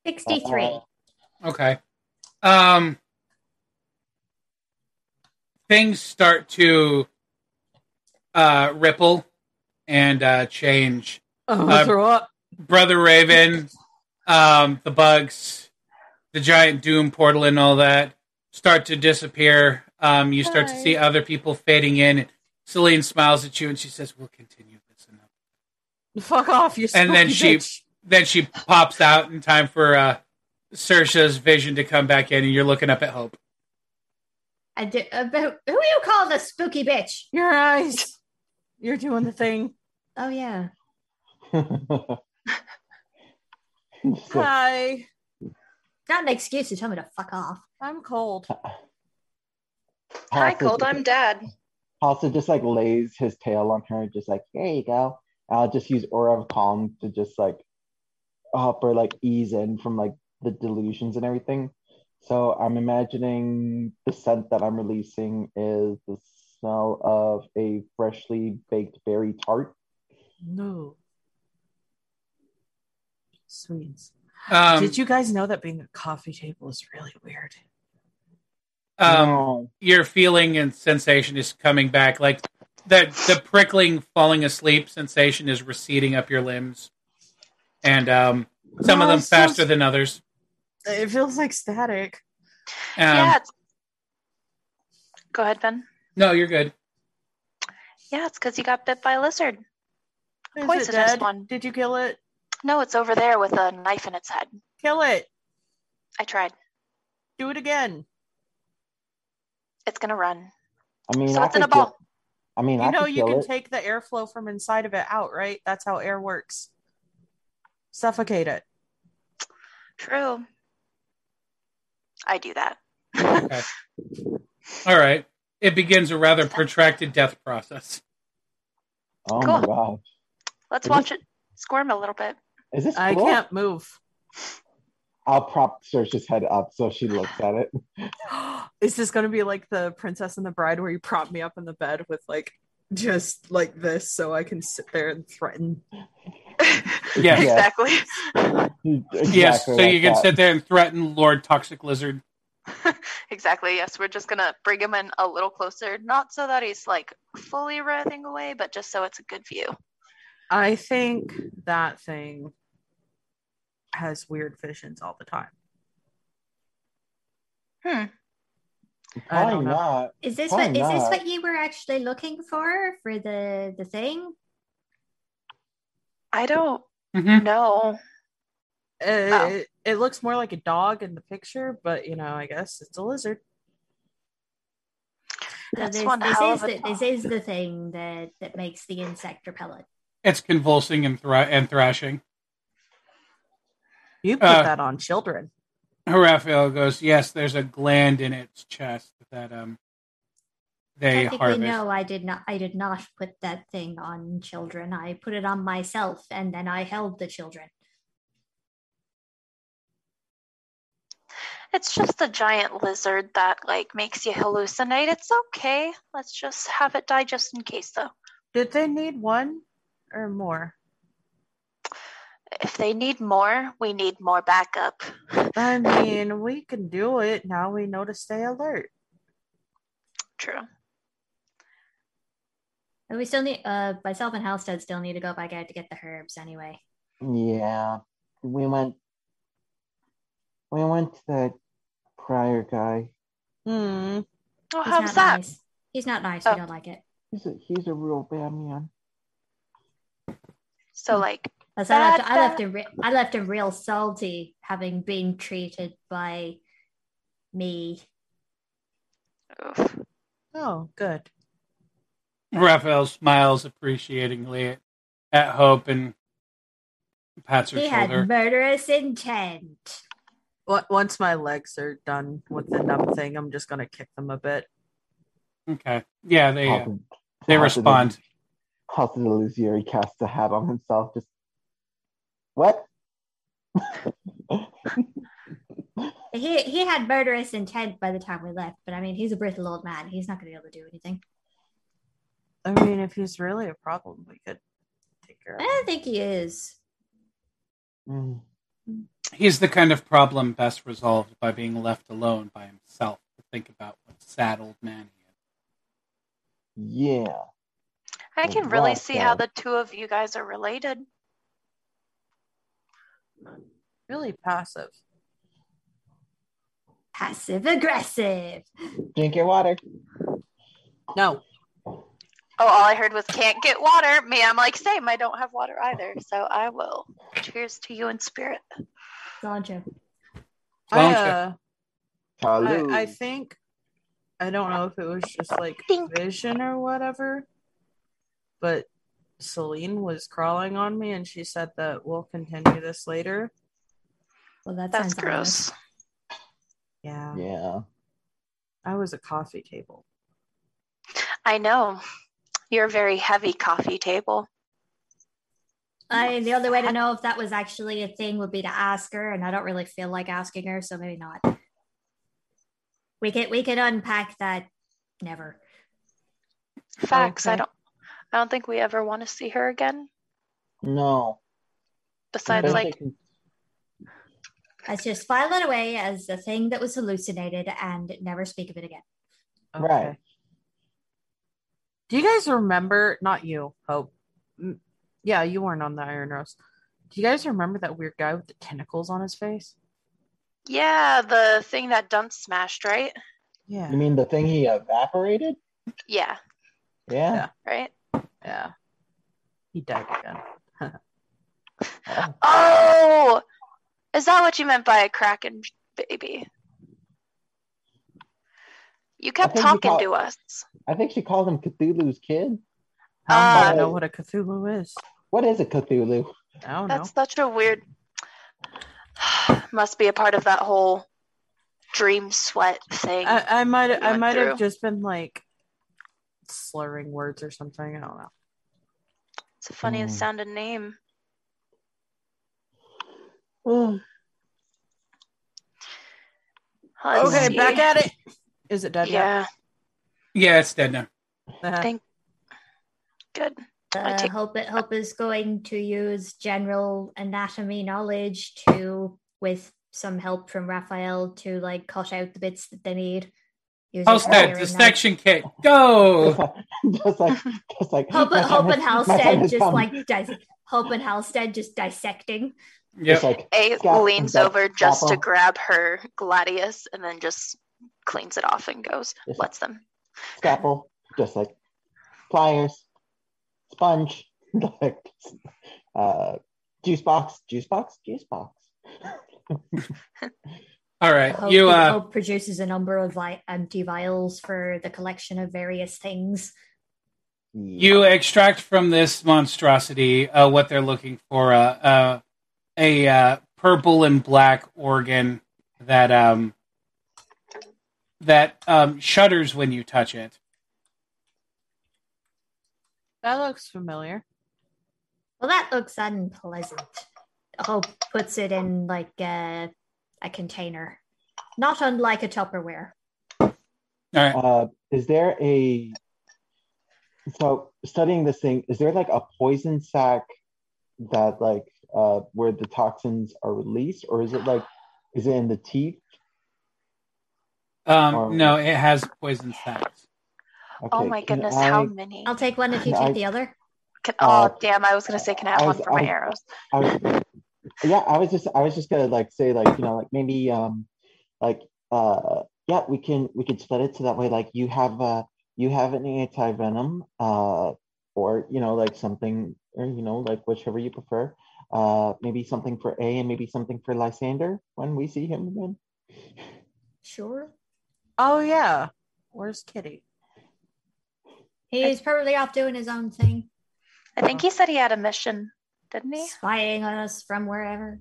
63. Uh, Okay. Um things start to uh ripple and uh change. Oh, Uh, throw up. Brother Raven, um, the bugs, the giant doom portal and all that start to disappear. Um, you start to see other people fading in. Celine smiles at you and she says, We'll continue this enough. Fuck off, you And then she- bitch. Then she pops out in time for uh Sersha's vision to come back in and you're looking up at Hope. I do, uh, but who you call the spooky bitch? Your eyes. You're doing the thing. Oh, yeah. Hi. Not an excuse to tell me to fuck off. I'm cold. Hi, cold. I'm dad. Also, just like lays his tail on her, just like here you go. I'll just use aura of calm to just like help her like ease in from like the delusions and everything. So I'm imagining the scent that I'm releasing is the smell of a freshly baked berry tart. No. Sweets. Um, Did you guys know that being a coffee table is really weird? um No. your feeling and sensation is coming back. Like the the prickling falling asleep sensation is receding up your limbs. and um, some of them it feels- faster than others. It feels like static. Um, yeah. It's... Go ahead, Ben. No, you're good. Yeah, it's because you got bit by a lizard. Is it Poisonous dead? one. Did you kill it? No, it's over there with a knife in its head. Kill it. I tried. Do it again. It's gonna run. I mean, So I it's in a ball. Kill- I mean, You I know could you can it. take the airflow from inside of it out, right? That's how air works. Suffocate it. True. I do that. Okay. All right. It begins a rather protracted death process. Oh Cool. my gosh, Let's Is watch it squirm a little bit. is this? I can't move. I'll prop Sersha's head up so she looks at it. Is this going to be like the Princess and the Bride where you prop me up in the bed with like just like this so I can sit there and threaten? Yes. exactly. yes, so Exactly you can that. sit there and threaten Lord Toxic Lizard. exactly. Yes, we're just gonna bring him in a little closer, not so that he's like fully writhing away, but just so it's a good view. I think that thing has weird visions all the time. Hmm. I Probably don't know. Is this Probably what is this what you were actually looking for for the the thing? I don't Mhm. know. It, Oh. it, it looks more like a dog in the picture, but you know, I guess it's a lizard. So this, this is the, this is the thing that that makes the insect repellent. It's convulsing and, thra- and thrashing. You put Uh, that on children. Raphael goes, Yes, there's a gland in its chest that um they Technically, harvest. no, I did not. I did not put that thing on children. I put it on myself, and then I held the children. It's just a giant lizard that like makes you hallucinate. It's okay. Let's just have it die just in case though. Did they need one or more? If they need more, we need more backup. I mean, we can do it. Now we know to stay alert. True. And we still need. Uh, myself and Halstead still need to go back out to get the herbs anyway. Yeah, we went. We went to that prior guy. Hmm. Oh, He's how's not that? nice. He's not nice. Oh. We don't like it. He's a he's a real bad man. So like, Plus, I left. I left bad. him. Re- I left him real salty, having been treated by me. oof. Oh, good. Raphael smiles appreciatingly at, at Hope and pats her He shoulder. had murderous intent. Wa- Once my legs are done with the numb thing, I'm just gonna kick them a bit. Okay. Yeah, they uh, they House of the- respond. House of the Luzieri casts a hat on himself. Just what? He he had murderous intent by the time we left, but I mean, he's a brittle old man. He's not going to be able to do anything. I mean, if he's really a problem, we could take care of I don't think he is. Mm, He's the kind of problem best resolved by being left alone by himself to think about what sad old man he is. yeah. I can really see how the two of you guys are related. Really passive. Passive aggressive. Drink your water. No. Oh, all I heard was can't get water. Me, I'm like, same. I don't have water either. So I will. Cheers to you in spirit. Sancho. I, Well, uh, I, I think I don't know if it was just like vision or whatever, but Celine was crawling on me and she said that we'll continue this later. Well, that That's sounds ominous. gross. Yeah. yeah. I was a coffee table. I know. You're a very heavy coffee table. I the only way to know if that was actually a thing would be to ask her, and I don't really feel like asking her, so maybe not. We can we can unpack that. Never. Facts. I don't. I don't think we ever want to see her again. No. Besides, like, take- Let's just file it away as a thing that was hallucinated and never speak of it again. Right. Do you guys remember? Not you, Hope. Yeah, you weren't on the Iron Rose. Do you guys remember that weird guy with the tentacles on his face? Yeah, the thing that Dunt smashed, right? Yeah. You mean the thing he evaporated? Yeah, Yeah. Yeah. right. Yeah. He died again. Oh, Oh, is that what you meant by a kraken baby? You kept talking call- to us. I think she called him Cthulhu's kid. How do I Uh, know what a Cthulhu is? What is a Cthulhu? I don't know. That's such a weird. Must be a part of that whole dream sweat thing. I, I might I might have just been like slurring words or something. I don't know. It's a funny Hmm. sounding name. Oh, Let's okay, see. back at it. Is it dead Yeah, Yeah, it's dead now. yet? Thank- good. I Uh, take- Hope it Hope is going to use general anatomy knowledge to, with some help from Raphael, to like cut out the bits that they need. Using Halstead, fire and dissection kit, go! just like, just like. Hope, my Hope and has- Halstead just come. like dis- Hope and Halstead just dissecting. Just Yep. like A leans scalp- over just to grab her gladius and then just cleans it off and goes. Yes. Lets them. scalpel, just like pliers, sponge, like uh, juice box, juice box, juice box. All right, Hope, you uh, Hope produces a number of vi- empty vials for the collection of various things. you extract from this monstrosity uh, what they're looking for uh, uh, a uh, purple and black organ that um, that um, shudders when you touch it. That looks familiar. Well, that looks unpleasant. Hope puts it in like a, a container, not unlike a Tupperware. All right. Uh, is there a so studying this thing? Is there like a poison sac that like uh, where the toxins are released, or is it like is it in the teeth? Um, Or- no, it has poison sacs. oh my goodness, I- how many? I'll take one if you I- take the other. Can, uh, oh, damn, I was going to say, can I have I one was- for my arrows? I was, yeah, I was just I was just gonna like say like you know like maybe um like uh yeah we can we can split it so that way like you have uh you have an anti venom uh or you know like something or you know like whichever you prefer uh maybe something for A and maybe something for Lysander when we see him again. Sure. Oh yeah. Where's Kitty? He's probably off doing his own thing, I think he said he had a mission, didn't he? spying on us from wherever.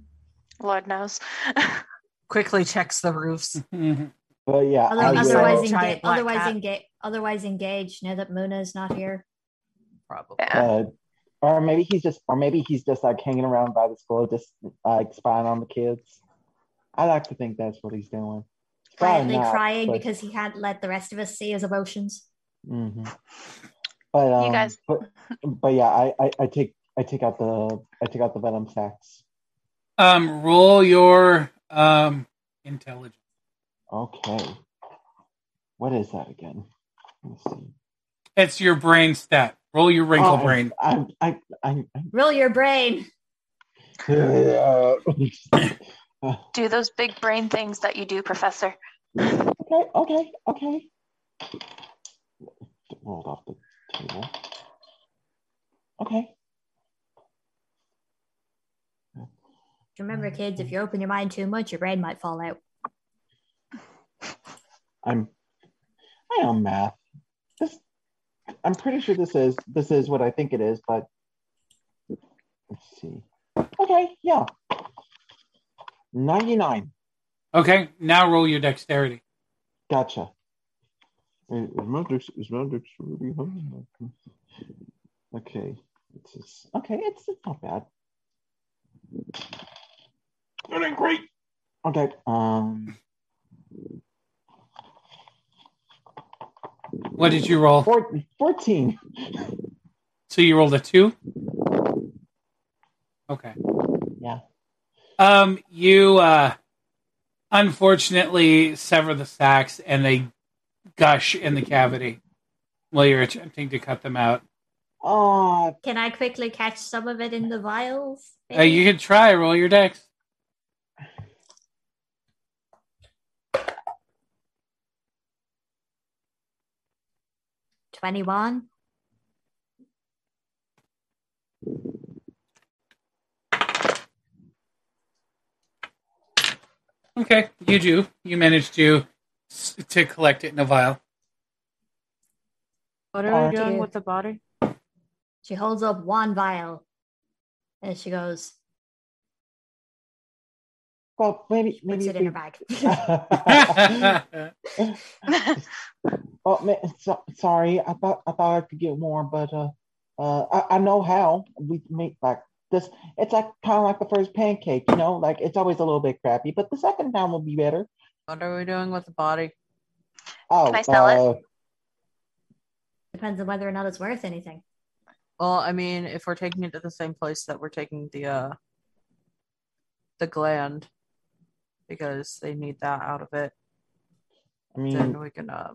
Lord knows. Quickly checks the roofs. But yeah, Other- otherwise, Giant enga- black otherwise, enga- otherwise engaged now that Muna's not here. Probably. Yeah. uh, or maybe he's just or maybe he's just like hanging around by the school just like spying on the kids. I like to think that's what he's doing. Probably Quietly not, crying but- because he can't let the rest of us see his emotions. hmm But um, You guys- but, but yeah, I, I I take I take out the I take out the venom sacks. Um, roll your um intelligence. Okay, what is that again? Let me see. It's your brain stat. Roll your wrinkle Oh, brain. I'm I I. Roll your brain. I do those big brain things that you do, Professor. okay, okay, okay. Rolled off the table. Okay. Remember, kids, if you open your mind too much, your brain might fall out. I'm I know math. This I'm pretty sure this is this is what I think it is, but let's see. Okay, yeah. 99. Okay, now roll your dexterity. Gotcha. Is my is my dexterity high? Okay. It's just, okay, it's, it's not bad. Doing great. Okay. Um What did you roll? four, 14. So you rolled a two. Okay. Yeah. Um, you uh, unfortunately sever the sacks, and they gush in the cavity while you're attempting to cut them out. Oh, Can I quickly catch some of it in the vials? Uh, you can try. Roll your dex. Twenty-one. Okay, you do. You managed to to collect it in a vial. What are Uh, we doing Yeah. with the body? She holds up one vial, and she goes, well, maybe puts maybe it if in her bag. oh man, so, sorry. I thought I thought I could get more, but uh, uh, I, I know how we make like this. It's like kind of like the first pancake, you know. Like it's always a little bit crappy, but the second time will be better. What are we doing with the body? Oh, Can I sell it? uh, Depends on whether or not it's worth anything. Well, I mean, if we're taking it to the same place that we're taking the uh the gland, because they need that out of it, I mean, then we can uh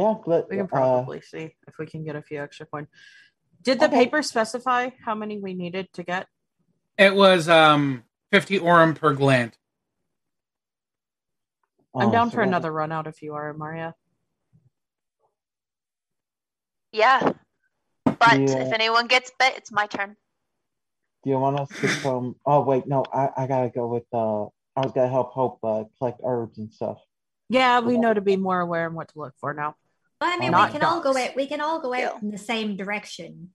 yeah. Let, we can uh, probably see if we can get a few extra coin. Did the Okay. paper specify how many we needed to get? it was um fifty orum per gland. I'm oh, down so for that- another run out if you are, Maria. Yeah. But Yeah. if anyone gets bit, it's my turn. Do you want us to come? Oh wait, no. I, I gotta go with. Uh, I was gonna help Hope uh, collect herbs and stuff. Yeah, we know to be more aware and what to look for now. Well, I mean, we can all go out. We can all go Yeah. out in the same direction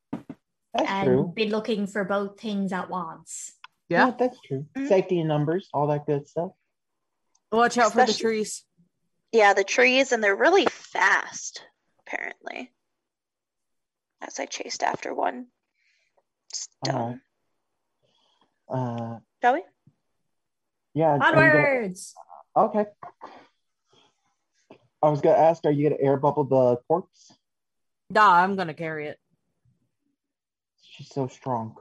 That's and true. be looking for both things at once. Yeah. that's true. Mhm. Safety in numbers, all that good stuff. Watch out for the trees. Yeah, the trees, and they're really fast, apparently. As I chased after one stone. Uh, Shall we? yeah. are gonna- Onwards! okay. I was gonna ask, are you gonna air bubble the corpse? Nah, I'm gonna carry it. She's so strong.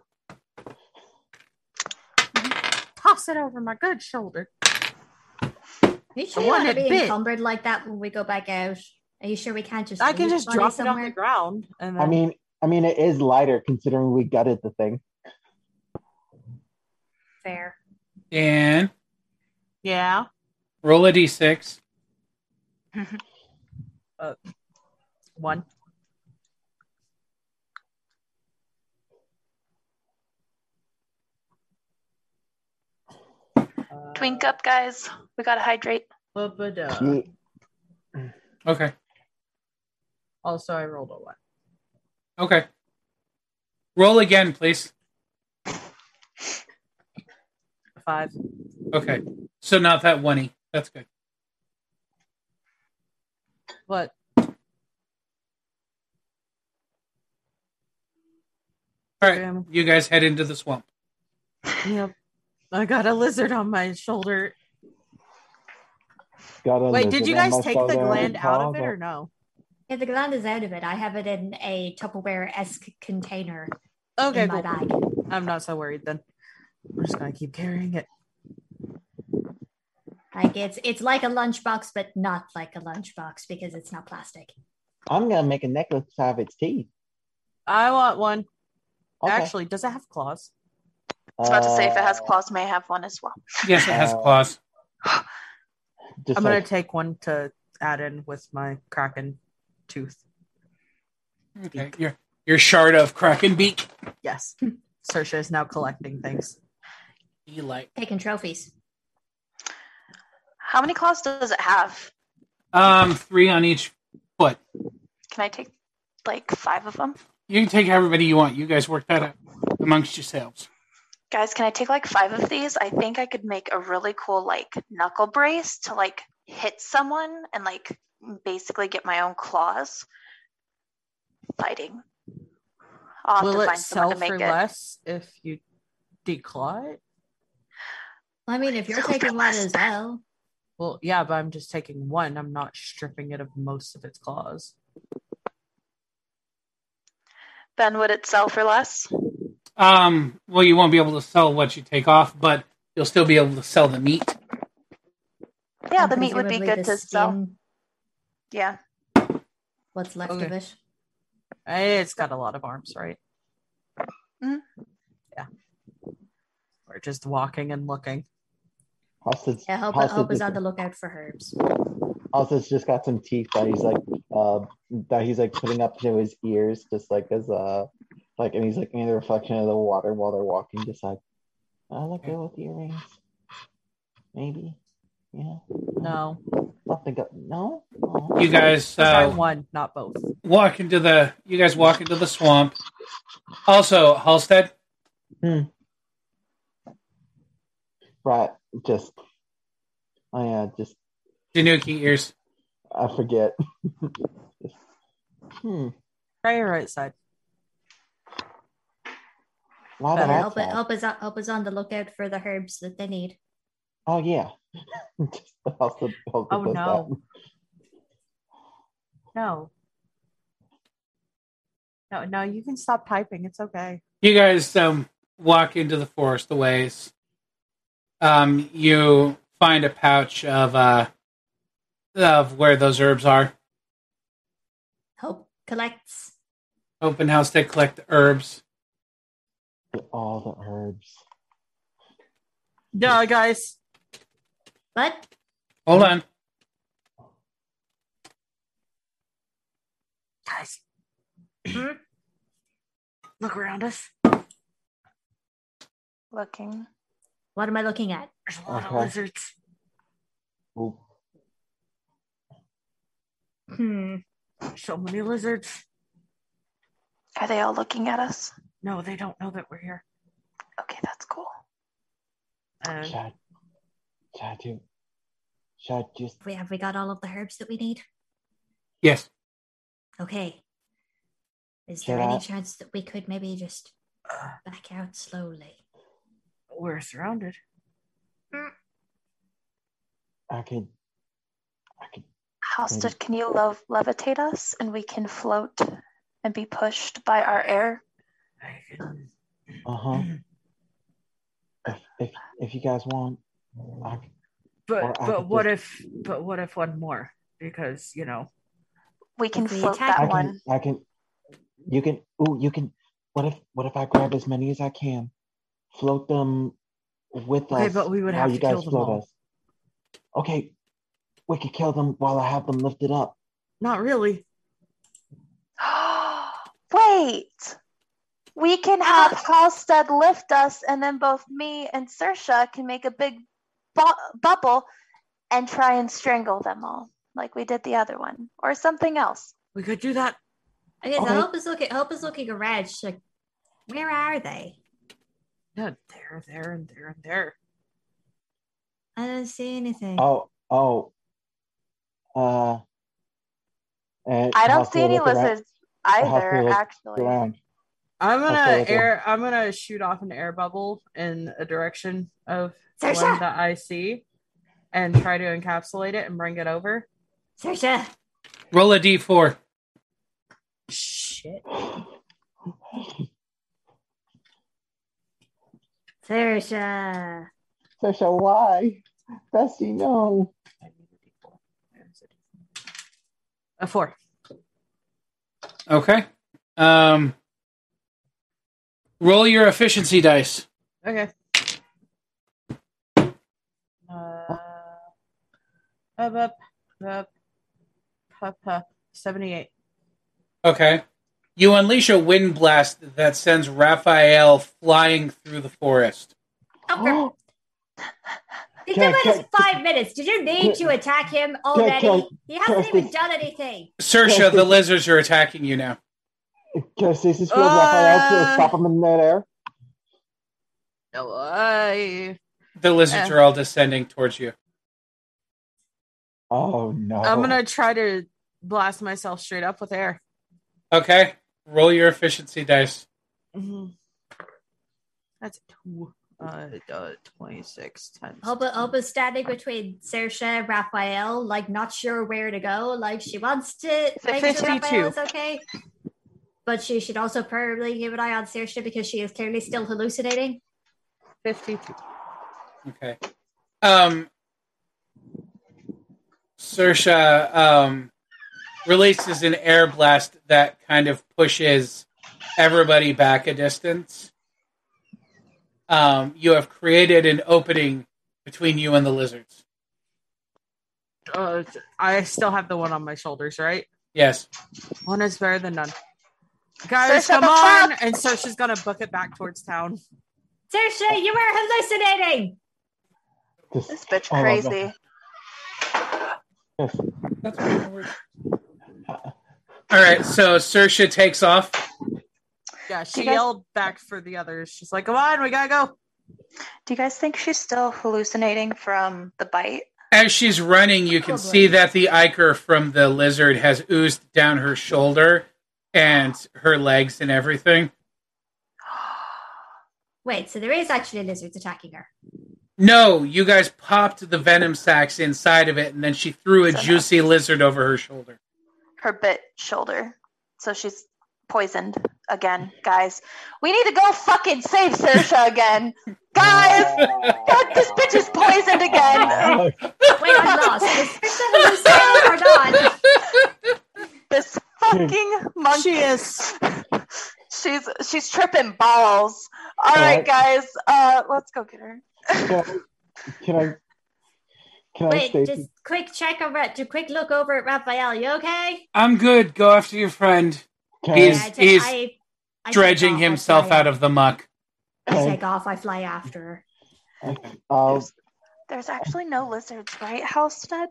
Toss it over my good shoulder. Are you sure The you one want to be bit. encumbered like that when we go back out? Are you sure we can't just? I can just the body drop it on the ground and then I mean, I mean, it is lighter considering we gutted the thing. Fair. And yeah. roll a d6. One. Uh, Twink up, guys. We gotta hydrate. ba-ba-da. Okay. Also, I rolled a one. Okay. Roll again, please. Five. Okay. So not that one That's good. What? All right. You guys head into the swamp. Yep. I got a lizard on my shoulder. Got a Wait, did you guys take the gland out of it or no? Yeah, the gland is out of it. I have it in a Tupperware esque container Okay, in my cool. bag. I'm not so worried then. I'm just gonna keep carrying it. Like it's it's like a lunchbox, but not like a lunchbox because it's not plastic. I'm gonna make a necklace out of its teeth. I want one. Okay. Actually, does it have claws? I was about to say if it has Uh, claws, may have one as well. Yes, it has Uh, claws. I'm gonna take one to add in with my kraken tooth. Okay. Your your shard of kraken beak. Yes. Sersha is now collecting things. You like Taking trophies. How many claws does it have? um three on each foot. Can I take like five of them? You can take everybody you want. You guys work that out amongst yourselves. Guys, can I take like five of these? I think I could make a really cool like knuckle brace to like hit someone and like basically get my own claws fighting. I'll have Will to it find someone sell to make for it. less if you declaw it? I mean, if you're Sell for taking one as well, Well, yeah, but I'm just taking one. I'm not stripping it of most of its claws. Then would it sell for less? Um, well, you won't be able to sell what you take off, but you'll still be able to sell the meat. Yeah, the meat would be good to sell. Yeah. What's left Okay. of it? It's got a lot of arms, right? Mhm. Yeah. We're just walking and looking. Halstead, Yeah, hope, Halstead, hope is on the lookout for herbs. Halstead just got some teeth that he's like uh that he's like putting up to his ears just like as a like and he's looking at the reflection of the water while they're walking just like I look good with earrings. Maybe. Yeah. No, Nothing go- no? Oh. You guys uh, one, not both. walk into the. You guys walk into the swamp. Also, Halstead. Right, just oh yeah, just Tanuki ears. I forget. Just- hmm. Try your right side. Why Better did I Hope, try? hope, is on, hope is on the lookout for the herbs that they need. Oh yeah. Just also, also Oh, does no. No. No, no, you can stop typing. It's okay. You guys um, walk into the forest a ways. Um, you find a pouch of uh, of where those herbs are. Hope collects. Open house. They collect the herbs. that. All the herbs. Yeah, guys. What? Hold on. Guys, hmm, look around us. Looking. What am I looking at? There's a lot Okay. of lizards. Oop. Hmm. So many lizards. Are they all looking at us? No, they don't know that we're here. Okay, that's cool. And Should I, should I do? Should I just? We have we got all of the herbs that we need? Yes. Okay. Is there Should any chance that we could maybe just uh, back out slowly? We're surrounded. I could. I could. Halstead, can you lev- levitate us and we can float and be pushed by our air? Uh huh. If if if you guys want, I, c- But Or I but what just- if but what if one more? Because you know We can If float that I one. can. I can. You can. Ooh, you can. What if? What if I grab as many as I can, float them with Okay, us? but we would have you to guys kill them all. us. Okay, we could kill them while I have them lifted up. not really. Wait! We can have Halstead lift us, and then both me and Sersha can make a big bu- bubble and try and strangle them all, like we did the other one, or something else. We could do that. Okay, so Okay. Hope is looking Hope is looking around. She's like, where are they? Yeah, there, there, and there, and there. I don't see anything. Oh, oh. Uh. I don't see any look lizards I'll have to either, actually. Around. I'm gonna Okay, okay. air. I'm gonna shoot off an air bubble in a direction of the Sersha! one that I see, and try to encapsulate it and bring it over. Sersha. Roll a d4. Shit. Sersha. Sasha, why? Bessie, no. A four. Okay. Um, roll your efficiency dice. Okay. Uh, up, up, up, up, up. Seventy-eight. Okay. You unleash a wind blast that sends Raphael flying through the forest. Oh, He's Can I- given us five minutes. Did you need to attack him already? can- he hasn't even done anything. Sersha, the lizards are attacking you now. Can I stasis field Raphael to stop him in that air? No, I. The lizards are all descending towards you. Oh no. I'm gonna try to blast myself straight up with air. Okay. Roll your efficiency dice. hmm That's two. Uh, uh, 26 times. Hope, Hope is standing between Sersha and Raphael, like not sure where to go. Like she wants to make sure 52. Raphael is okay. But she should also probably keep an eye on Sersha because she is clearly still hallucinating. 52. Okay. Um, Sersha, um, releases an air blast that kind of pushes everybody back a distance. Um, you have created an opening between you and the lizards. Uh, I still have the one on my shoulders, right? Yes. One is better than none. Guys, Sersha, come on! fuck? And so she's gonna book it back towards town. Sersha, you were hallucinating. This bitch Oh, crazy. yes. That's All right, so Sersha takes off. Yeah, she guys- yelled back for the others. She's like, "Come on, we gotta go." Do you guys think she's still hallucinating from the bite? As she's running, you can Probably. see that the ichor from the lizard has oozed down her shoulder and her legs and everything. Wait, so there is actually lizards attacking her. No, you guys popped the venom sacs inside of it, and then she threw a So no. juicy lizard over her shoulder. Her bit shoulder. So she's poisoned again, guys. We need to go fucking save Sersha again. Guys, fuck, this bitch is poisoned again. Wait, I'm lost. Is Sersha hallucinating or not? This fucking monkey. She is. She's she's tripping balls. All right, Alright. guys. Uh, let's go get her. Can I? Can I, can Wait, stay? just quick check over it. Just quick look over at Raphael. You okay? I'm good. Go after your friend. Can He's- I take- he's I- I Dredging off, himself out of the muck. I Okay. take off. I fly after her. I'll, There's actually no lizards, right, Halstead?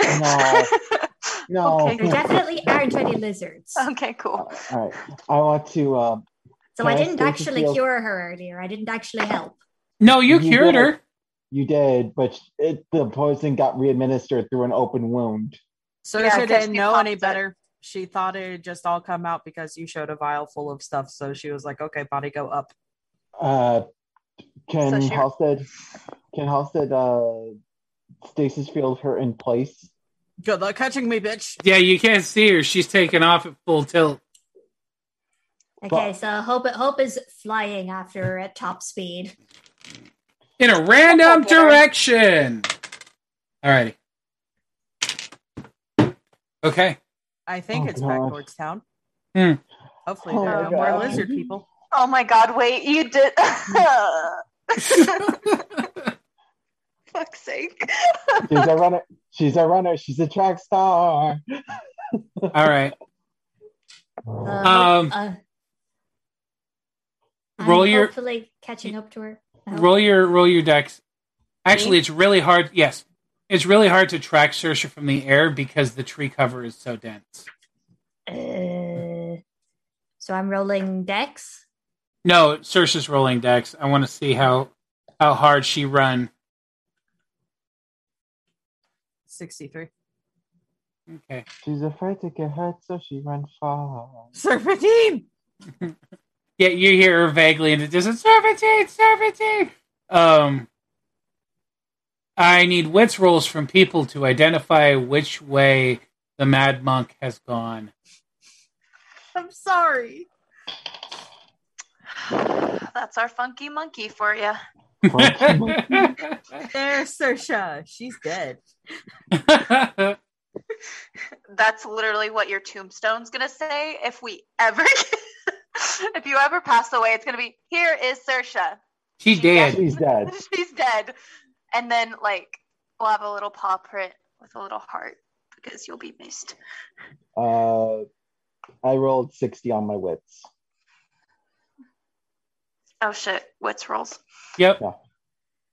No. no. Okay. There definitely aren't any lizards. okay, cool. All right. I want to. Um, So I I didn't stay to actually feel- cure her earlier. I didn't actually help. No, you You cured did. her. You did, but it, the poison got re-administered through an open wound. So Yeah, she 'cause didn't she know any popped it. better. She thought it had just all come out because you showed a vial full of stuff. So she was like, "Okay, body, go up." Uh, can So Halstead? Can Halstead uh, stasis field her in place? Good luck catching me, bitch. Yeah, you can't see her. She's taking off at full tilt. Okay, so Hope Hope is flying after her at top speed. In a random get her. direction. Alrighty. Okay. I think Oh, it's back towards town. Hmm. Hopefully, Oh, there are no more lizard people. Oh my god, wait, you did. Fuck's sake. She's a runner. She's a runner. She's a track star. All right. Uh, Um, uh, I'm roll your- hopefully catching up to her. I hope. Roll your roll your decks. Actually, it's really hard. Yes, it's really hard to track Sersha from the air because the tree cover is so dense. Uh, so I'm rolling decks. No, Sersha's rolling decks. I want to see how how hard she run. Sixty-three. Okay. She's afraid to get hurt, so she runs far. Serpentine. Yeah, you hear her vaguely in the distance. Serpentine, serpentine. Um, I need wits rolls from people to identify which way the mad monk has gone. I'm sorry. That's our funky monkey for you. There's Sersha. She's dead. That's literally what your tombstone's gonna say. If we ever, if you ever pass away, it's gonna be here is Sersha. She's dead. She's dead. She's dead. And then like we'll have a little paw print with a little heart because you'll be missed. Uh, I rolled sixty on my wits. Oh shit, wits rolls. Yep.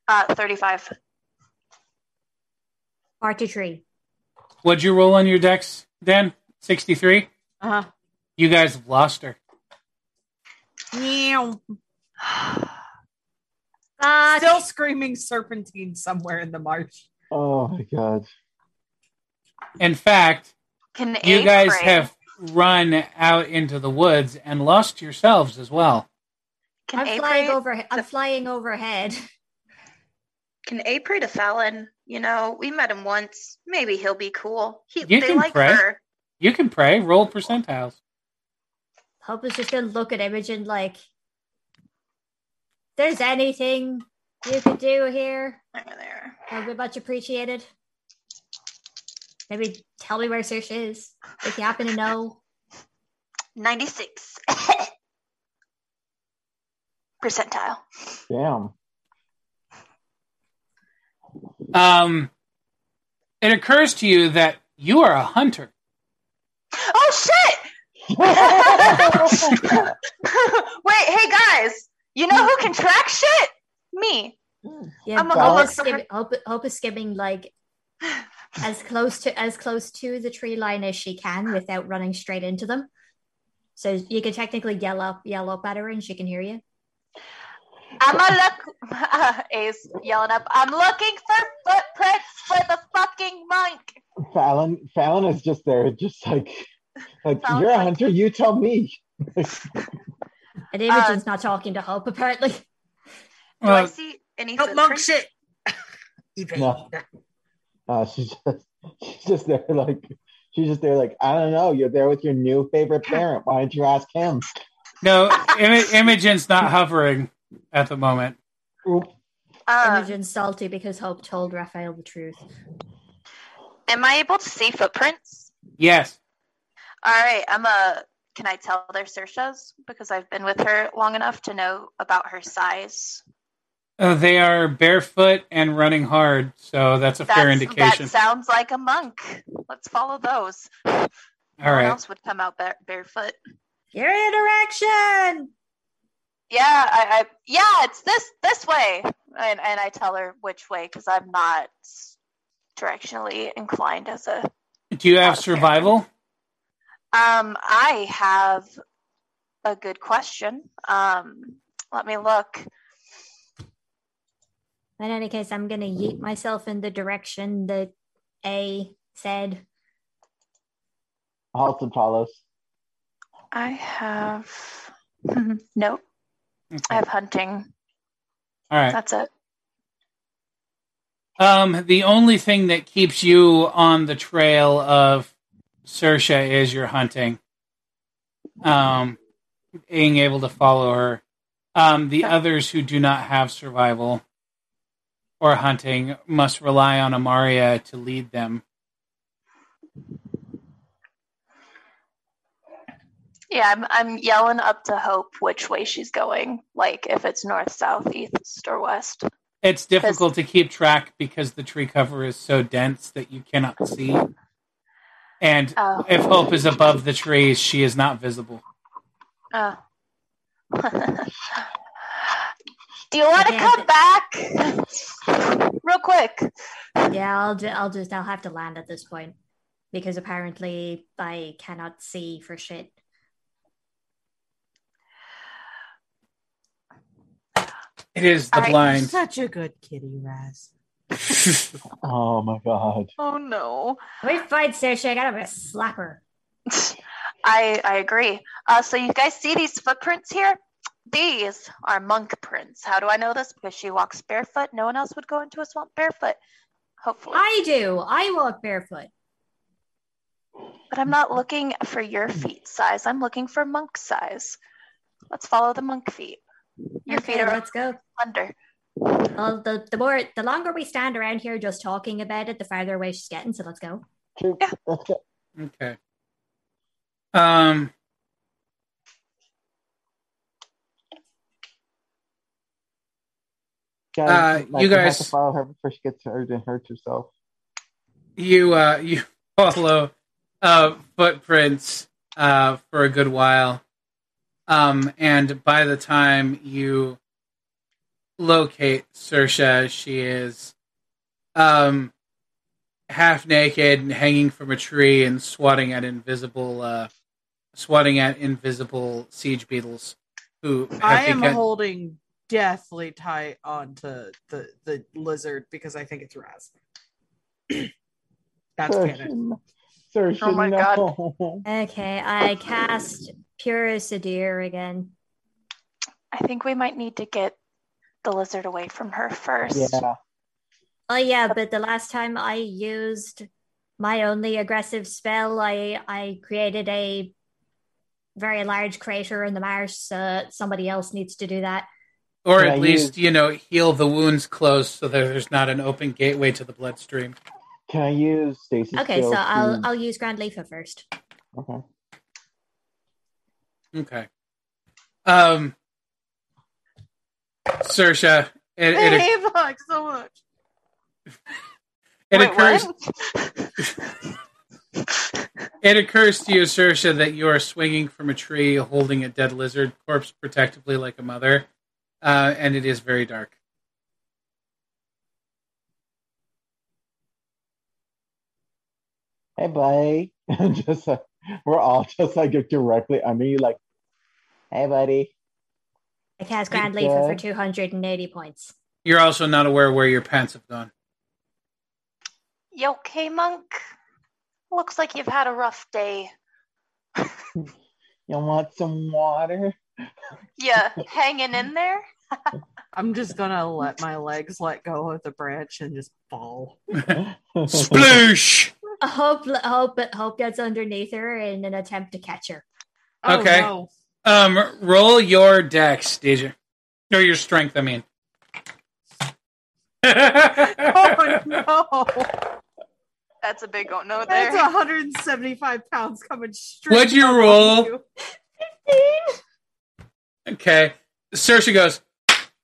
Uh, thirty-five. Party tree. What'd you roll on your decks, Dan? 63? Uh huh. You guys have lost her. Meow. Ah, Still screaming serpentine somewhere in the marsh. Oh my god. In fact, Can you guys pray? have run out into the woods and lost yourselves as well. Can I'm A flying pray? over. I'm flying overhead. Can A pray to Fallon? You know, we met him once. Maybe he'll be cool. He, You they can like pray. her. You can pray, roll percentiles. Hope is just gonna look at Imogen like, "There's anything you could do here, There, there. that would be much appreciated." maybe tell me where Sersha is if you happen to know. 96 percentile. Damn. Um, it occurs to you that you are a hunter. Oh shit! Wait, hey guys, you know who can track shit? Me. Yeah, I'm a- Hope, I'll is look skim- Hope, Hope is skimming like as close to as close to the tree line as she can without running straight into them. So you can technically yell up, yell up at her, and she can hear you. I'm a look. Ace yelling up. I'm looking for footprints for the fucking monk. Fallon Fallon is just there, just like like Fallon's you're a like- hunter, you tell me. And Imogen's not talking to Hope apparently. Do I see any Don't monk footprints? shit. No. Uh, she's just she's just there like she's just there like I don't know. You're there with your new favorite parent. Why don't you ask him? no, Im- Imogen's not hovering at the moment. Oop. Um, Imogen's salty because Hope told Raphael the truth. am I able to see footprints? Yes. All right, I'm a. Can I tell they're Sersha's because I've been with her long enough to know about her size? Uh, they are barefoot and running hard, so that's a fair indication. That sounds like a monk. Let's follow those. All right. no else would come out bare- barefoot. Your interaction. Yeah, I, I yeah, it's this this way, and and I tell her which way because I'm not directionally inclined as a. Do you have Okay. survival? Um, I have a good question. Um, let me look. In any case, I'm gonna yeet myself in the direction that A said. Halton follows. I have nope. I have hunting. All right. That's it. Um, the only thing that keeps you on the trail of Sersha is your hunting. Um, being able to follow her. Um, the others who do not have survival or hunting must rely on Amaria to lead them. Yeah, I'm I'm yelling up to Hope which way she's going. Like if it's north, south, east, or west. It's difficult to keep track because the tree cover is so dense that you cannot see. And Oh. if Hope is above the trees, she is not visible. Oh. Do you want to come back? Real quick. Yeah, I'll, ju- I'll just I'll have to land at this point because apparently I cannot see for shit. It is the All right. blind. Such a good kitty, Raz. Oh my god. Oh no. We fight Sersha, I gotta slap her. I I agree. Uh, so you guys see these footprints here? These are monk prints. How do I know this? Because she walks barefoot. No one else would go into a swamp barefoot. Hopefully. I do. I walk barefoot. But I'm not looking for your feet size. I'm looking for monk size. Let's follow the monk feet. Your okay, feet are let's go. under. Well, the, the more the longer we stand around here just talking about it, the farther away she's getting. So let's go. True. Yeah. Okay. Um. Guys, Uh, like, you we have guys- to follow her before she gets hurt and hurts herself. You uh you follow uh footprints uh for a good while. Um and by the time you locate Sersha, she is um half naked and hanging from a tree and swatting at invisible uh swatting at invisible siege beetles who I am begun- holding deathly tight onto the the lizard because I think it's Raz. That's canon. Sersha, Oh my God. Okay, I cast Purus Adir again. I think we might need to get the lizard away from her first. Yeah. Oh yeah, but the last time I used my only aggressive spell, I I created a very large crater in the marsh. So somebody else needs to do that. or at you- least you know heal the wounds closed so that there's not an open gateway to the bloodstream. Can I use Stacy? Okay, so I'll I'll use Grand Leafa first. Okay. Okay. Um, Sersha, it, I it, hate Buck so much. it Wait, occurs it occurs to you, Sersha, that you are swinging from a tree holding a dead lizard corpse protectively like a mother, uh, and it is very dark. Hey, buddy. just like, we're all just like directly under you, like, hey, buddy. I cast Grand Okay. For 280 points. You're also not aware where your pants have gone. You okay, monk? Looks like you've had a rough day. You want some water? Yeah, hanging in there? I'm just gonna let my legs let go of the branch and just fall. Sploosh! I hope hope hope gets underneath her in an attempt to catch her. Oh, Okay. no. Um, roll your dex, Deja. Or your strength, I mean. Oh no! That's a big oh no That's 175 pounds coming straight. What'd you roll? you. Okay. Sersha goes,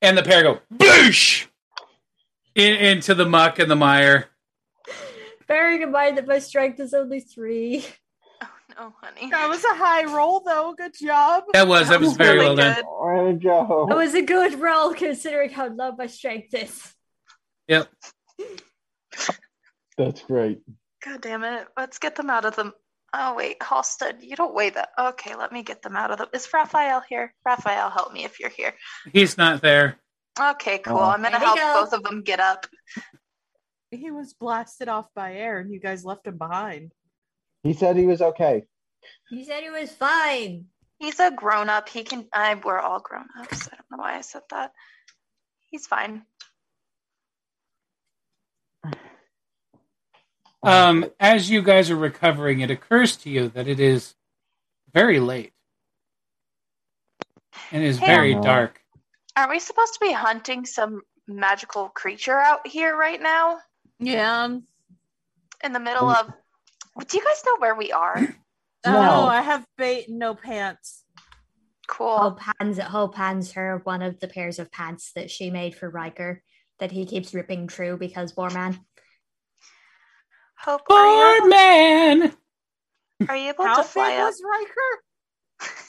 and the pair go boosh in, into the muck and the mire. Bearing in mind that my strength is only three. Oh honey. That was a high roll, though. Good job. That was that was was very really well done. good. Where'd it? That was a good roll considering how low my strength is. Yep. That's great. God damn it. Let's get them out of them. Oh wait, Halstead, you don't weigh that. Okay, let me get them out of them. Is Raphael here? Raphael, help me if you're here. He's not there. Okay, cool. Oh. I'm gonna help go. both of them get up. He was blasted off by air, and you guys left him behind. He said he was okay. He said he was fine. He's a grown up. He can I we're all grown ups. I don't know why I said that. He's fine. Um, as you guys are recovering, it occurs to you that it is very late. And it is Hey, very dark. Aren't we supposed to be hunting some magical creature out here right now? Yeah. In the middle of do you guys know where we are? Oh, No. I have bait no pants. Cool. Hope hands Hope hands her one of the pairs of pants that she made for Riker that he keeps ripping through because war man. Hope are you, Poor man! are you able How to big fly up? was Riker?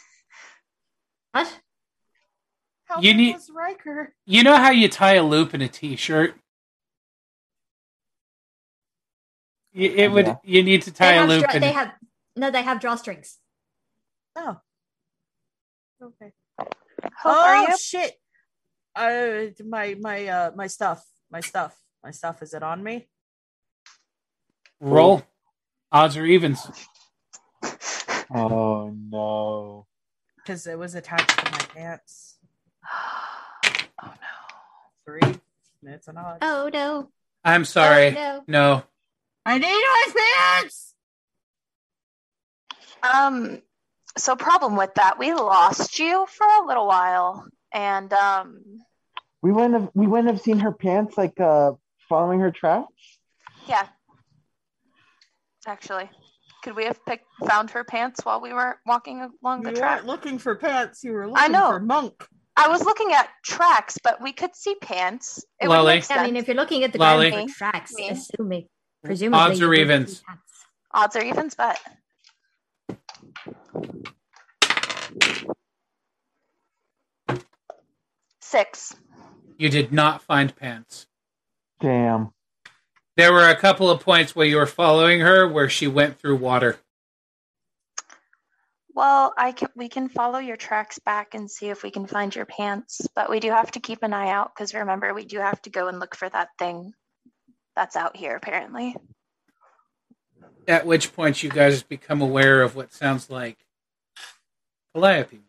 What? How You need- was Riker? You know how you tie a loop in a t-shirt? You, it would. Yeah. You need to They tie a loop. straw- in, they have no, they have drawstrings. Oh. Okay. Hope oh shit! Uh, my my uh my stuff, my stuff, my stuff. Is it on me? roll. Odds or evens. Oh no. Because it was attached to my pants. oh no. Three. It's an odd. Oh no. I'm sorry. Oh, no. no. I need my pants. Um, so problem with that, we lost you for a little while, and um, We wouldn't have we wouldn't have seen her pants like uh following her tracks. yeah. Actually, could we have picked found her pants while we were walking along the You track? weren't looking for pants. You were looking know. for monk. I was looking at tracks, but we could see pants. It would Lolly. make I mean, if you're looking at the Lolly. ground for tracks, Me. assuming presumably Odds or you would see evens? Odds or evens, but six. You did not find pants. Damn. There were a couple of points where you were following her where she went through water. Well, I can. We can follow your tracks back and see if we can find your pants, but we do have to keep an eye out because remember, we do have to go and look for that thing that's out here. Apparently, At which point you guys become aware of what sounds like Calliope.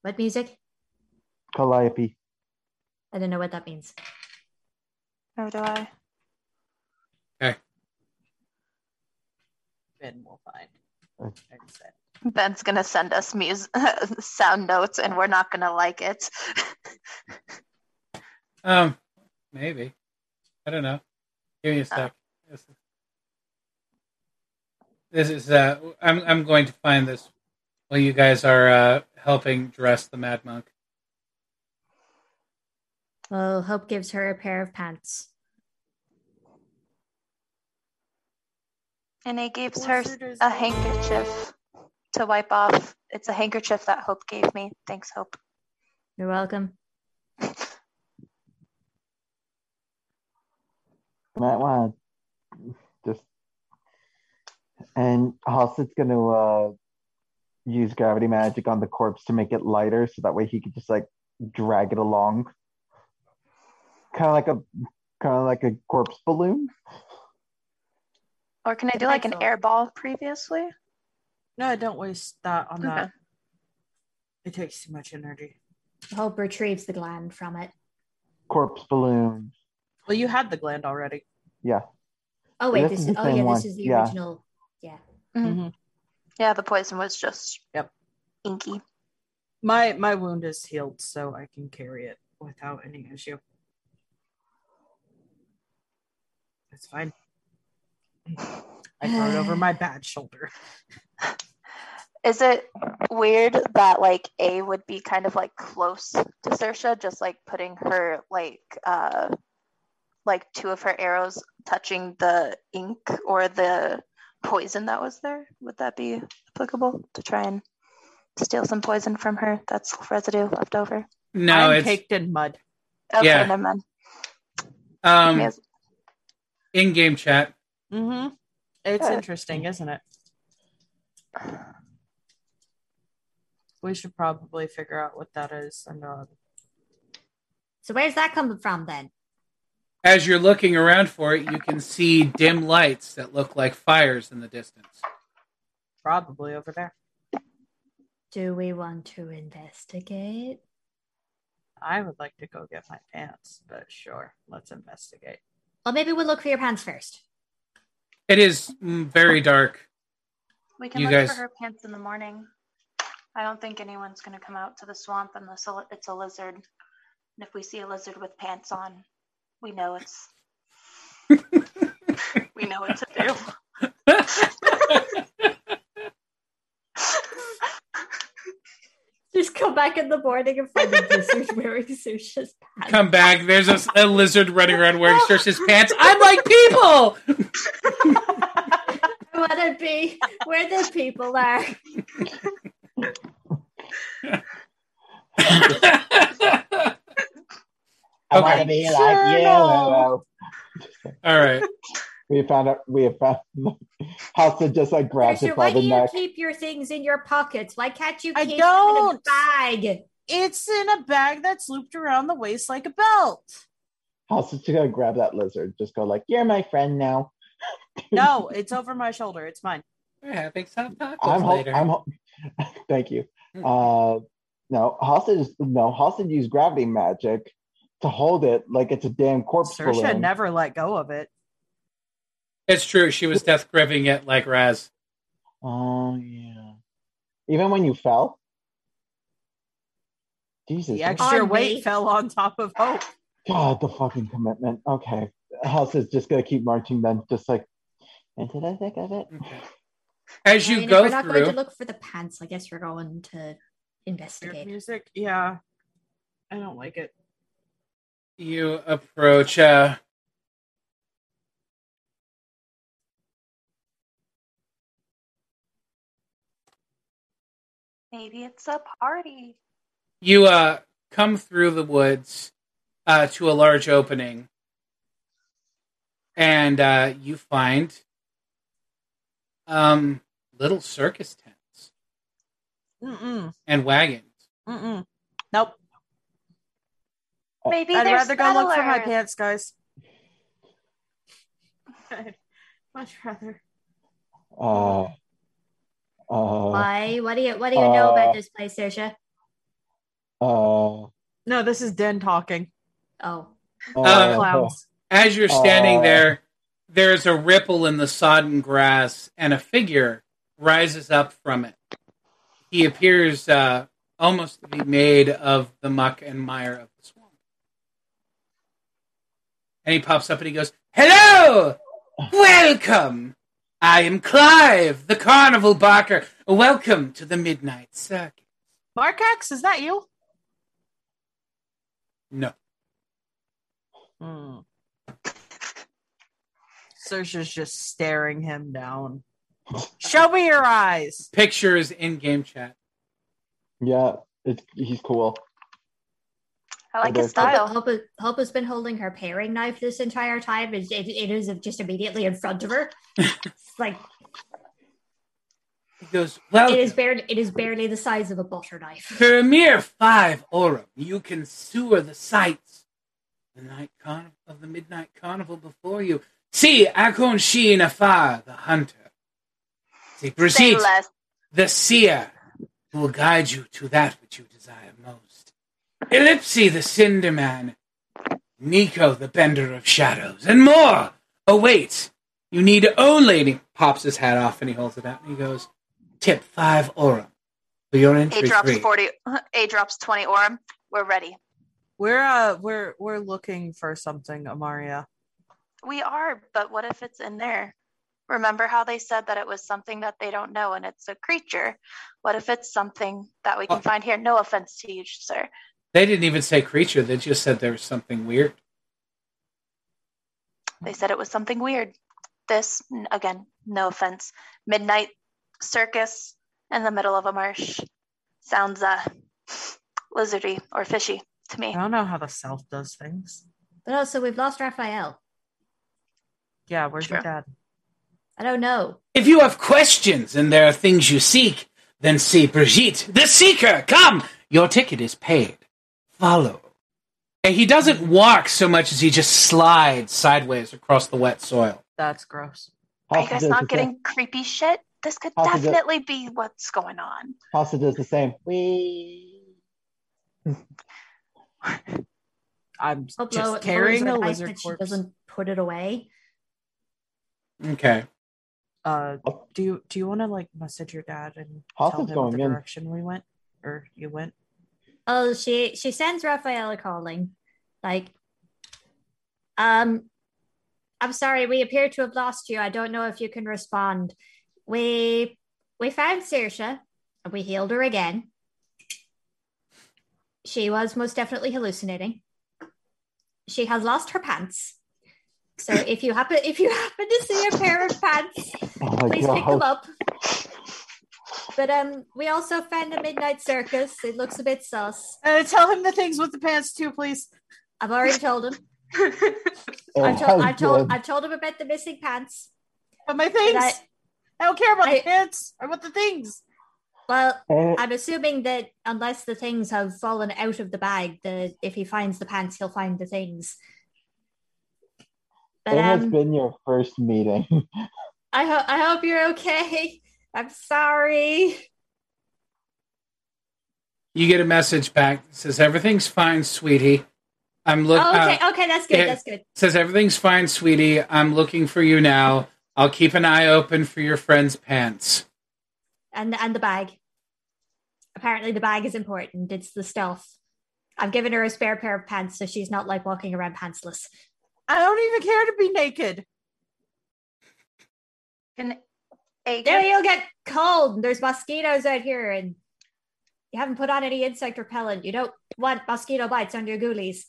What music? Calliope. I don't know what that means. or do I? Okay. Ben will find. Ben's gonna send us mus- sound notes, and we're not gonna like it. Um, maybe. I don't know. Give me a sec. This is, this is uh, I'm I'm going to find this while you guys are uh, helping dress the Mad Monk. Well, Hope gives her a pair of pants. And he gives her a handkerchief to wipe off. It's a handkerchief that Hope gave me. Thanks, Hope. You're welcome. might want to just and Halstead's gonna uh use gravity magic on the corpse to make it lighter so that way he could just like drag it along. Kind of like a kind of like a corpse balloon. Or can I I do like an air ball previously? No, don't waste that on Okay. that. It takes too much energy. Hope retrieves the gland from it. Corpse balloon. Well, you had the gland already. Yeah. Oh wait, This this is is oh yeah, one. this is the Yeah. original. Yeah. Mhm. Yeah, the poison was just Yep. inky. My my wound is healed, so I can carry it without any issue. It's fine. I throw it over my bad shoulder. Is it weird that like A would be kind of like close to Sersha, just like putting her like uh like two of her arrows touching the ink or the poison that was there? Would that be applicable to try and steal some poison from her that's residue left over? No, I'm it's caked in mud. Okay, Yeah. never mind. um Yes. in-game chat. Mm-hmm. It's Good. interesting, isn't it? We should probably figure out what that is. And uh, So where's that coming from then? As you're looking around for it, you can see dim lights that look like fires in the distance. probably over there. Do we want to investigate? I would like to go get my pants, but sure, let's investigate. Well, maybe we'll look for your pants first. It is mm, very dark. We can You look guys- for her pants in the morning. I don't think anyone's going to come out to the swamp unless a it's a lizard. And if we see a lizard with pants on, we know it's. we know what to do. Just come back in the morning and find the lizard wearing Sersha's pants. Come back. There's a, a lizard running around wearing Sersha's pants. I'm like people. I want to be where the people are. I Okay. want to be like Sure you. no. All right. We found out. We have found. Halstead just like grabs it by the do you neck. keep your things in your pockets? Why can't you I keep them in a don't. bag? It's in a bag that's looped around the waist like a belt. Halstead's just gonna grab that lizard. Just go like, "You're my friend now." No, it's over my shoulder. It's mine. We're having some tacos I'm. Ho- later. I'm. Ho- Thank you. Hmm. Uh, no, Halstead is no. Halstead used gravity magic to hold it like it's a damn corpse Sersha balloon. never let go of it. It's true. She was death gripping it like Raz. Oh yeah. Even when you fell. Jesus. The extra On weight me. fell on top of Hope. God, the fucking commitment. Okay. House is just gonna keep marching then, just like into the thick of it. Okay. As I you mean, if go we're not through, going to look for the pants. I guess we're going to Weird investigate. music, yeah. I don't like it. You approach. Uh, Maybe it's a party. you uh, come through the woods uh, to a large opening, and uh, you find um, little circus tents Mm-mm. and wagons. Mm-mm. Nope. Maybe I'd there's rather go look for my pants, guys. I'd much rather. Uh uh Why? What do you What do you know about this place, Sersha? uh No, this is Den talking. Oh, Uh, Clowns. As you're standing Uh. there, there's a ripple in the sodden grass, and a figure rises up from it. He appears uh, almost to be made of the muck and mire of the swamp. And he pops up and he goes, Hello! Welcome! I am Clive, the carnival barker. Welcome to the Midnight Circus. Markax, is that you? No. Hmm. Sersha's just staring him down. Show me your eyes. Pictures in game chat. Yeah, it's, he's cool. I like his Okay. Hope, style. Hope, Hope has been holding her paring knife this entire time. It, it, it is just immediately in front of her. it's like He goes, Welcome. it is barely it is barely the size of a butter knife. For a mere five aurum, you can sewer the sights the night carnival of the midnight carnival before you. See Akon Sheen afar, the hunter. See Say Brigitte, less. the seer, who will guide you to that which you desire most. Ellipsi, the cinder man. Nico, the bender of shadows, and more. Oh wait, you need only. And he pops his hat off and he holds it out and he goes, "Tip five aurum for your A drops free." forty. A drops twenty. aurum. We're ready. We're uh we're we're looking for something, Amaria. We are, but what if it's in there? Remember how they said that it was something that they don't know and it's a creature? What if it's something that we can Oh. find here? No offense to you, sir. They didn't even say creature. They just said there was something weird. They said it was something weird. This, again, no offense. Midnight circus in the middle of a marsh. Sounds uh lizardy or fishy to me. I don't know how the self does things. But also we've lost Raphael. Yeah, where's your dad? I don't know. If you have questions and there are things you seek, then see Brigitte, the seeker. Come, your ticket is paid. Follow. And he doesn't walk so much as he just slides sideways across the wet soil. That's gross. Are you guys not the getting creepy shit? This could How's it go- definitely be what's going on. Same. Hossa does the same. We. I'm Hope just carrying a lizard that she doesn't put it away. Okay. Uh, do you do you want to like message your dad and How's tell him going the in? direction we went or you went? Oh, she she sends Raphael a calling. Like, um, I'm sorry, we appear to have lost you. I don't know if you can respond. We we found Sersha and we healed her again. She was most definitely hallucinating. She has lost her pants. So if you happen if you happen to see a pair of pants, Oh please pick them up. But um, we also found the Midnight Circus. It looks a bit sus. Uh, tell him the things with the pants too, please. I've already told him. Oh, I've told, I've told. I've told him about the missing pants. But my things. I- I, don't care about I- the pants. I want the things. Well, Eh, I'm assuming that unless the things have fallen out of the bag, that if he finds the pants, he'll find the things. But it has um, been your first meeting. I hope I hope you're okay. I'm sorry. You get a message back that says everything's fine, sweetie. I'm looking. oh, okay, uh, okay, that's good. That's good. says everything's fine, sweetie. I'm looking for you now. I'll keep an eye open for your friend's pants. And and the bag. Apparently, the bag is important. It's the stuff. I've given her a spare pair of pants, so she's not like walking around pantsless. I don't even care to be naked. Can A There you'll get cold. There's mosquitoes out here, and you haven't put on any insect repellent. You don't want mosquito bites on your ghoulies.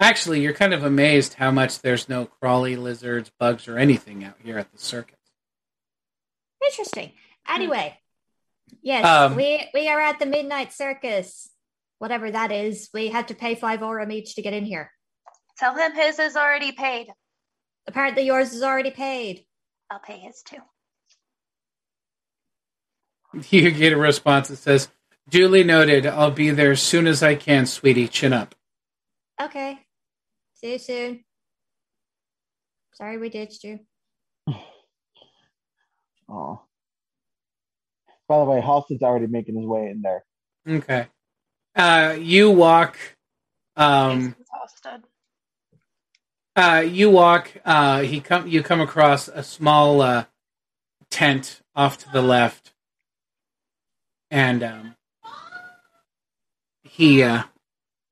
Actually, you're kind of amazed how much there's no crawly lizards, bugs, or anything out here at the circus. Interesting. Anyway, yes, Um, we we are at the Midnight Circus, whatever that is. We had to pay five aurum each to get in here. tell him his is already paid. Apparently, yours is already paid. I'll pay his too. You get a response that says, Duly noted. I'll be there as soon as I can, sweetie. Chin up. Okay. See you soon. Sorry we ditched you. Oh. By the way, Hoss is already making his way in there. Okay. Uh, you walk. Um, uh, you walk. Uh, he come. You come across a small uh, tent off to the left, and um, he uh,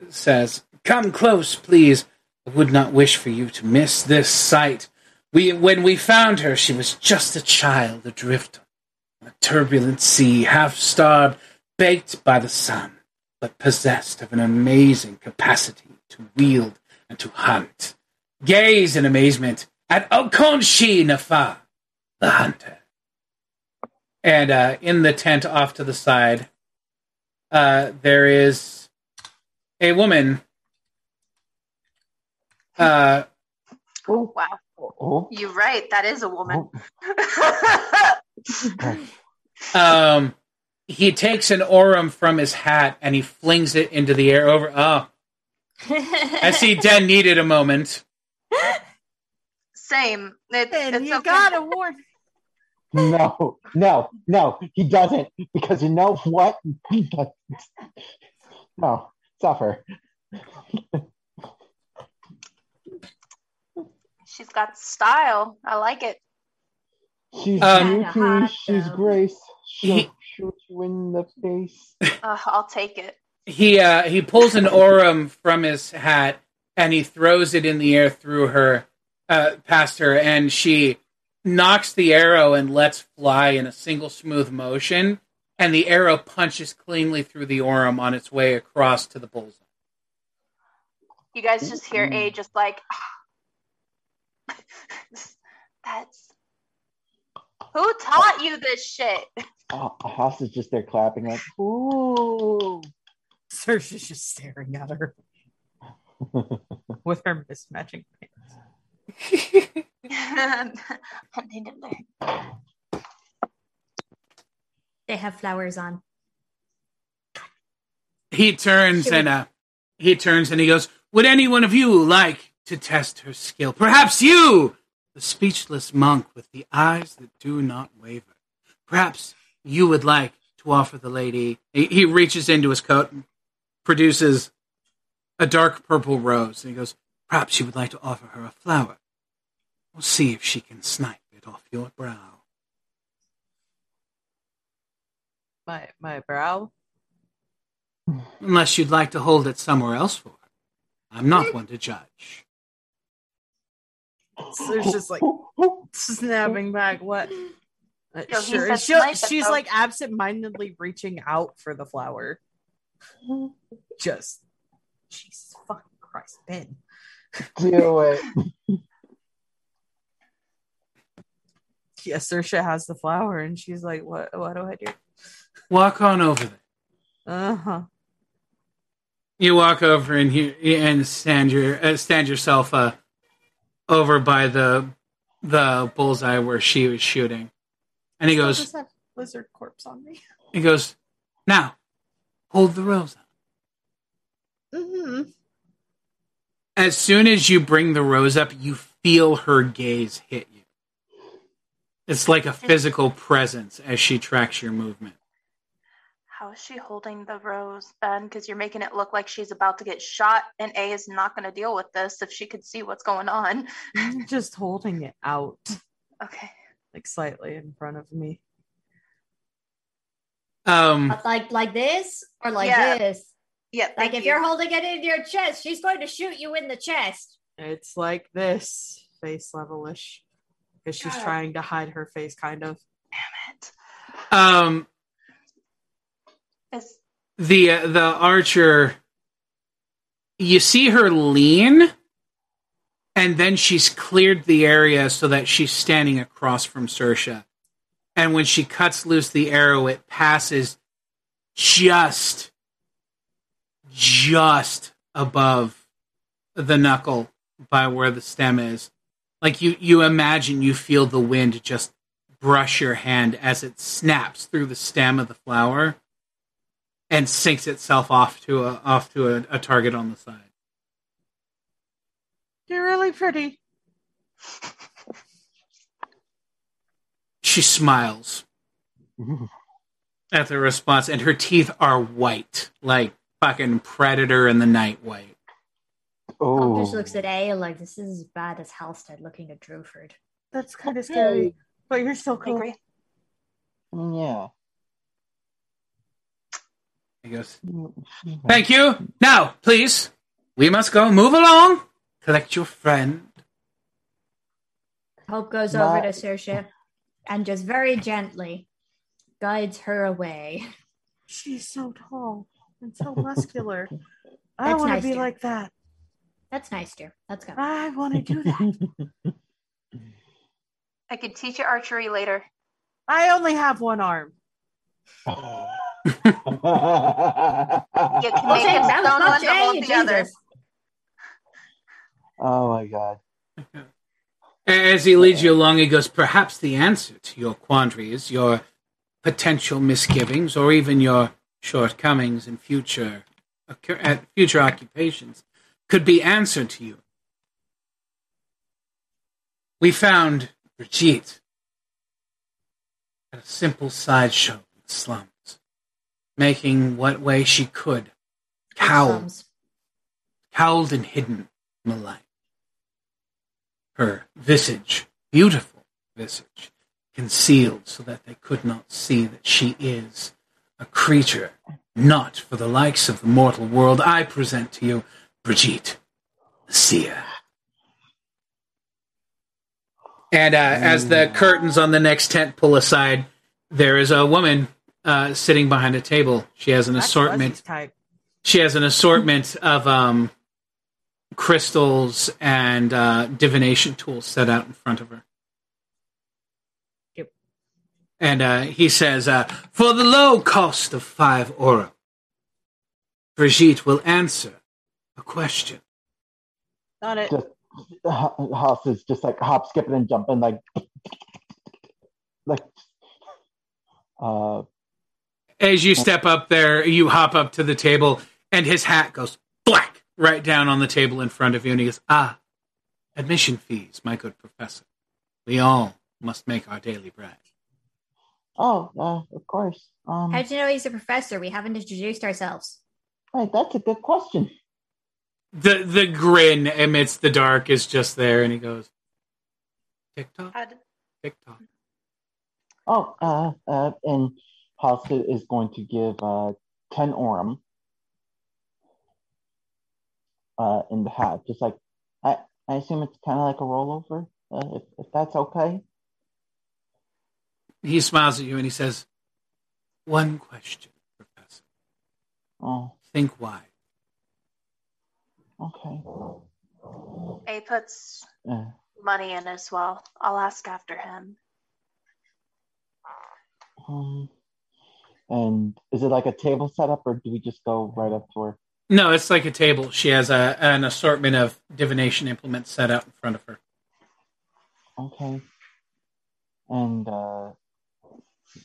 says, "Come close, please. I would not wish for you to miss this sight. We, when we found her, she was just a child adrift on a turbulent sea, half starved, baked by the sun, but possessed of an amazing capacity to wield and to hunt. Gaze in amazement at Okonshi Nafa, the hunter. And uh, in the tent off to the side, uh, there is a woman. Uh, Oh, Wow. oh, You're right. That is a woman. um, he takes an aurum from his hat and he flings it into the air over. Oh, I see. Den needed a moment. Same. It, it's you okay. got a warning. No, no, no, he doesn't. Because you know what? No, suffer. She's got style. I like it. She's Um, beauty, Hot, she's though. grace. She'll He- shoot you in the face. Uh, I'll take it. He uh, he pulls an aurum from his hat and he throws it in the air through her, uh, past her, and she knocks the arrow and lets fly in a single smooth motion, and the arrow punches cleanly through the aurum on its way across to the bullseye. You guys just hear Mm. A just like, that's. Who taught you this shit? Oh, Haas is just there clapping like, ooh. Sersha's just staring at her with her mismatching pants. I need to learn. they have flowers on. he turns and uh, he turns and he goes, "Would any one of you like to test her skill? Perhaps you, the speechless monk with the eyes that do not waver. Perhaps you would like to offer the lady." He, he reaches into his coat and produces a dark purple rose, and he goes, "Perhaps you would like to offer her a flower. We'll see if she can snipe it off your brow." My my brow. Unless you'd like to hold it somewhere else for her. I'm not one to judge. So it's just like snapping back. What? Uh, Yo, sure. She'll- snipe it, she's though. like absent-mindedly reaching out for the flower. Just, Jesus fucking Christ, Ben. Do it. Yeah, Sersha has the flower, and she's like, "What? What do I do?" Walk on over there. Uh huh. You walk over and you and stand your uh, stand yourself uh, over by the the bullseye where she was shooting, and he goes just have lizard corpse on me. he goes now hold the rose up. Mm-hmm. As soon as you bring the rose up, you feel her gaze hit you. It's like a physical presence as she tracks your movement. How is she holding the rose, Ben? Because you're making it look like she's about to get shot, and A is not going to deal with this if she could see what's going on. just holding it out, Okay. like slightly in front of me. Um, like like this or like Yeah. this. Yeah. Like thank if you. you're holding it in your chest, she's going to shoot you in the chest. It's like this, face levelish, because she's God. trying to hide her face, kind of. Damn it. um, It's, the uh, the archer you see her lean and then she's cleared the area so that she's standing across from Sersha. And when she cuts loose the arrow, it passes just just above the knuckle by where the stem is. Like you you imagine you feel the wind just brush your hand as it snaps through the stem of the flower and sinks itself off to a off to a, a target on the side. You're really pretty. She smiles at the response, and her teeth are white, like fucking predator in the night white. Oh. Oh, just looks at A like this is as bad as Halstead looking at Druford. That's kind of scary, but you're still mm, I cool. agree. yeah. He goes, "Thank you. Now, please, we must go. Move along. collect your friend. Hope goes My- over to Sersha and just very gently guides her away. She's so tall and so muscular. I That's want to nice, be dear. like that. That's nice, dear. Let's go. I want to do that. I could teach you archery later. I only have one arm. You can make Okay, him that stone one to hold the other. Oh my god. As he leads you along, he goes, Perhaps the answer to your quandaries, your potential misgivings, or even your shortcomings and future, at uh, future occupations could be answered to you. We found Brigitte at a simple sideshow in the slums, making what way she could, cowled, cowled and hidden from the light. Her visage, beautiful visage, concealed so that they could not see that she is a creature not for the likes of the mortal world. I present to you Brigitte, the seer. And uh, as the curtains on the next tent pull aside, there is a woman uh, sitting behind a table. She has an That's assortment type. she has an assortment of um, crystals and uh, divination tools set out in front of her. Yep. And uh, he says, uh, For the low cost of five oro, Brigitte will answer a question. Got it. Just House is just like hop, skipping, and jumping, like, like, uh, As you step up there, you hop up to the table, and his hat goes black right down on the table in front of you. And he goes, Ah, admission fees, my good professor. We all must make our daily bread. Oh, uh, of course. Um, How do you know he's a professor? We haven't introduced ourselves. right, that's a good question. the the grin amidst the dark is just there, and he goes, "Tick tock, I'd- tick tock." Oh, uh, uh, and House is going to give uh, 10 aurum uh, in the hat. Just like, I, I assume it's kind of like a rollover, uh, if, if that's okay. He smiles at you and he says, "One question, Professor. Oh, Think why." okay. A puts Uh, money in as well. I'll ask after him. um, and is it like a table setup, or do we just go right up to her? No, it's like a table. She has a, an assortment of divination implements set out in front of her. Okay. And uh,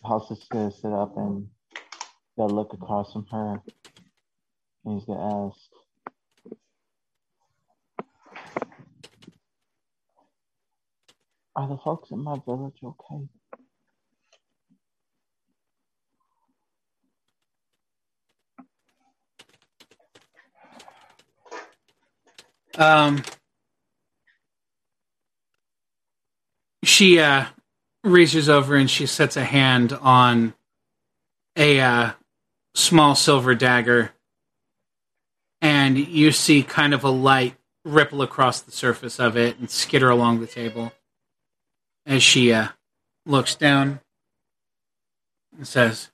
House is gonna sit up and gonna look across from her, and he's gonna ask, "Are the folks in my village okay?" Um, she uh, reaches over and she sets a hand on a uh, small silver dagger, and you see kind of a light ripple across the surface of it and skitter along the table as she uh, looks down and says,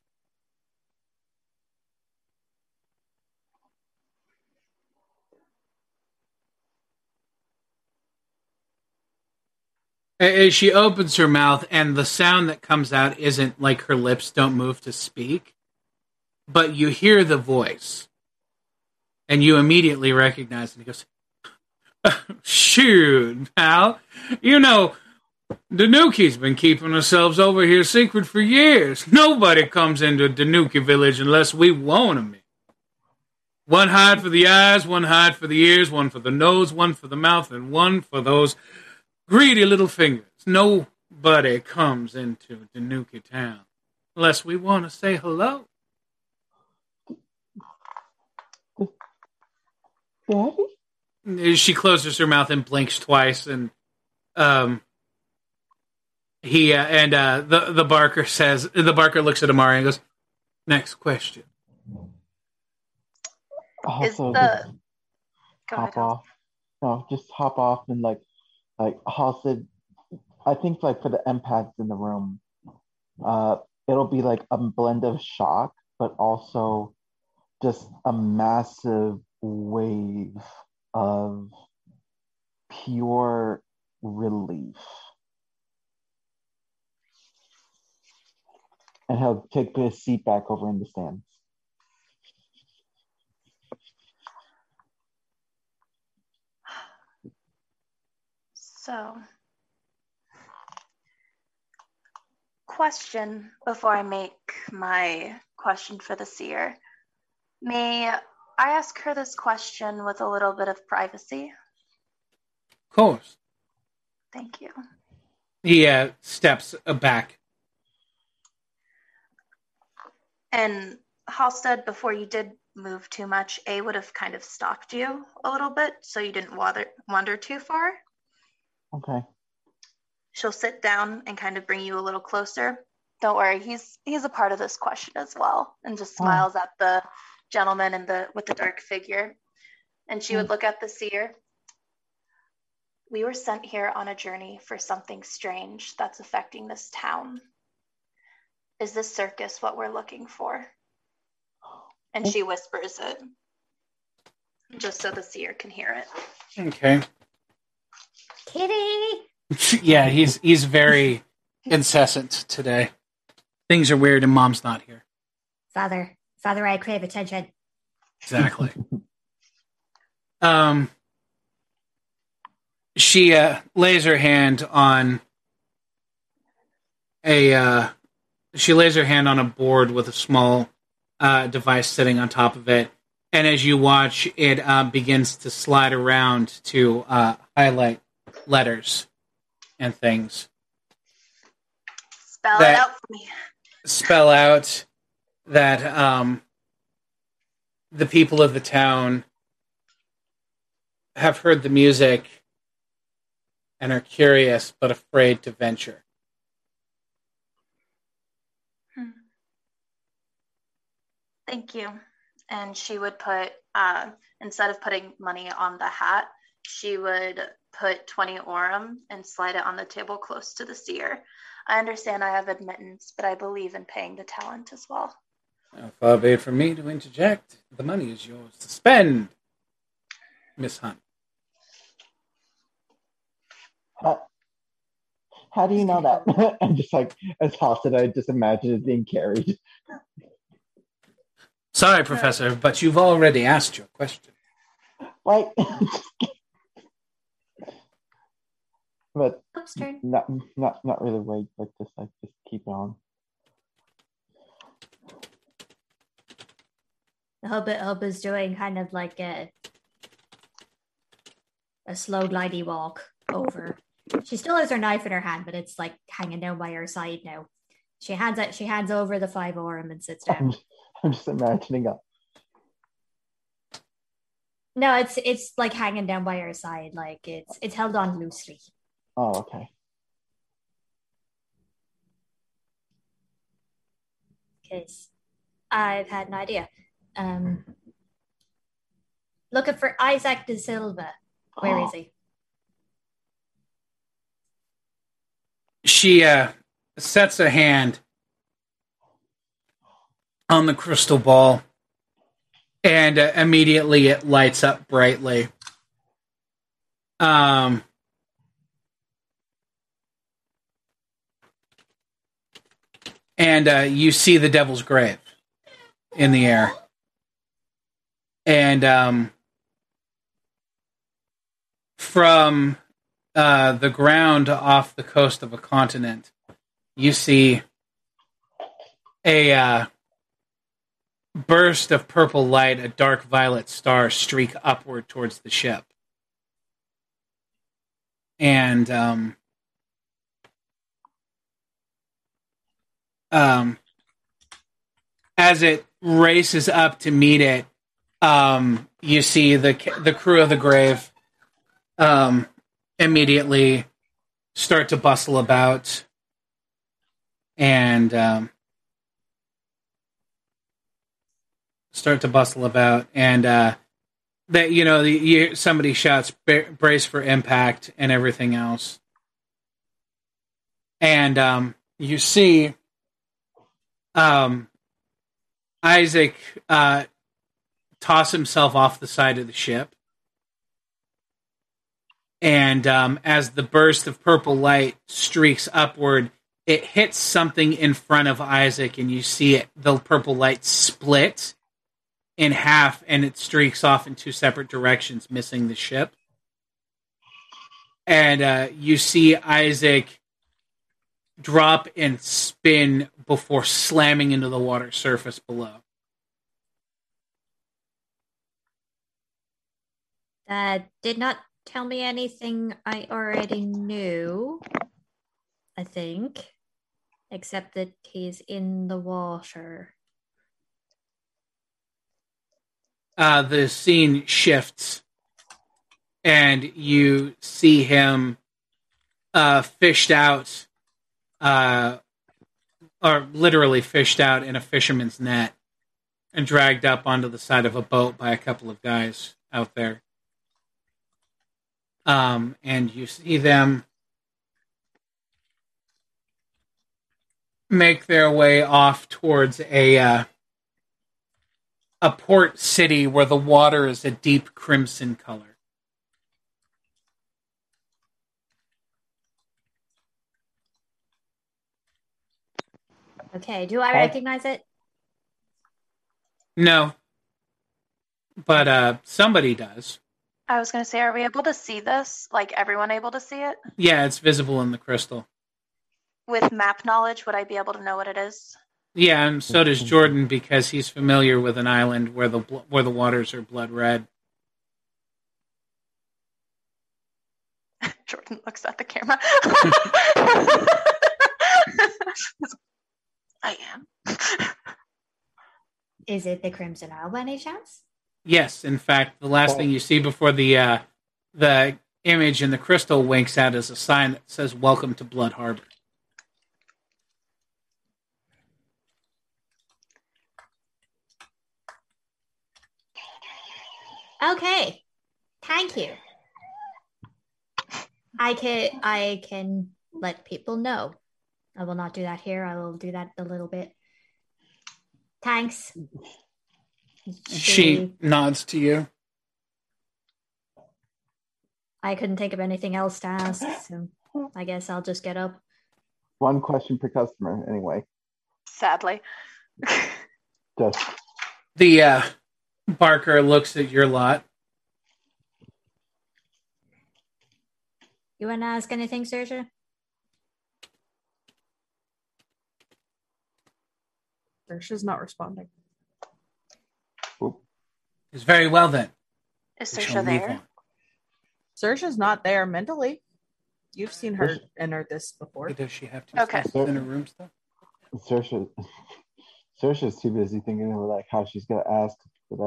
As she opens her mouth, and the sound that comes out isn't like her lips don't move to speak, but you hear the voice, and you immediately recognize it. He goes, Shoot, pal. You know, Tanuki's been keeping ourselves over here secret for years. Nobody comes into Danuki village unless we want 'em. One hide for the eyes, one hide for the ears, one for the nose, one for the mouth, and one for those greedy little fingers. Nobody comes into Tanuki town unless we want to say hello. Daddy? She closes her mouth and blinks twice, and um, he uh, and uh, the the Barker says the Barker looks at Amari and goes, "Next question." Is the- just Go ahead. hop off no, just hop off and like, like Halstead. I think like for the empaths in the room, uh, it'll be like a blend of shock, but also just a massive wave of pure relief. And he'll take his seat back over in the stands. So, question before I make my question for the seer. May I ask her this question with a little bit of privacy? Of course. Thank you. He uh, steps back. And Halstead, before you did move too much, A would have kind of stopped you a little bit so you didn't wander, wander too far. Okay. She'll sit down and kind of bring you a little closer. Don't worry, he's he's a part of this question as well, and just Oh. smiles at the gentleman in the with the dark figure. And she would hmm. look at the seer. We were sent here on a journey for something strange that's affecting this town. Is this circus what we're looking for? And she whispers it, just so the seer can hear it. Okay. Kitty! yeah, he's he's very incessant today. Things are weird and mom's not here. Father, Father, I crave attention. Exactly. um she uh, lays her hand on a uh, she lays her hand on a board with a small uh, device sitting on top of it and as you watch it uh, begins to slide around to uh, highlight letters and things Spell it out for me. spell out that um, the people of the town have heard the music and are curious but afraid to venture. Thank you. And she would put, uh, instead of putting money on the hat, she would put 20 aurum and slide it on the table close to the seer. I understand I have admittance, but I believe in paying the talent as well. Now, far be it from me to interject. The money is yours to spend, Miss Hunt. How, how do you know that? I'm just like, as Halstead, I just imagine it being carried. Sorry, Professor, but you've already asked your question. Right? but not, not, not really wait, like just like, just keep on. The Hubba is doing kind of like a a slow glidey walk over. She still has her knife in her hand, but it's like hanging down by her side now. She hands it. She hands over the five aurum and sits down. I'm just imagining a, No, it's it's like hanging down by her side, like it's it's held on loosely. Oh, okay. Because I've had an idea. Um, looking for Isaac de Silva. Where is he? She uh, sets a hand on the crystal ball, and uh, immediately it lights up brightly. Um, and uh, you see the devil's grave in the air, and um, from uh, the ground off the coast of a continent, you see a uh, burst of purple light, a dark violet star streak upward towards the ship. And um, um, as it races up to meet it, um, you see the the crew of the grave um, immediately start to bustle about and um, start to bustle about and uh, that you know the, you, somebody shouts brace for impact and everything else. And um, you see um, isaac uh, toss himself off the side of the ship and um, as the burst of purple light streaks upward it hits something in front of isaac and you see it the purple light split in half and it streaks off in two separate directions, missing the ship. And uh, you see Isaac drop and spin before slamming into the water surface below. That did not tell me anything I already knew, I think, except that he's in the water. uh, the scene shifts and you see him uh, fished out, uh, or literally fished out in a fisherman's net and dragged up onto the side of a boat by a couple of guys out there. Um, and you see them make their way off towards a uh, a port city where the water is a deep crimson color. Okay, do I Okay. recognize it? No, but uh, somebody does. I was gonna say, are we able to see this? Like everyone able to see it? Yeah, it's visible in the crystal. With map knowledge, would I be able to know what it is? Yeah, and so does Jordan because he's familiar with an island where the bl- where the waters are blood red. Jordan looks at the camera. I am. Is it the Crimson Isle by any chance? Yes, in fact, the last Oh. thing you see before the uh, the image in the crystal winks out is a sign that says "Welcome to Blood Harbor." Okay. Thank you. I can I can let people know. I will not do that here. I will do that a little bit. Thanks. She nods to you. I couldn't think of anything else to ask, so I guess I'll just get up. One question per customer, anyway. Sadly. Just The uh, Barker looks at your lot. You wanna ask anything, Sersha? She's not responding. Is very well then. Is We Sersha there? on. Sersha's not there mentally. You've seen her enter this before. Does she have to Okay. stay in her room still? Sersha. Sersha's too busy thinking of like how she's gonna ask for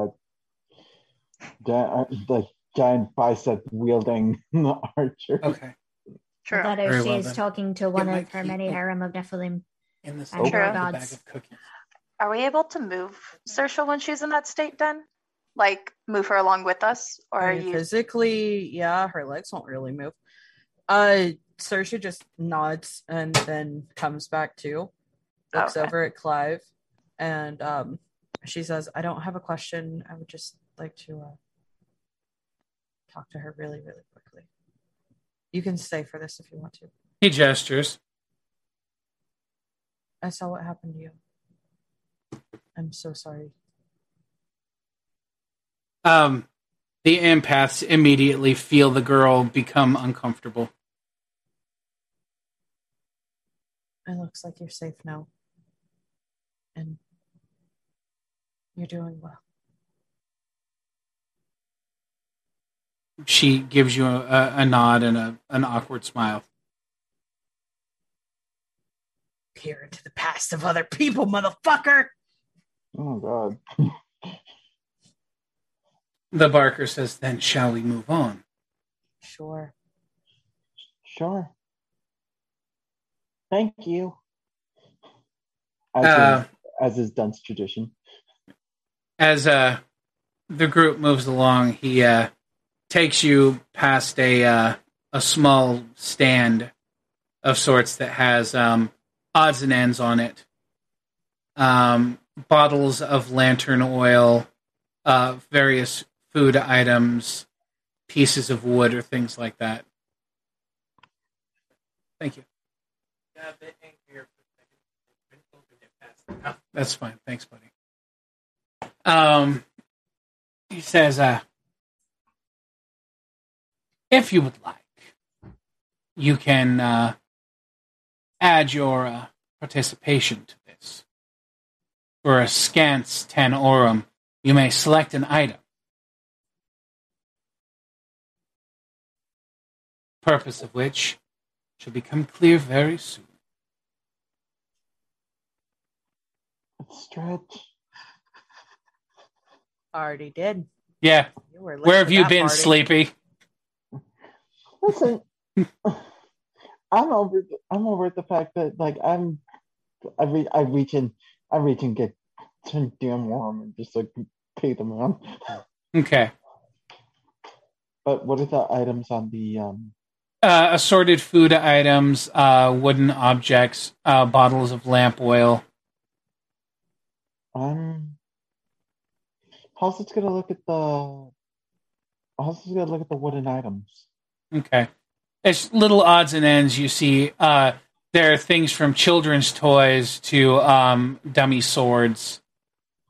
that giant, uh, like giant bicep wielding archer. Okay. True. But if Very well she's then. talking to one of her many Oh. harem of Nephilim, In this I'm open bag of cookies. Are we able to move Sersha when she's in that state then? Like move her along with us? Or are I mean, you physically, yeah, her legs won't really move. Uh, Sersha just nods and then comes back to, looks Okay. over at Clive, and um, she says, "I don't have a question. I would just like to uh, talk to her really, really quickly. You can stay for this if you want to. He gestures. I saw what happened to you. I'm so sorry. Um, the empaths immediately feel the girl become uncomfortable. It looks like you're safe now. And you're doing well. She gives you a, a, nod and a, an awkward smile. Peer into the past of other people, motherfucker. Oh god. The Barker says, "Then shall we move on?" Sure. Sure. Thank you. As, Uh, is, as is Dunce tradition. as uh the group moves along, he uh, takes you past a uh, a small stand of sorts that has um, odds and ends on it, um, bottles of lantern oil, uh, various food items, pieces of wood, or things like that. Thank you. That's fine. Thanks, buddy. Um, he says, uh, if you would like, you can uh, add your uh, participation to this. For a scant 10 aurum, you may select an item. Purpose of which shall become clear very soon. Stretch. Already did. Yeah. You were Where have you been, party. Sleepy? Listen, I'm over. I'm over the fact that like I'm. I re- I reach in. I reach and get ten damn warm and just like pay them on. Okay. But what are the items on the um? Uh, assorted food items, uh, wooden objects, uh, bottles of lamp oil. Um. How's it gonna look at the? How's it gonna look at the wooden items? Okay. It's little odds and ends you see. Uh, there are things from children's toys to um, dummy swords,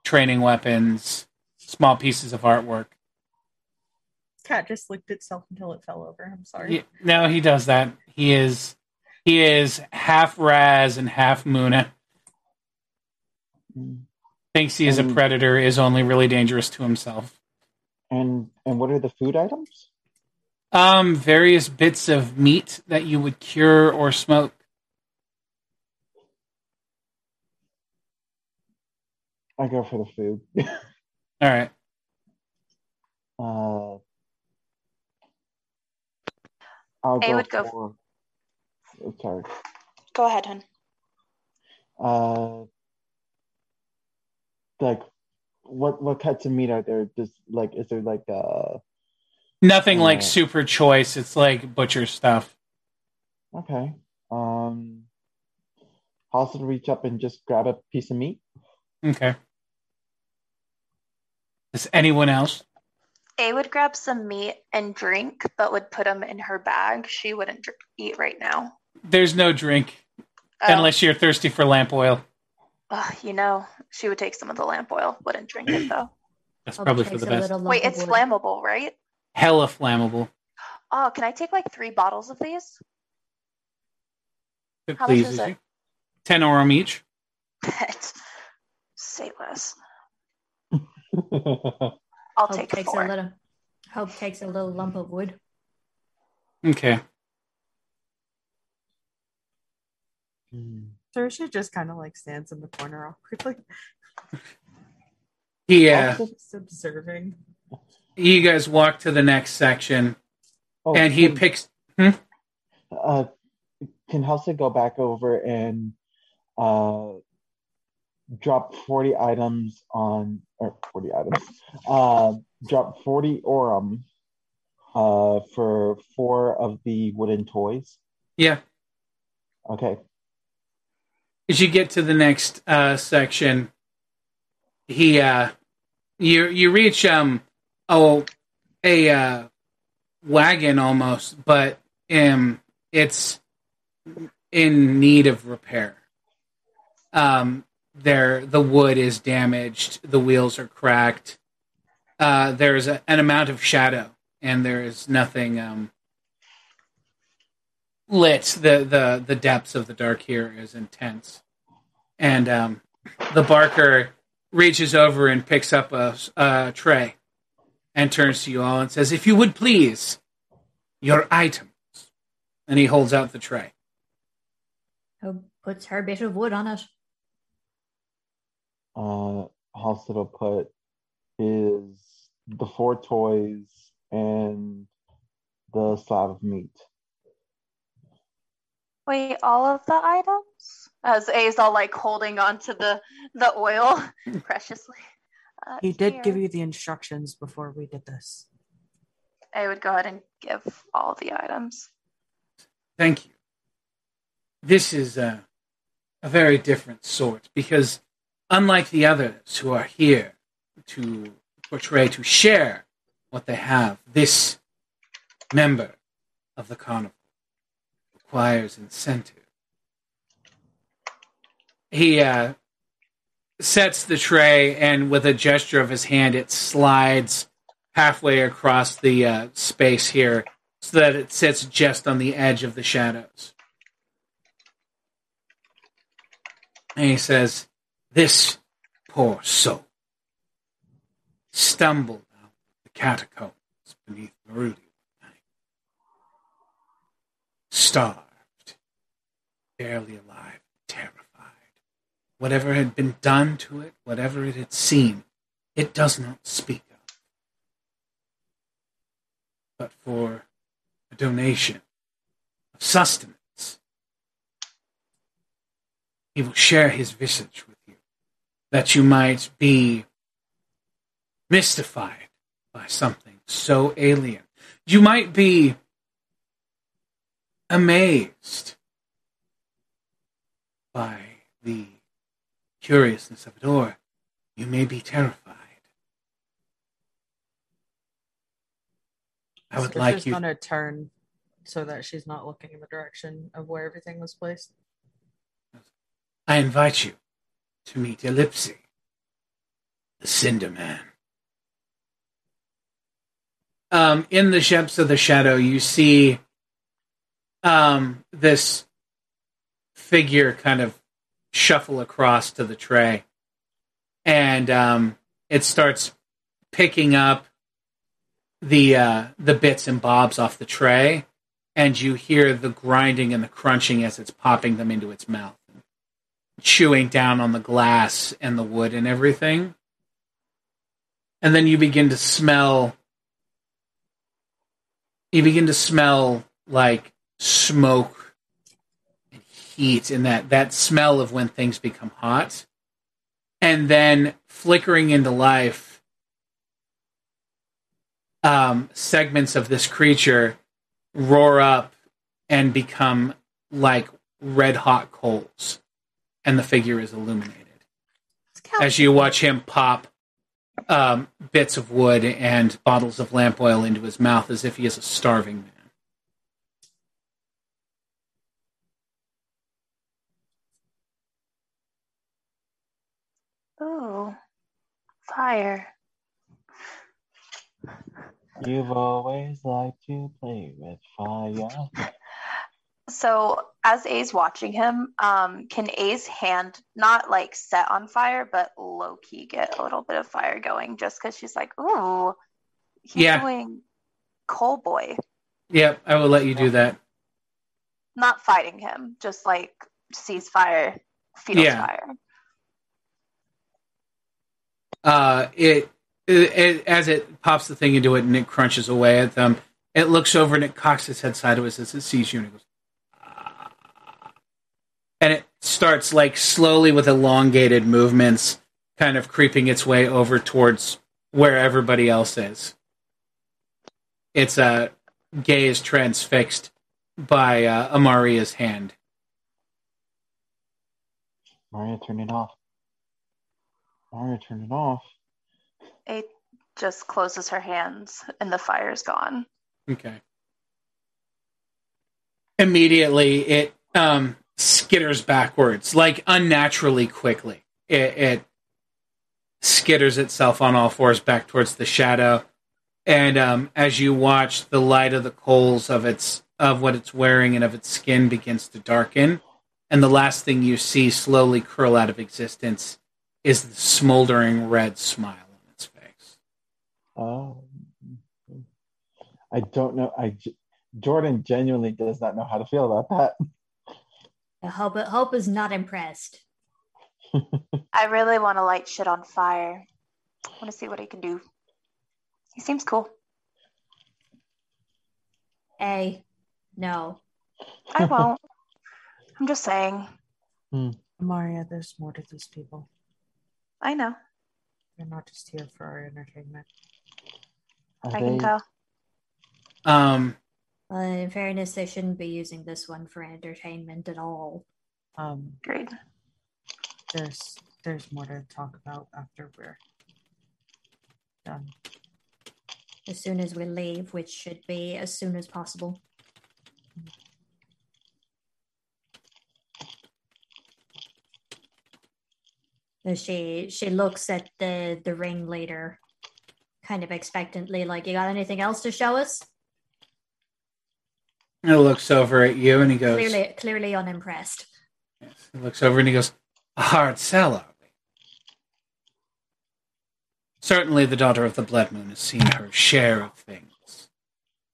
training weapons, small pieces of artwork. Cat just licked itself until it fell over. I'm sorry. He- no, he does that. He is he is half Raz and half Muna. Thinks he is a Um, predator. Is only really dangerous to himself. And and what are the food items? Um, various bits of meat that you would cure or smoke. I go for the food. All right. Uh, I'll I go would go for. oh, Sorry. Go ahead, hun. Uh, like, what what cuts of meat are there? Just like, is there like uh? Nothing like Uh, super choice. It's like butcher stuff. Okay. Um, I'll also reach up and just grab a piece of meat. Okay. Does anyone else? A would grab some meat and drink, but would put them in her bag. She wouldn't dr- eat right now. There's no drink Oh, unless you're thirsty for lamp oil. ugh, you know, she would take some of the lamp oil. Wouldn't drink it though. That's Hope probably for the best. Wait, it's wood. flammable, right? Hella flammable. Oh, can I take like three bottles of these? It How much is it? you. Ten aurum each. Say less. Hmm. I'll Hope take takes four. a little. Hope takes a little lump of wood. Okay. Hmm. Tersha just kind of like stands in the corner awkwardly, Yeah. just observing. You guys walk to the next section, Oh, and he can, picks. uh, can Halsa go back over and uh drop forty items on or forty items? Uh, drop forty aurum uh for four of the wooden toys. Yeah. Okay. As you get to the next uh, section, he uh, you you reach um oh a uh, wagon almost, but um it's in need of repair. Um, there the wood is damaged, the wheels are cracked. Uh, there's a, an amount of shadow, and there is nothing um, lit. The, the the depths of the dark here is intense, and um, the barker reaches over and picks up a, a tray, and turns to you all and says, "If you would please, your items." And he holds out the tray. Hope puts her bit of wood on it. Uh, Halsa will put is the four toys and the slab of meat. Wait, all of the items? As A's all like holding on to the the oil preciously. Uh, He did give you the instructions before we did this. I would go ahead and give all the items. Thank you. This is a, a very different sort because, unlike the others who are here to portray, to share what they have, this member of the carnival requires incentive. He uh, sets the tray, and with a gesture of his hand, it slides halfway across the uh, space here so that it sits just on the edge of the shadows. And he says, This poor soul stumbled out of the catacombs beneath night. Starved, barely alive, terrified. Whatever had been done to it, whatever it had seen, it does not speak of. But for a donation of sustenance. He will share his visage with that you might be mystified by something so alien. You might be amazed by the curiousness of it, or you may be terrified. I would like you. gonna turn so that she's not looking in the direction of where everything was placed. I invite you to meet Ellipsi, the Cinder Man. Um, in the Ships of the Shadow, you see um, this figure kind of shuffle across to the tray, and um, it starts picking up the uh, the bits and bobs off the tray, and you hear the grinding and the crunching as it's popping them into its mouth chewing down on the glass and the wood and everything. And then you begin to smell you begin to smell like smoke and heat and that that smell of when things become hot. And then flickering into life um, segments of this creature roar up and become like red hot coals and the figure is illuminated as you watch him pop um, bits of wood and bottles of lamp oil into his mouth as if he is a starving man. Ooh, fire. You've always liked to play with fire. So as A's watching him, um, can A's hand not like set on fire, but low key get a little bit of fire going just because she's like, ooh, he's Yeah. doing coal boy. Yep, I will let you do that. Not fighting him, just like sees fire, feels Yeah. fire. Uh, it, it, it as it pops the thing into it and it crunches away at them. It looks over and it cocks its head sideways as it sees you and it goes, "Ah." and it starts like slowly with elongated movements, kind of creeping its way over towards where everybody else is. Its uh, gaze transfixed by uh, Amaria's hand. Maria, turn it off. Maria, turn it off. It just closes her hands and the fire's gone. Okay. Immediately, it um, skitters backwards, like unnaturally quickly. It, it skitters itself on all fours back towards the shadow, and um, as you watch, the light of the coals of its of what it's wearing and of its skin begins to darken, and the last thing you see slowly curl out of existence is the smoldering red smile on its face. Oh, I don't know. I Jordan genuinely does not know how to feel about that. I hope Hope is not impressed. I really want to light shit on fire. I want to see what he can do. He seems cool. A, no. I won't. I'm just saying. Maria, there's more to these people. I know. You're not just here for our entertainment. Are I can tell. Um, Uh, in fairness, they shouldn't be using this one for entertainment at all. Um, Agreed. there's there's more to talk about after we're done. As soon as we leave, which should be as soon as possible. She she looks at the the ringleader, kind of expectantly, like, "You got anything else to show us?" He looks over at you and he goes, Clearly, clearly unimpressed. Yes. He looks over and he goes, A hard sell, are we? Certainly the daughter of the Blood Moon has seen her share of things.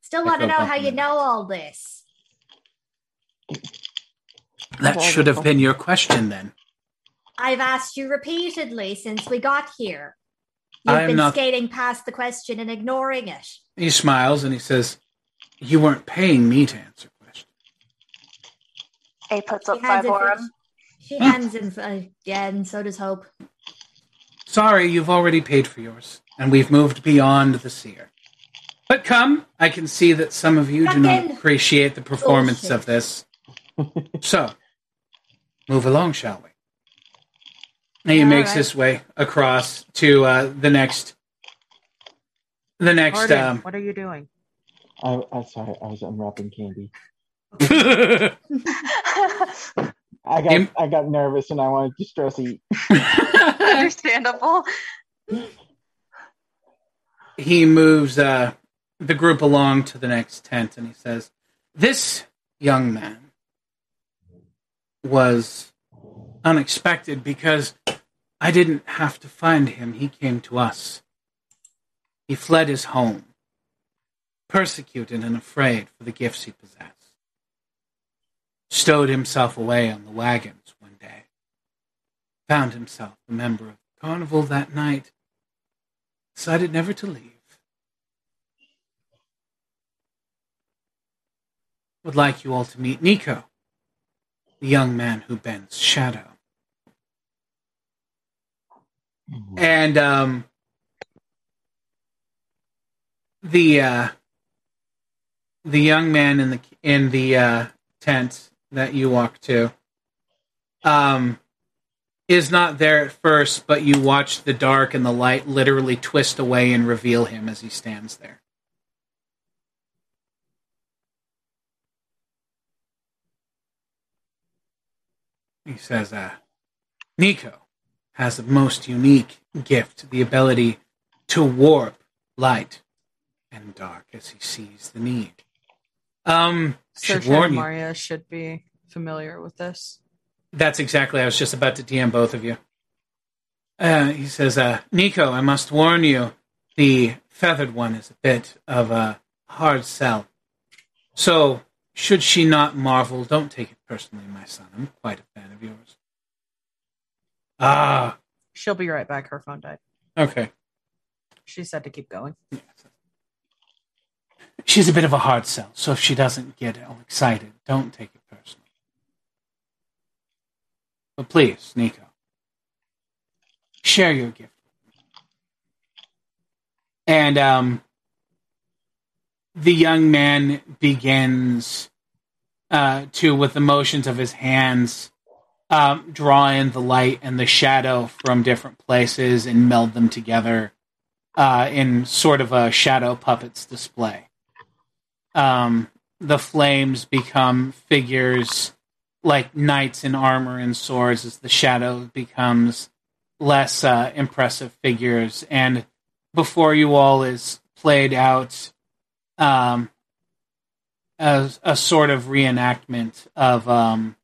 Still want to know how you complimented. know all this. That should have been your question then. I've asked you repeatedly since we got here. You've I am been not- skating past the question and ignoring it. He smiles and he says, You weren't paying me to answer questions. A puts up five him- aurum. She hands him, yeah, and so does Hope. Sorry, you've already paid for yours, and we've moved beyond the seer. But come, I can see that some of you do not appreciate the performance bullshit. of this. So, move along, shall we? And he All makes right. his way across to uh, the next, the next. Arden, Um, what are you doing? I, I'm sorry, I was unwrapping candy. I got Im- I got nervous and I wanted to stress eat. Understandable. he moves uh, the group along to the next tent and he says, This young man was unexpected because I didn't have to find him. He came to us. He fled his home, persecuted and afraid for the gifts he possessed. Stowed himself away on the wagons one day. Found himself a member of the carnival that night decided never to leave. Would like you all to meet Nico, the young man who bends shadow. And um, the uh, the young man in the in the uh, tent that you walk to um, is not there at first, but you watch the dark and the light literally twist away and reveal him as he stands there. He says, uh, Nico has a most unique gift, the ability to warp light and dark as he sees the need. Um, Sir should warn you. Maria should be familiar with this. That's exactly. I was just about to DM both of you. Uh, he says, uh, "Nico, I must warn you. The feathered one is a bit of a hard sell. So, should she not marvel, don't take it personally, my son. I'm quite a fan of yours." Ah, She'll be right back. Her phone died. okay. She said to keep going. She's a bit of a hard sell, so if she doesn't get all excited, don't take it personally. But please, Nico, share your gift. And um, the young man begins uh, to, with the motions of his hands, um, draw in the light and the shadow from different places and meld them together uh, in sort of a shadow puppets display. Um, the flames become figures like knights in armor and swords as the shadow becomes less uh, impressive figures. And before you all is played out um, as a sort of reenactment of um,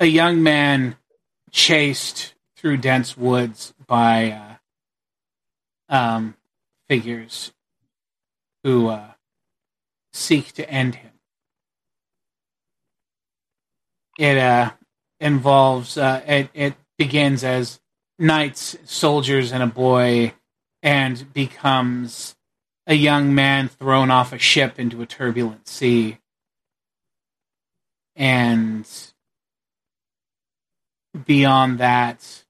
a young man chased through dense woods by uh, um, figures who uh, seek to end him. It uh, involves uh, it, it begins as knights, soldiers, and a boy, and becomes a young man thrown off a ship into a turbulent sea, and beyond that,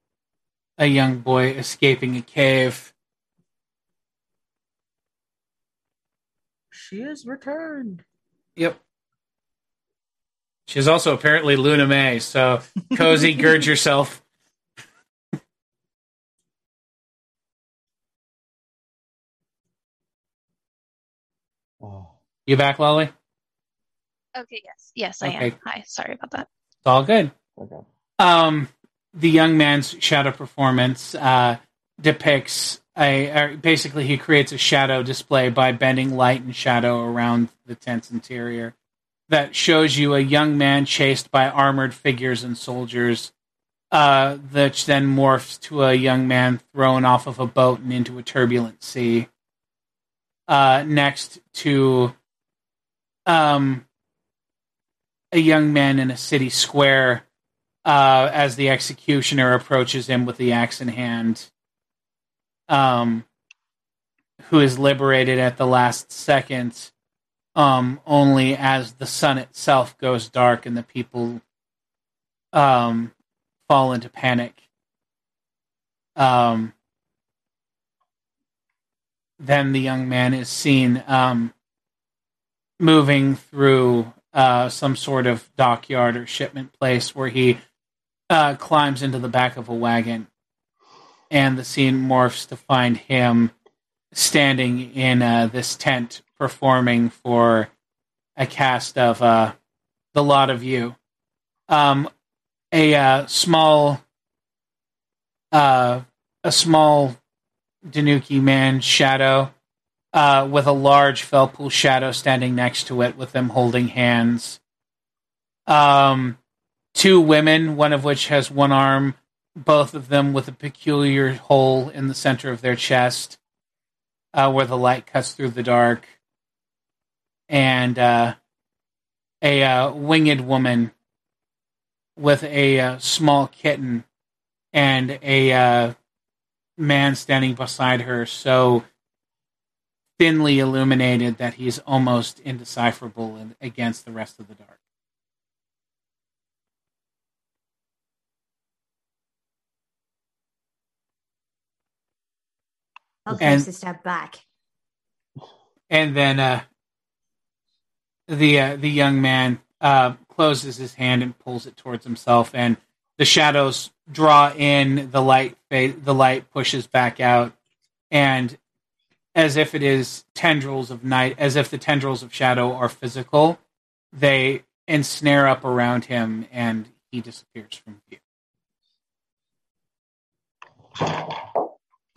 a young boy escaping a cave. She is returned. Yep. She's also apparently Luna May, so cozy, gird yourself. Oh, You back, Lolly? Okay, yes. Yes, I Okay. am. Hi, sorry about that. It's all good. okay. Um, the young man's shadow performance uh, depicts a, basically he creates a shadow display by bending light and shadow around the tent's interior that shows you a young man chased by armored figures and soldiers uh, that then morphs to a young man thrown off of a boat and into a turbulent sea. Uh, next to um, a young man in a city square uh, as the executioner approaches him with the axe in hand, um, who is liberated at the last second, um, only as the sun itself goes dark and the people um, fall into panic. Um, then the young man is seen um, moving through uh, some sort of dockyard or shipment place where he uh, climbs into the back of a wagon, and the scene morphs to find him standing in uh, this tent performing for a cast of uh, the lot of you. Um, a uh, small, uh, a small Tanuki man shadow uh, with a large Felpool shadow standing next to it, with them holding hands. Um, two women, one of which has one arm, both of them with a peculiar hole in the center of their chest, uh, where the light cuts through the dark, and uh, a uh, winged woman with a uh, small kitten and a uh, man standing beside her, so thinly illuminated that he's almost indecipherable in- against the rest of the dark. I'll And- take a step back. and then uh, the uh, the young man uh, closes his hand and pulls it towards himself, and the shadows draw in. The light fa- the light pushes back out, and as if it is tendrils of night, as if the tendrils of shadow are physical, they ensnare up around him, and he disappears from view.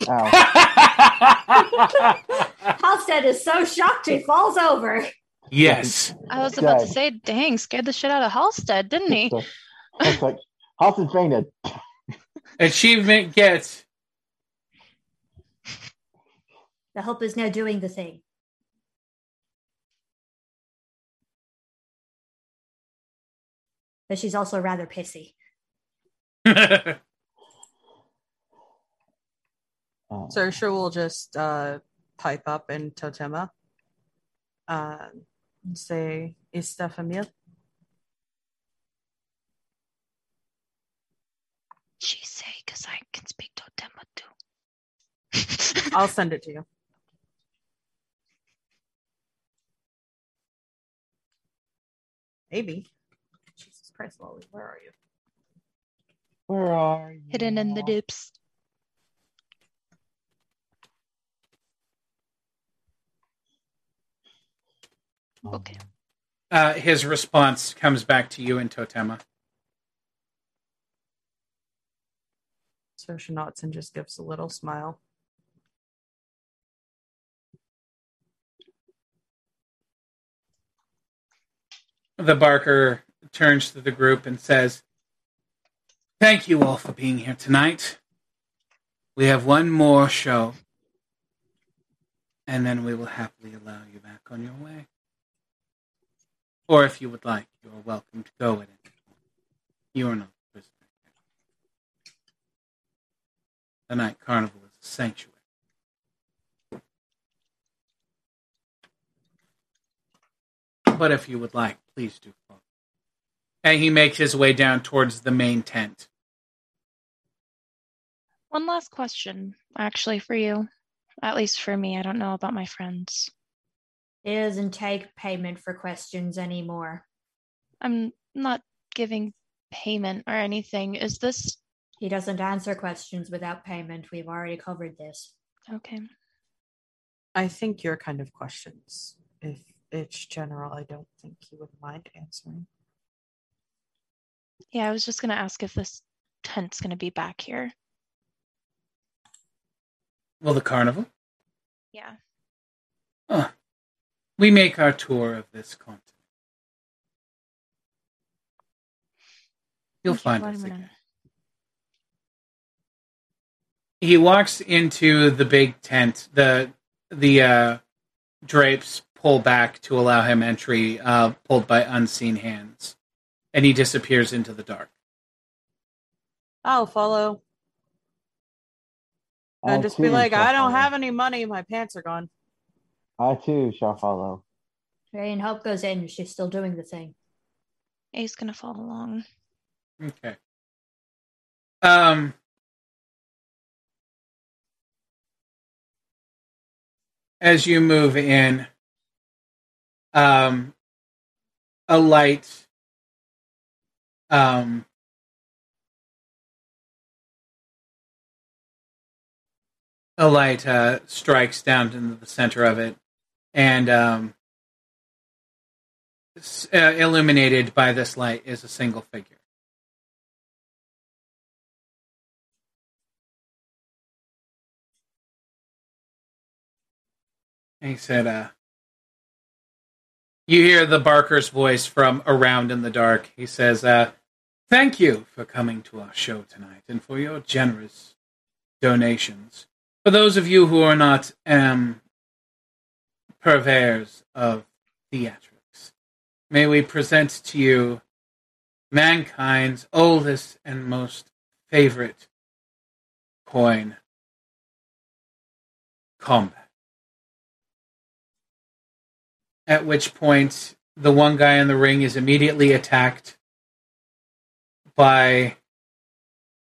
Ow. Halstead is so shocked he falls over. yes. I was about to say, dang, scared the shit out of Halstead, didn't he? So, it's like, Halston fainted. Achievement gets The hope is now doing the thing. But she's also rather pissy. Oh. Sersha will just uh, pipe up in Totema uh, and say, Esta familia? She say, because I can speak Totema too. I'll send it to you. Maybe. Jesus Christ, Lolly, where are you? Where are you? Hidden in the dupes. Okay. uh, his response comes back to you in Totema. Sersha nods just gives a little smile. The Barker turns to the group and says, Thank you all for being here tonight. We have one more show, and then we will happily allow you back on your way. Or if you would like, you are welcome to go at it. You are not a prisoner. The night carnival is a sanctuary. But if you would like, please do follow. And he makes his way down towards the main tent. One last question, actually, for you. At least for me. I don't know about my friends. He doesn't take payment for questions anymore. I'm not giving payment or anything. Is this He doesn't answer questions without payment. We've already covered this. okay? I think your kind of questions. If it's general, I don't think he would mind answering. Yeah, I was just gonna ask if this tent's gonna be back here. Well, the carnival. Yeah. Huh. We make our tour of this continent. You'll Thank you find us letting me again. He walks into the big tent. The the uh, drapes pull back to allow him entry, uh, pulled by unseen hands, and he disappears into the dark. I'll follow. I And just be like, I don't follow. have any money. My pants are gone. I too shall follow. Ray and Hope goes in. She's still doing the thing. A's gonna follow along. Okay. Um. As you move in, um, a light, um, a light uh, strikes down into the center of it, and um, uh, illuminated by this light is a single figure. And he said, uh, you hear the Barker's voice from around in the dark. He says, uh, thank you for coming to our show tonight and for your generous donations. For those of you who are not um, purveyors of theatrics, may we present to you mankind's oldest and most favorite coin, combat. At which point, the one guy in the ring is immediately attacked by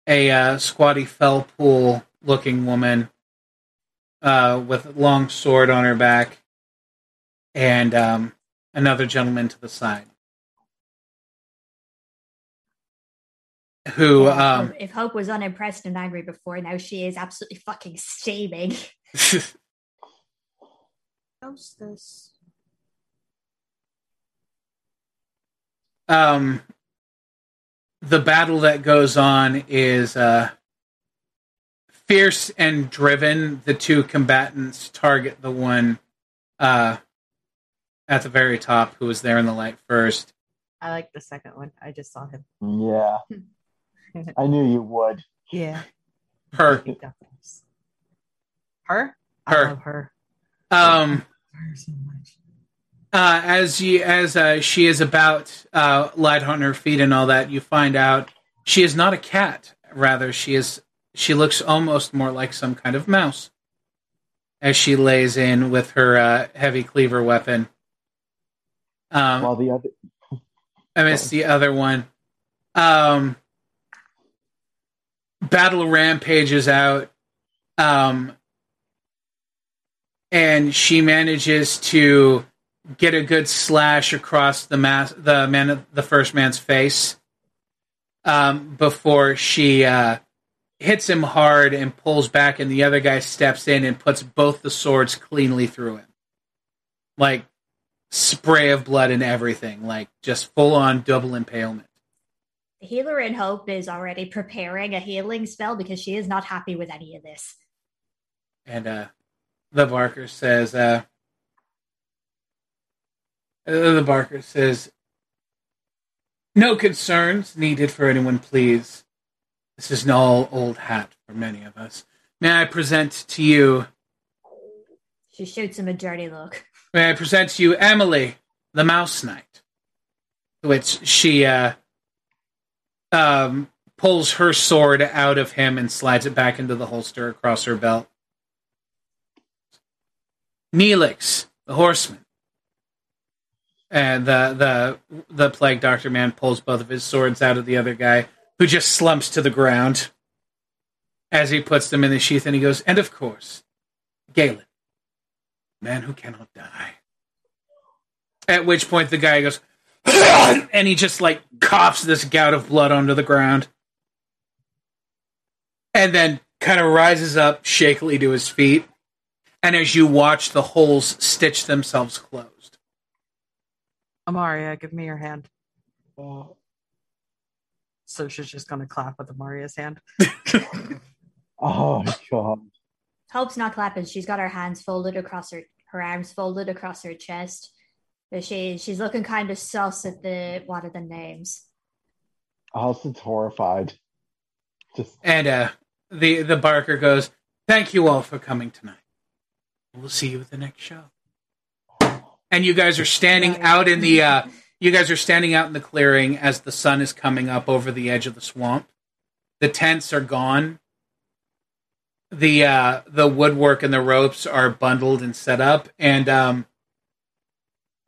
a uh, squatty Fellpool looking woman uh, with a long sword on her back and um, another gentleman to the side. Who, um, if Hope was unimpressed and angry before, now she is absolutely fucking steaming. How's this? um, the battle that goes on is uh, fierce and driven. The two combatants target the one uh, at the very top who was there in the light first. I like the second one. I just saw him. Yeah, I knew you would. Yeah. Her, Her? I Her. love her. um, Her so much. uh, as you as uh, she is about uh, light on her feet and all that, you find out she is not a cat. Rather, she is she looks almost more like some kind of mouse as she lays in with her uh, heavy cleaver weapon. Um, While the other, I missed the other one. Um, Battle rampages out, um, and she manages to get a good slash across the mass, the man, the first man's face, um, before she uh, hits him hard and pulls back, and the other guy steps in and puts both the swords cleanly through him, like spray of blood and everything, like just full on double impalement. The healer in Hope is already preparing a healing spell because she is not happy with any of this. And uh, the Barker says, uh, uh, the Barker says, no concerns needed for anyone, please. This is an all old hat for many of us. May I present to you, She shoots him a dirty look. May I present to you Emily, the Mouse Knight, which she uh, um, pulls her sword out of him and slides it back into the holster across her belt. Neelix, the horseman. And the the the plague doctor man pulls both of his swords out of the other guy, who just slumps to the ground as he puts them in the sheath, and he goes, "And of course, Galen, man who cannot die." At which point the guy goes, and he just like coughs this gout of blood onto the ground, and then kind of rises up shakily to his feet. And as you watch, the holes stitch themselves closed. Amaria, give me your hand. Uh, So she's just gonna clap with Amaria's hand. oh god. Hope's not clapping. She's got her hands folded across her her arms folded across her chest. But she she's looking kind of sus at the what are the names? Allison's horrified. Just And uh, the the Barker goes, "Thank you all for coming tonight. We'll see you at the next show." And you guys are standing out in the uh, you guys are standing out in the clearing as the sun is coming up over the edge of the swamp. The tents are gone. The uh, the woodwork and the ropes are bundled and set up, and um,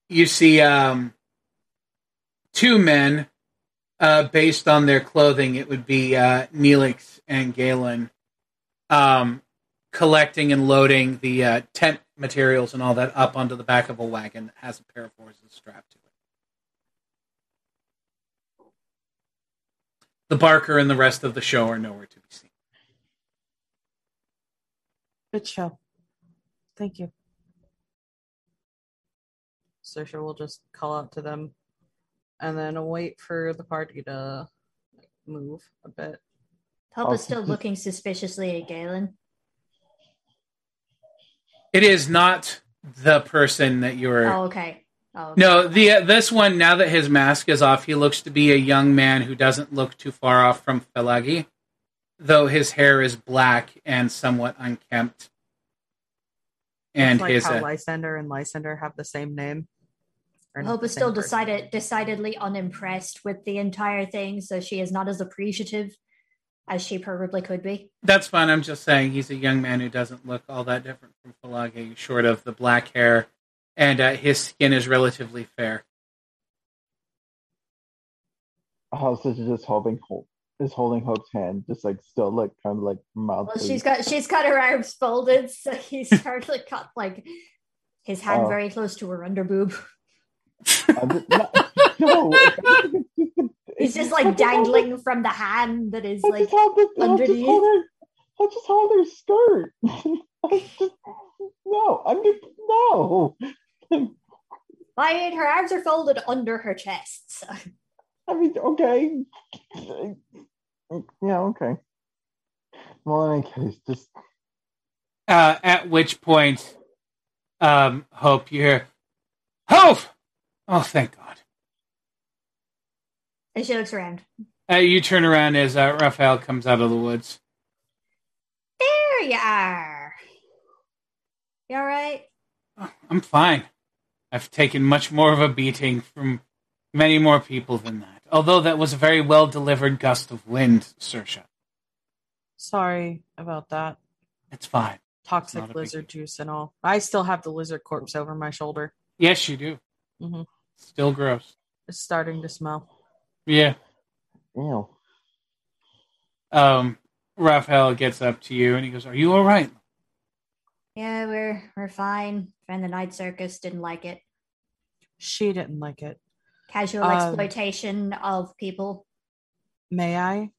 you see um, two men uh, based on their clothing, it would be uh, Neelix and Galen um, collecting and loading the uh, tent materials and all that up onto the back of a wagon that has a pair of horses strapped to it. The Barker and the rest of the show are nowhere to be seen. Good show. Thank you. Sersha will just call out to them and then wait for the party to move a bit. Hope Oh, is still looking suspiciously at Galen. It is not the person that you're. Oh, okay. Oh, okay. No, the uh, this one now that his mask is off, he looks to be a young man who doesn't look too far off from Felagi, though his hair is black and somewhat unkempt. And It's like his how uh, Lysander and Lysander have the same name. Hope is still person. decided decidedly unimpressed with the entire thing, so she is not as appreciative as she probably could be. that's fine. I'm just saying he's a young man who doesn't look all that different from Felagi, short of the black hair, and uh, his skin is relatively fair. Allison's just holding Hope is holding Hope's hand, just like still like kind of like mildly. Well, she's got she's got her arms folded, so he's hardly got like his hand Oh. very close to her underboob. Uh, no, no, it's just- He's just like dangling from the hand that is like just hold the- I'll just underneath. I'll just hold her skirt. Just- no, I'm just no. I mean, her arms are folded under her chest. So. I mean, okay. Yeah, okay. Well, in any case, just Uh, at which point, um, Hope, you hear, Hope! Oh, thank God. And she looks around. Uh, you turn around as uh, Raphael comes out of the woods. There you are. You all right? Oh, I'm fine. I've taken much more of a beating from many more people than that. Although that was a very well delivered gust of wind, Sersha. Sorry about that. It's fine. Toxic Not a big lizard juice and all. I still have the lizard corpse over my shoulder. Yes, you do. Mhm. Still gross. It's starting to smell. Yeah. you Um, Raphael gets up to you and he goes, Are you all right? Yeah, we're we're fine. Friend the night circus didn't like it. She didn't like it. Casual Um, exploitation of people. May I?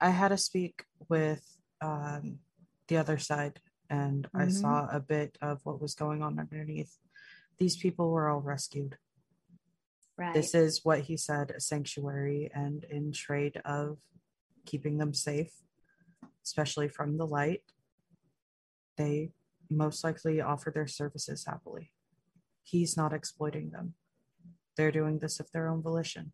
I had to speak with um, the other side, and I Mhm. saw a bit of what was going on underneath. These people were all rescued. Right. This is what he said a sanctuary, and in trade of keeping them safe, especially from the light, they most likely offer their services happily. He's not exploiting them. They're doing this of their own volition.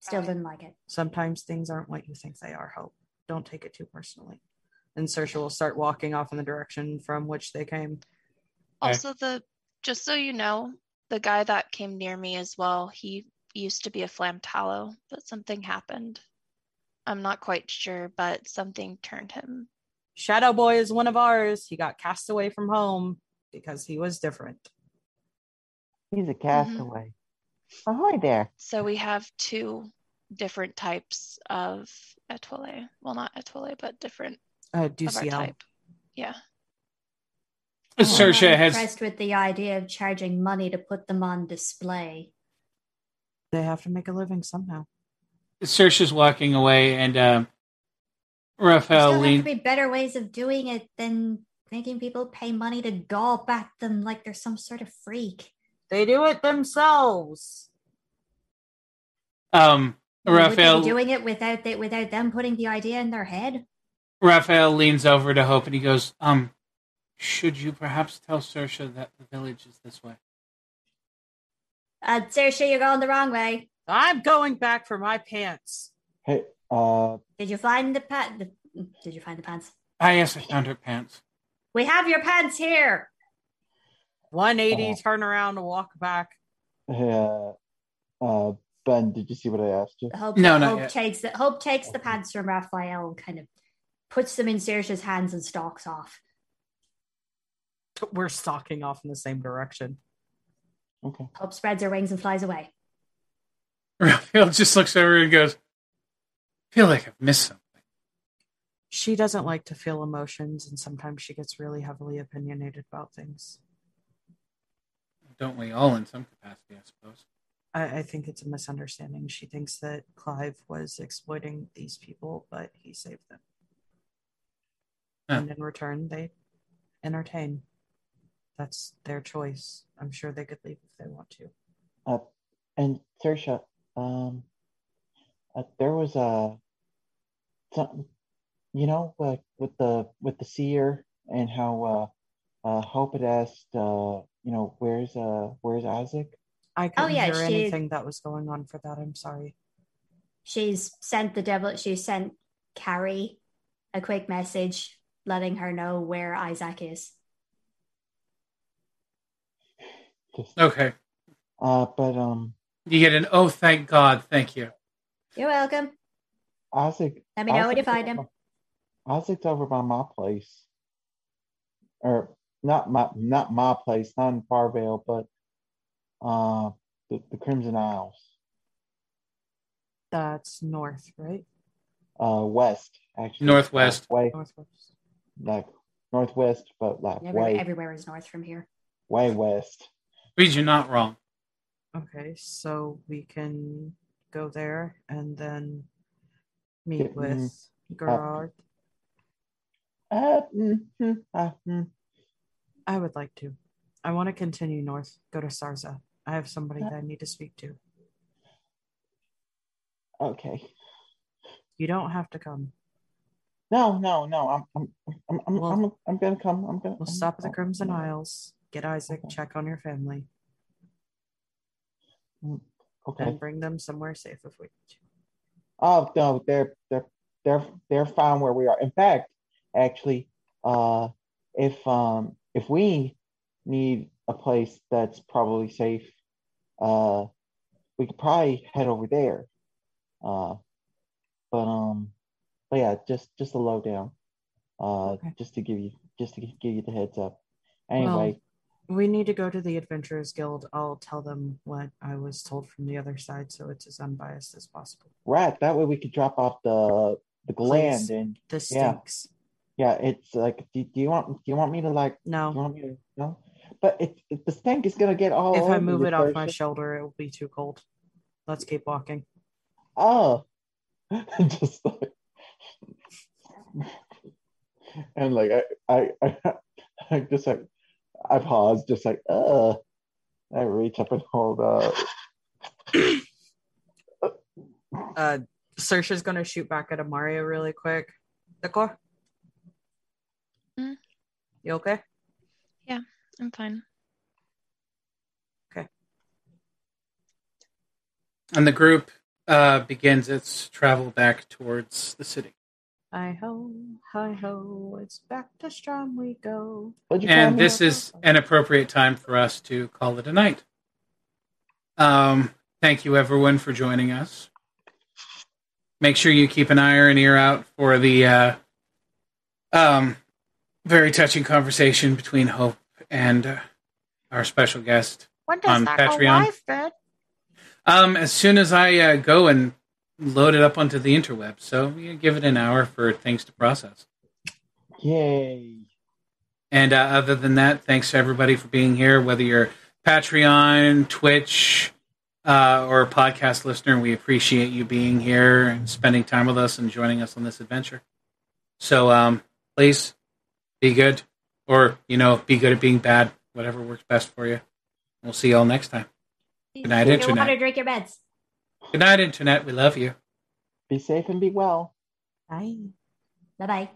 Still didn't like it. sometimes things aren't what you think they are. Hope. Don't take it too personally. And Sersha will start walking off in the direction from which they came. Also, the just so you know, the guy that came near me as well, he used to be a flam tallow, but something happened. I'm not quite sure, but something turned him. Shadow Boy is one of ours. He got cast away from home because he was different. He's a castaway. Oh, hi there. So we have two different types of etoile. Well, not etoile, but different Uh, of our DCL. type. Yeah. Oh, Sersha I'm has impressed with the idea of charging money to put them on display. They have to make a living somehow. Sersha's walking away, and um, There Raphael still have to be better ways of doing it than making people pay money to gawp at them like they're some sort of freak. They do it themselves. Um, Would Raphael doing it without they, without them putting the idea in their head? Raphael leans over to Hope, and he goes, "Um, should you perhaps tell Sersha that the village is this way?" Uh, Sersha, you're going the wrong way. I'm going back for my pants. Hey, uh, Did you find the pants? Did you find the pants? Ah, yes, I found her pants. We have your pants here. 180, Oh. turn around and walk back. hey, uh, uh, Ben, did you see what I asked you? Hope, No, not Hope yet. takes the Hope takes the pants from Raphael and kind of puts them in Sersha's hands and stalks off. We're stalking off in the same direction. Okay. Hope spreads her wings and flies away. Raphael just looks over and goes, I "Feel like I've missed something." She doesn't like to feel emotions, and sometimes she gets really heavily opinionated about things. Don't we all, in some capacity, I suppose? I, I think it's a misunderstanding. She thinks that Clive was exploiting these people, but he saved them. Huh. And in return, they entertain. That's their choice. I'm sure they could leave if they want to. Uh, and Sersha, um, uh, there was a something, you know, uh, with the with the seer and how uh, uh, Hope had asked, uh, you know, where's uh, where's Isaac? I couldn't yeah, hear she- anything that was going on for that. I'm sorry. She's sent the devil. She sent Carrie a quick message letting her know where Isaac is. Just, Okay. uh, but um, You get an oh, thank God, thank you. You're welcome. Isaac. Let me know when you find over him. Isaac's over by my place, or not my not my place, not in Farvale, but uh, the, the Crimson Isles, That's north, right? uh, west actually, Northwest. uh, way Northwest. like northwest, but like Everywhere, way everywhere is north from here. way west. Read you're not wrong. Okay, so we can go there and then meet Yeah, mhm. with Gerard. Uh, mm, mm, uh, mm. I would like to. I want to continue north, go to Sarza. I have somebody that I need to speak to. Okay. You don't have to come. No, no, no. I'm, I'm, I'm, I'm, Well- I'm, I'm gonna come. I'm gonna. We'll I'm- stop at the I'm- Crimson Isles, get Isaac, Okay. check on your family, Okay. and bring them somewhere safe if we need to. Oh no, they're they're they're they're fine where we are. In fact, actually, uh, if um if we need a place that's probably safe, uh, we could probably head over there. Uh, but um, but yeah, just just a lowdown. Uh, Okay. just to give you just to give you the heads up. Anyway, We need to go to the Adventurers Guild. I'll tell them what I was told from the other side so it's as unbiased as possible. right. That way we could drop off the the gland Please. and the stinks. yeah, it's like, do, do you want do you want me to like you No. want me to no? But it, it the stink is gonna get all If I move it off my shoulder, it will be too cold. Let's keep walking. Oh, just like and like I I I, I just like I pause, just like uh, I reach up and hold up. Uh, Sersha's gonna shoot back at Amaria really quick. Decor? Mm. You okay? Yeah, I'm fine. Okay. And the group uh, begins its travel back towards the city. Hi ho, hi ho, it's back to Strom we go. What'd you call And this is an appropriate time for us to call it a night. Um, thank you, everyone, for joining us. Make sure you keep an eye or an ear out for the uh, um, very touching conversation between Hope and uh, our special guest. When does On that Patreon. live, Um, as soon as I uh, go and load it up onto the interweb. So you give it an hour for things to process. Yay. And uh, other than that, thanks to everybody for being here, whether you're Patreon, Twitch, uh, or a podcast listener. We appreciate you being here and spending time with us and joining us on this adventure. So um, please be good, or you know, be good at being bad. Whatever works best for you. We'll see you all next time. Good night, Drink your Internet. water, drink your meds. Good night, Internet. We love you. Be safe and be well. Bye. Bye bye.